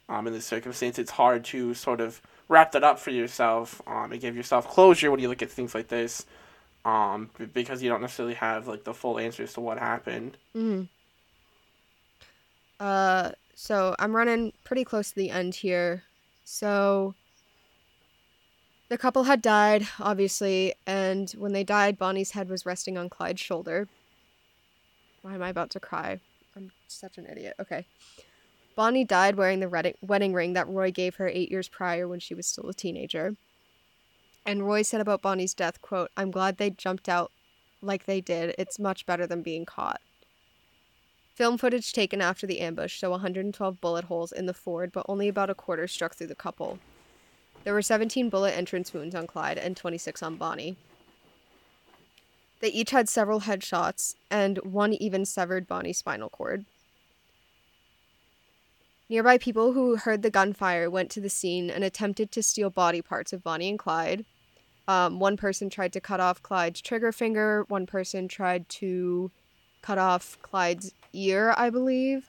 um, in this circumstance, it's hard to sort of wrap that up for yourself, um, and give yourself closure when you look at things like this, um, because you don't necessarily have like the full answers to what happened. Mm-hmm. Uh, so I'm running pretty close to the end here. So the couple had died, obviously, and when they died, Bonnie's head was resting on Clyde's shoulder. Why am I about to cry? I'm such an idiot. Okay. Bonnie died wearing the wedding ring that Roy gave her eight years prior when she was still a teenager. And Roy said about Bonnie's death, quote, I'm glad they jumped out like they did. It's much better than being caught. Film footage taken after the ambush show 112 bullet holes in the Ford, but only about a quarter struck through the couple. There were 17 bullet entrance wounds on Clyde and 26 on Bonnie. They each had several headshots, and one even severed Bonnie's spinal cord. Nearby people who heard the gunfire went to the scene and attempted to steal body parts of Bonnie and Clyde. Um, one person tried to cut off Clyde's trigger finger, one person tried to cut off Clyde's ear, I believe.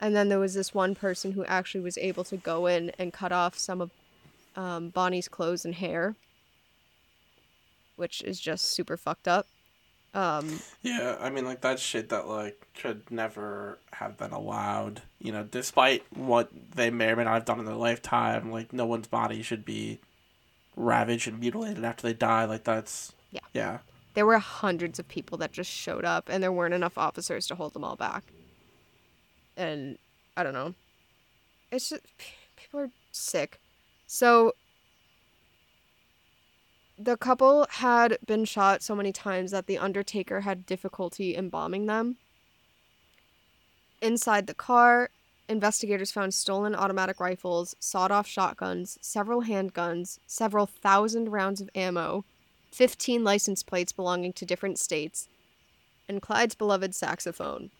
And then there was this one person who actually was able to go in and cut off some of um, Bonnie's clothes and hair, which is just super fucked up. Um, Yeah, I mean, like that's shit that like should never have been allowed. You know, despite what they may or may not have done in their lifetime, like no one's body should be ravaged and mutilated after they die. Like that's Yeah. yeah. there were hundreds of people that just showed up, and there weren't enough officers to hold them all back. And I don't know. It's just people are sick. So the couple had been shot so many times that the Undertaker had difficulty embalming them. Inside the car, investigators found stolen automatic rifles, sawed off shotguns, several handguns, several thousand rounds of ammo, 15 license plates belonging to different states, and Clyde's beloved saxophone.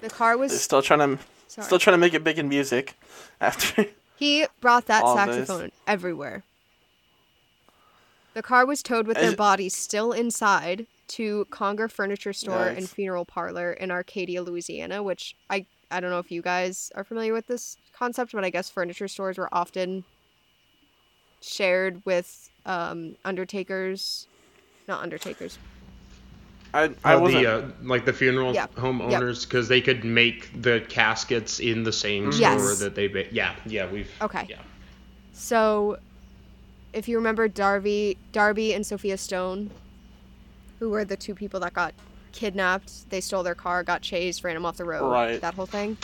The car They're was. still trying to Sorry. still trying to make it big in music after. He brought that All this. saxophone everywhere. The car was towed with their bodies still inside to Conger Furniture Store and Funeral Parlor in Arcadia, Louisiana, which I I don't know if you guys are familiar with this concept, but I guess furniture stores were often shared with um, undertakers, not undertakers. I I Oh, wasn't. the uh, like the funeral Yeah. home Yep. owners because they could make the caskets in the same Yes. store that they ba- yeah yeah we've Okay. yeah So, if you remember Darby, Darby and Sophia Stone, who were the two people that got kidnapped, they stole their car, got chased, ran them off the road, Right. that whole thing.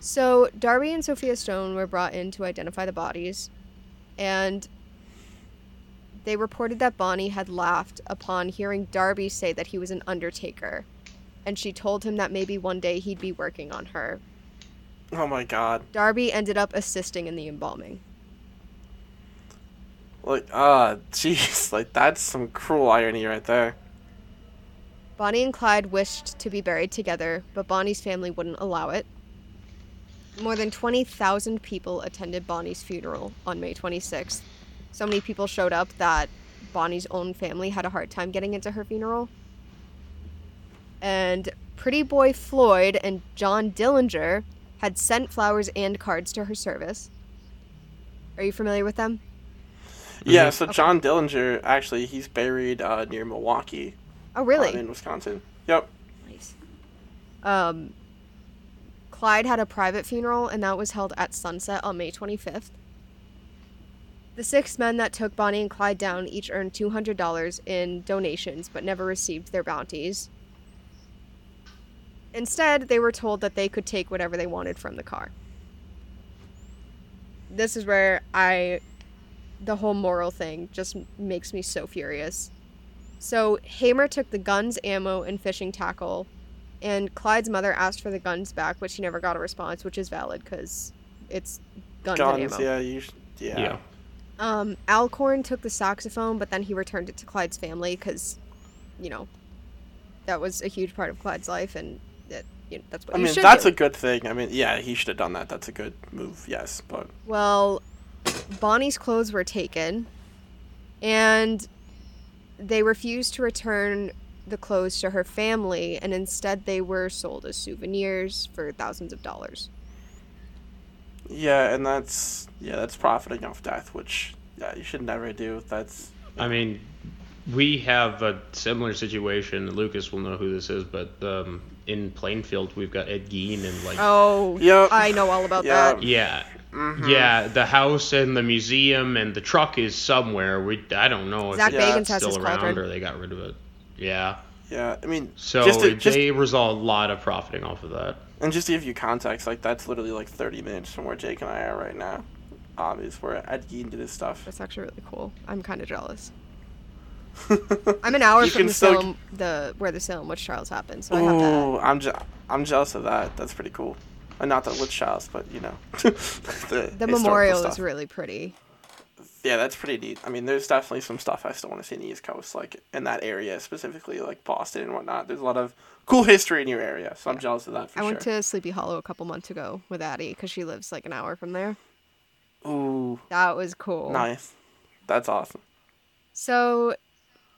So, Darby and Sophia Stone were brought in to identify the bodies, and they reported that Bonnie had laughed upon hearing Darby say that he was an undertaker, and she told him that maybe one day he'd be working on her. Oh my god. Darby ended up assisting in the embalming. Like ah, jeez. Like that's some cruel irony right there. Bonnie and Clyde wished to be buried together, but Bonnie's family wouldn't allow it. More than 20,000 people attended Bonnie's funeral on May 26th. So many people showed up that Bonnie's own family had a hard time getting into her funeral. And Pretty Boy Floyd and John Dillinger had sent flowers and cards to her service. Are you familiar with them? Yeah. So Okay. John Dillinger actually he's buried uh, near Milwaukee, Oh, uh, really? in Wisconsin. Yep. Nice. Um, Clyde had a private funeral, and that was held at sunset on May 25th. The six men that took Bonnie and Clyde down each earned $200 in donations, but never received their bounties. Instead, they were told that they could take whatever they wanted from the car. This is where I. The whole moral thing just makes me so furious. So Hamer took the guns, ammo, and fishing tackle, and Clyde's mother asked for the guns back, but she never got a response, which is valid because it's guns, and ammo. Yeah. You. sh- Yeah. yeah Um, Alcorn took the saxophone, but then he returned it to Clyde's family because, you know, that was a huge part of Clyde's life, and that you know, that's what I you mean, should that's do. a good thing. I mean, yeah, he should have done that. That's a good move. Yes, but Well, Bonnie's clothes were taken, and they refused to return the clothes to her family, and instead they were sold as souvenirs for thousands of dollars. yeah, and that's yeah, that's profiting off death, which yeah, you should never do. That's I mean we have a similar situation Lucas will know who this is but um, in Plainfield we've got Ed Gein and like Oh, Yep. I know all about Yeah. that. yeah Mhm. yeah the house and the museum and the truck is somewhere we I don't know Zach if Yeah. it's Bagans still around cauldron. or they got rid of it yeah yeah. I mean, so just to, just they result a lot of profiting off of that and just to give you context, like that's literally like 30 minutes from where Jake and I are right now. Um, is where Ed Gein did his stuff. That's actually really cool. I'm kind of jealous. I'm an hour You from the still- Salem, the where the Salem witch trials happened, so I have that. Ooh, I'm je- I'm jealous of that. That's pretty cool. Uh, not the witch house, but you know, the, The memorial stuff. is really pretty. Yeah, that's pretty neat. I mean, there's definitely some stuff I still want to see in the East Coast, like in that area specifically, like Boston and whatnot. There's a lot of cool history in your area, so I'm jealous of that for I sure. went to Sleepy Hollow a couple months ago with Addie because she lives like an hour from there. Ooh, That was cool. nice. That's awesome. So,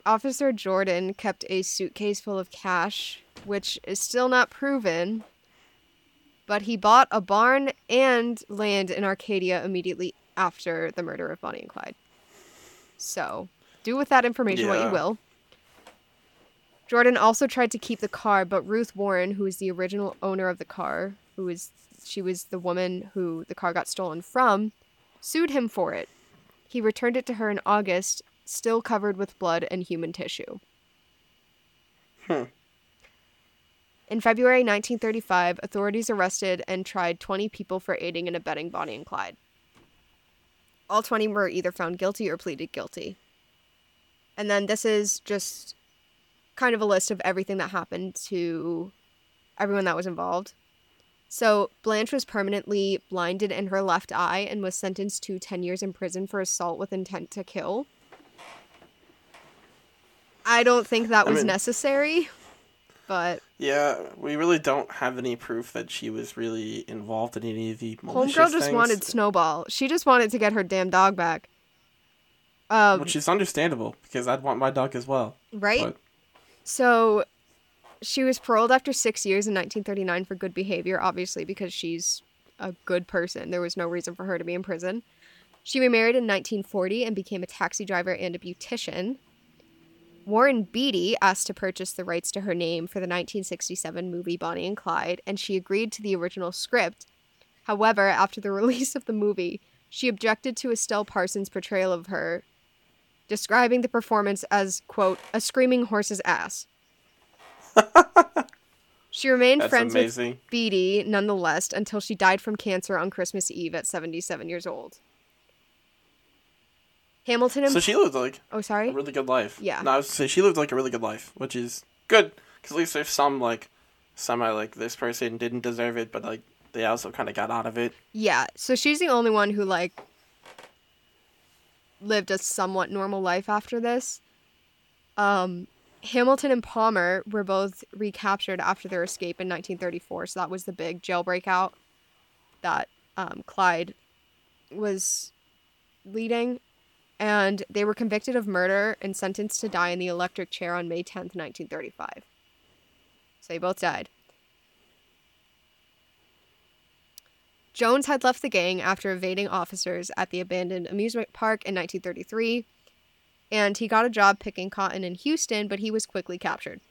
Officer Jordan kept a suitcase full of cash, which is still not proven. But he bought a barn and land in Arcadia immediately after the murder of Bonnie and Clyde. So, do with that information what you will. Jordan also tried to keep the car, but Ruth Warren, who is the original owner of the car, who is she was the woman who the car got stolen from, sued him for it. He returned it to her in August, still covered with blood and human tissue. Hmm. In February 1935, authorities arrested and tried 20 people for aiding and abetting Bonnie and Clyde. All 20 were either found guilty or pleaded guilty. And then this is just kind of a list of everything that happened to everyone that was involved. So, Blanche was permanently blinded in her left eye and was sentenced to 10 years in prison for assault with intent to kill. I don't think that I was mean- necessary, but Yeah, we really don't have any proof that she was really involved in any of the malicious Homegirl just things, wanted Snowball. She just wanted to get her damn dog back. Um, which is understandable because I'd want my dog as well. Right? But- So she was paroled after six years in 1939 for good behavior, obviously, because she's a good person. There was no reason for her to be in prison. She remarried in 1940 and became a taxi driver and a beautician. Warren Beatty asked to purchase the rights to her name for the 1967 movie Bonnie and Clyde, and she agreed to the original script. However, after the release of the movie, she objected to Estelle Parsons' portrayal of her, describing the performance as, quote, a screaming horse's ass. she remained That's friends amazing. with Beatty nonetheless until she died from cancer on Christmas Eve at 77 years old. Hamilton and So she lived like oh sorry a really good life. Yeah. No, I was say she lived like a really good life, which is good because at least there's some like semi like this person didn't deserve it, but like they also kind of got out of it. yeah so she's the only one who like lived a somewhat normal life after this um Hamilton and Palmer were both recaptured after their escape in 1934 so that was the big jailbreak out that um, Clyde was leading and they were convicted of murder and sentenced to die in the electric chair on May 10th 1935 so they both died Jones had left the gang after evading officers at the abandoned amusement park in 1933, and he got a job picking cotton in Houston, but he was quickly captured.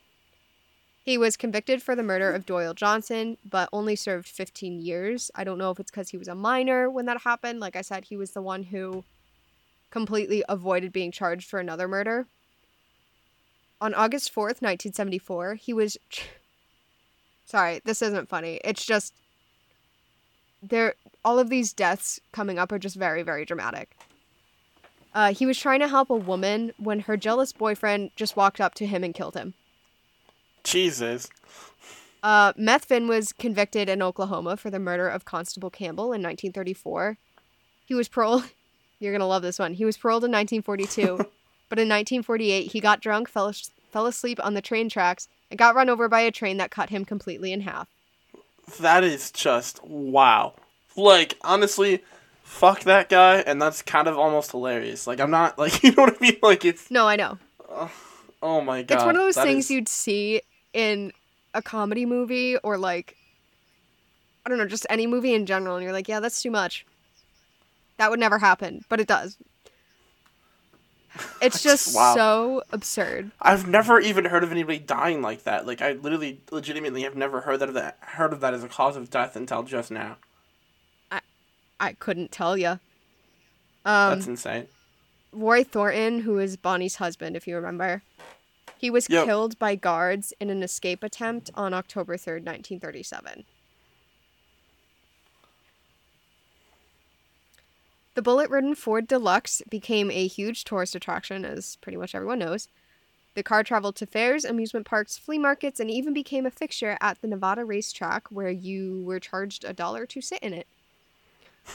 He was convicted for the murder of Doyle Johnson, but only served 15 years. I don't know if it's because he was a minor when that happened. Like I said, he was the one who completely avoided being charged for another murder. On August 4th, 1974, he was. Sorry, this isn't funny. It's just there all of these deaths coming up are just very very dramatic uh, he was trying to help a woman when her jealous boyfriend just walked up to him and killed him Jesus. uh, methvin was convicted in oklahoma for the murder of constable campbell in 1934 he was paroled you're gonna love this one he was paroled in 1942 but in 1948 he got drunk fell, fell asleep on the train tracks and got run over by a train that cut him completely in half That is just wow. Like honestly, fuck that guy, and that's kind of almost hilarious. Like I'm not like you know what I mean. Like it's no i know oh my god. it's one of those things is- you'd see in a comedy movie or like I don't know, just any movie in general and you're like, yeah, that's too much. That would never happen, but it does. It's just Wow. so absurd. I've never even heard of anybody dying like that. Like I literally, legitimately have never heard that of that heard of that as a cause of death until just now. I I couldn't tell you. Um, That's insane. Roy Thornton, who is Bonnie's husband, if you remember, he was Yep. killed by guards in an escape attempt on October 3rd, 1937. The bullet ridden Ford Deluxe became a huge tourist attraction, as pretty much everyone knows. The car traveled to fairs, amusement parks, flea markets, and even became a fixture at the Nevada racetrack where you were charged a dollar to sit in it.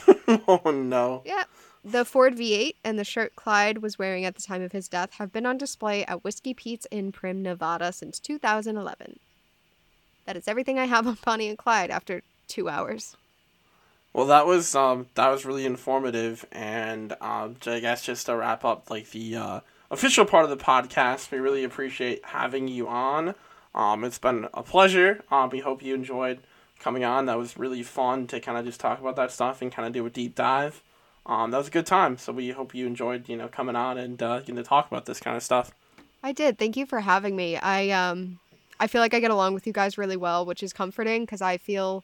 oh no. Yeah. The Ford V8 and the shirt Clyde was wearing at the time of his death have been on display at Whiskey Pete's in Primm, Nevada since 2011. That is everything I have on Bonnie and Clyde after two hours. Well, that was um that was really informative, and um I guess just to wrap up like the uh, official part of the podcast, we really appreciate having you on. Um, it's been a pleasure. Um, we hope you enjoyed coming on. That was really fun to kind of just talk about that stuff and kind of do a deep dive. Um, that was a good time. So we hope you enjoyed you know coming on and uh, getting to talk about this kind of stuff. I did. Thank you for having me. I um I feel like I get along with you guys really well, which is comforting because I feel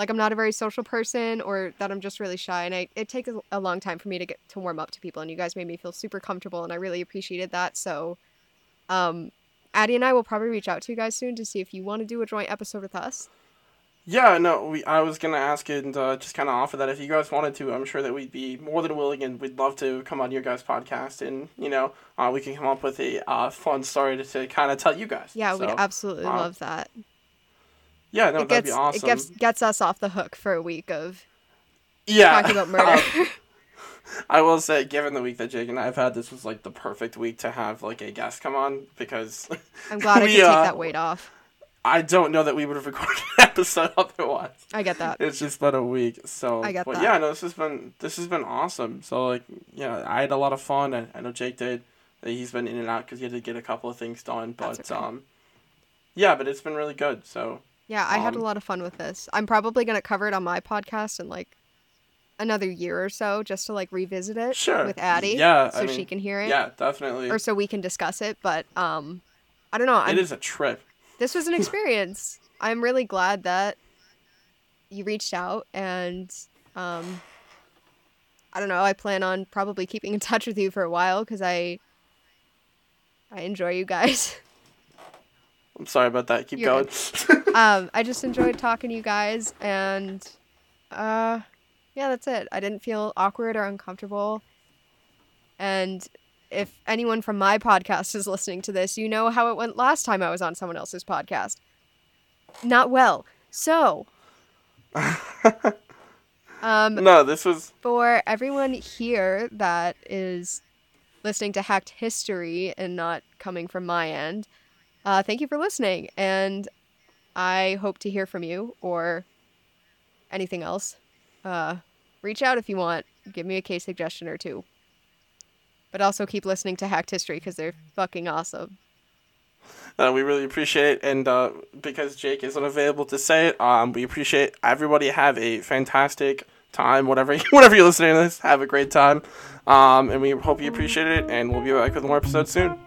like I'm not a very social person or that I'm just really shy and I it takes a, a long time for me to get to warm up to people and you guys made me feel super comfortable and I really appreciated that. So um Addie and I will probably reach out to you guys soon to see if you want to do a joint episode with us. Yeah, no, we. I was gonna ask and uh, just kind of offer that if you guys wanted to, I'm sure that we'd be more than willing, and we'd love to come on your guys' podcast, and you know, uh, we can come up with a uh, fun story to, to kind of tell you guys. Yeah, we'd absolutely um, love that. Yeah, no, it that'd gets be awesome. it gets gets us off the hook for a week of yeah, talking about murder. Um, I will say, given the week that Jake and I have had, this was like the perfect week to have like a guest come on because I'm glad I we, could take uh, that weight off. I don't know that we would have recorded an episode otherwise. I get that. It's just been a week, so. I get but that. yeah, no, this has been this has been awesome. So like, yeah, I had a lot of fun. I, I know Jake did. He's been in and out because he had to get a couple of things done. But okay. um, yeah, but it's been really good. So Yeah, I had a Um, lot of fun with this. I'm probably gonna cover it on my podcast in like another year or so, just to like revisit it Sure. with Addie. Yeah, so I she can hear it, yeah, definitely. or so we can discuss it. But um, I don't know. I'm, it is a trip. this was an experience. I'm really glad that you reached out, and um, I don't know. I plan on probably keeping in touch with you for a while because I I enjoy you guys. I'm sorry about that. Keep You're going. um, I just enjoyed talking to you guys, and uh, yeah, that's it. I didn't feel awkward or uncomfortable. And if anyone from my podcast is listening to this, you know how it went last time I was on someone else's podcast. Not well. So, um, no, this was for everyone here that is listening to Hacked History and not coming from my end, uh, thank you for listening. And I hope to hear from you or anything else. Uh, reach out if you want. Give me a case suggestion or two. But also keep listening to Hacked History because they're fucking awesome. uh, we really appreciate it, and uh, because Jake isn't available to say it, um, we appreciate everybody. Have a fantastic time, whatever whatever you're listening to this. Have a great time, um, and we hope you appreciate it. And we'll be back with more episodes soon.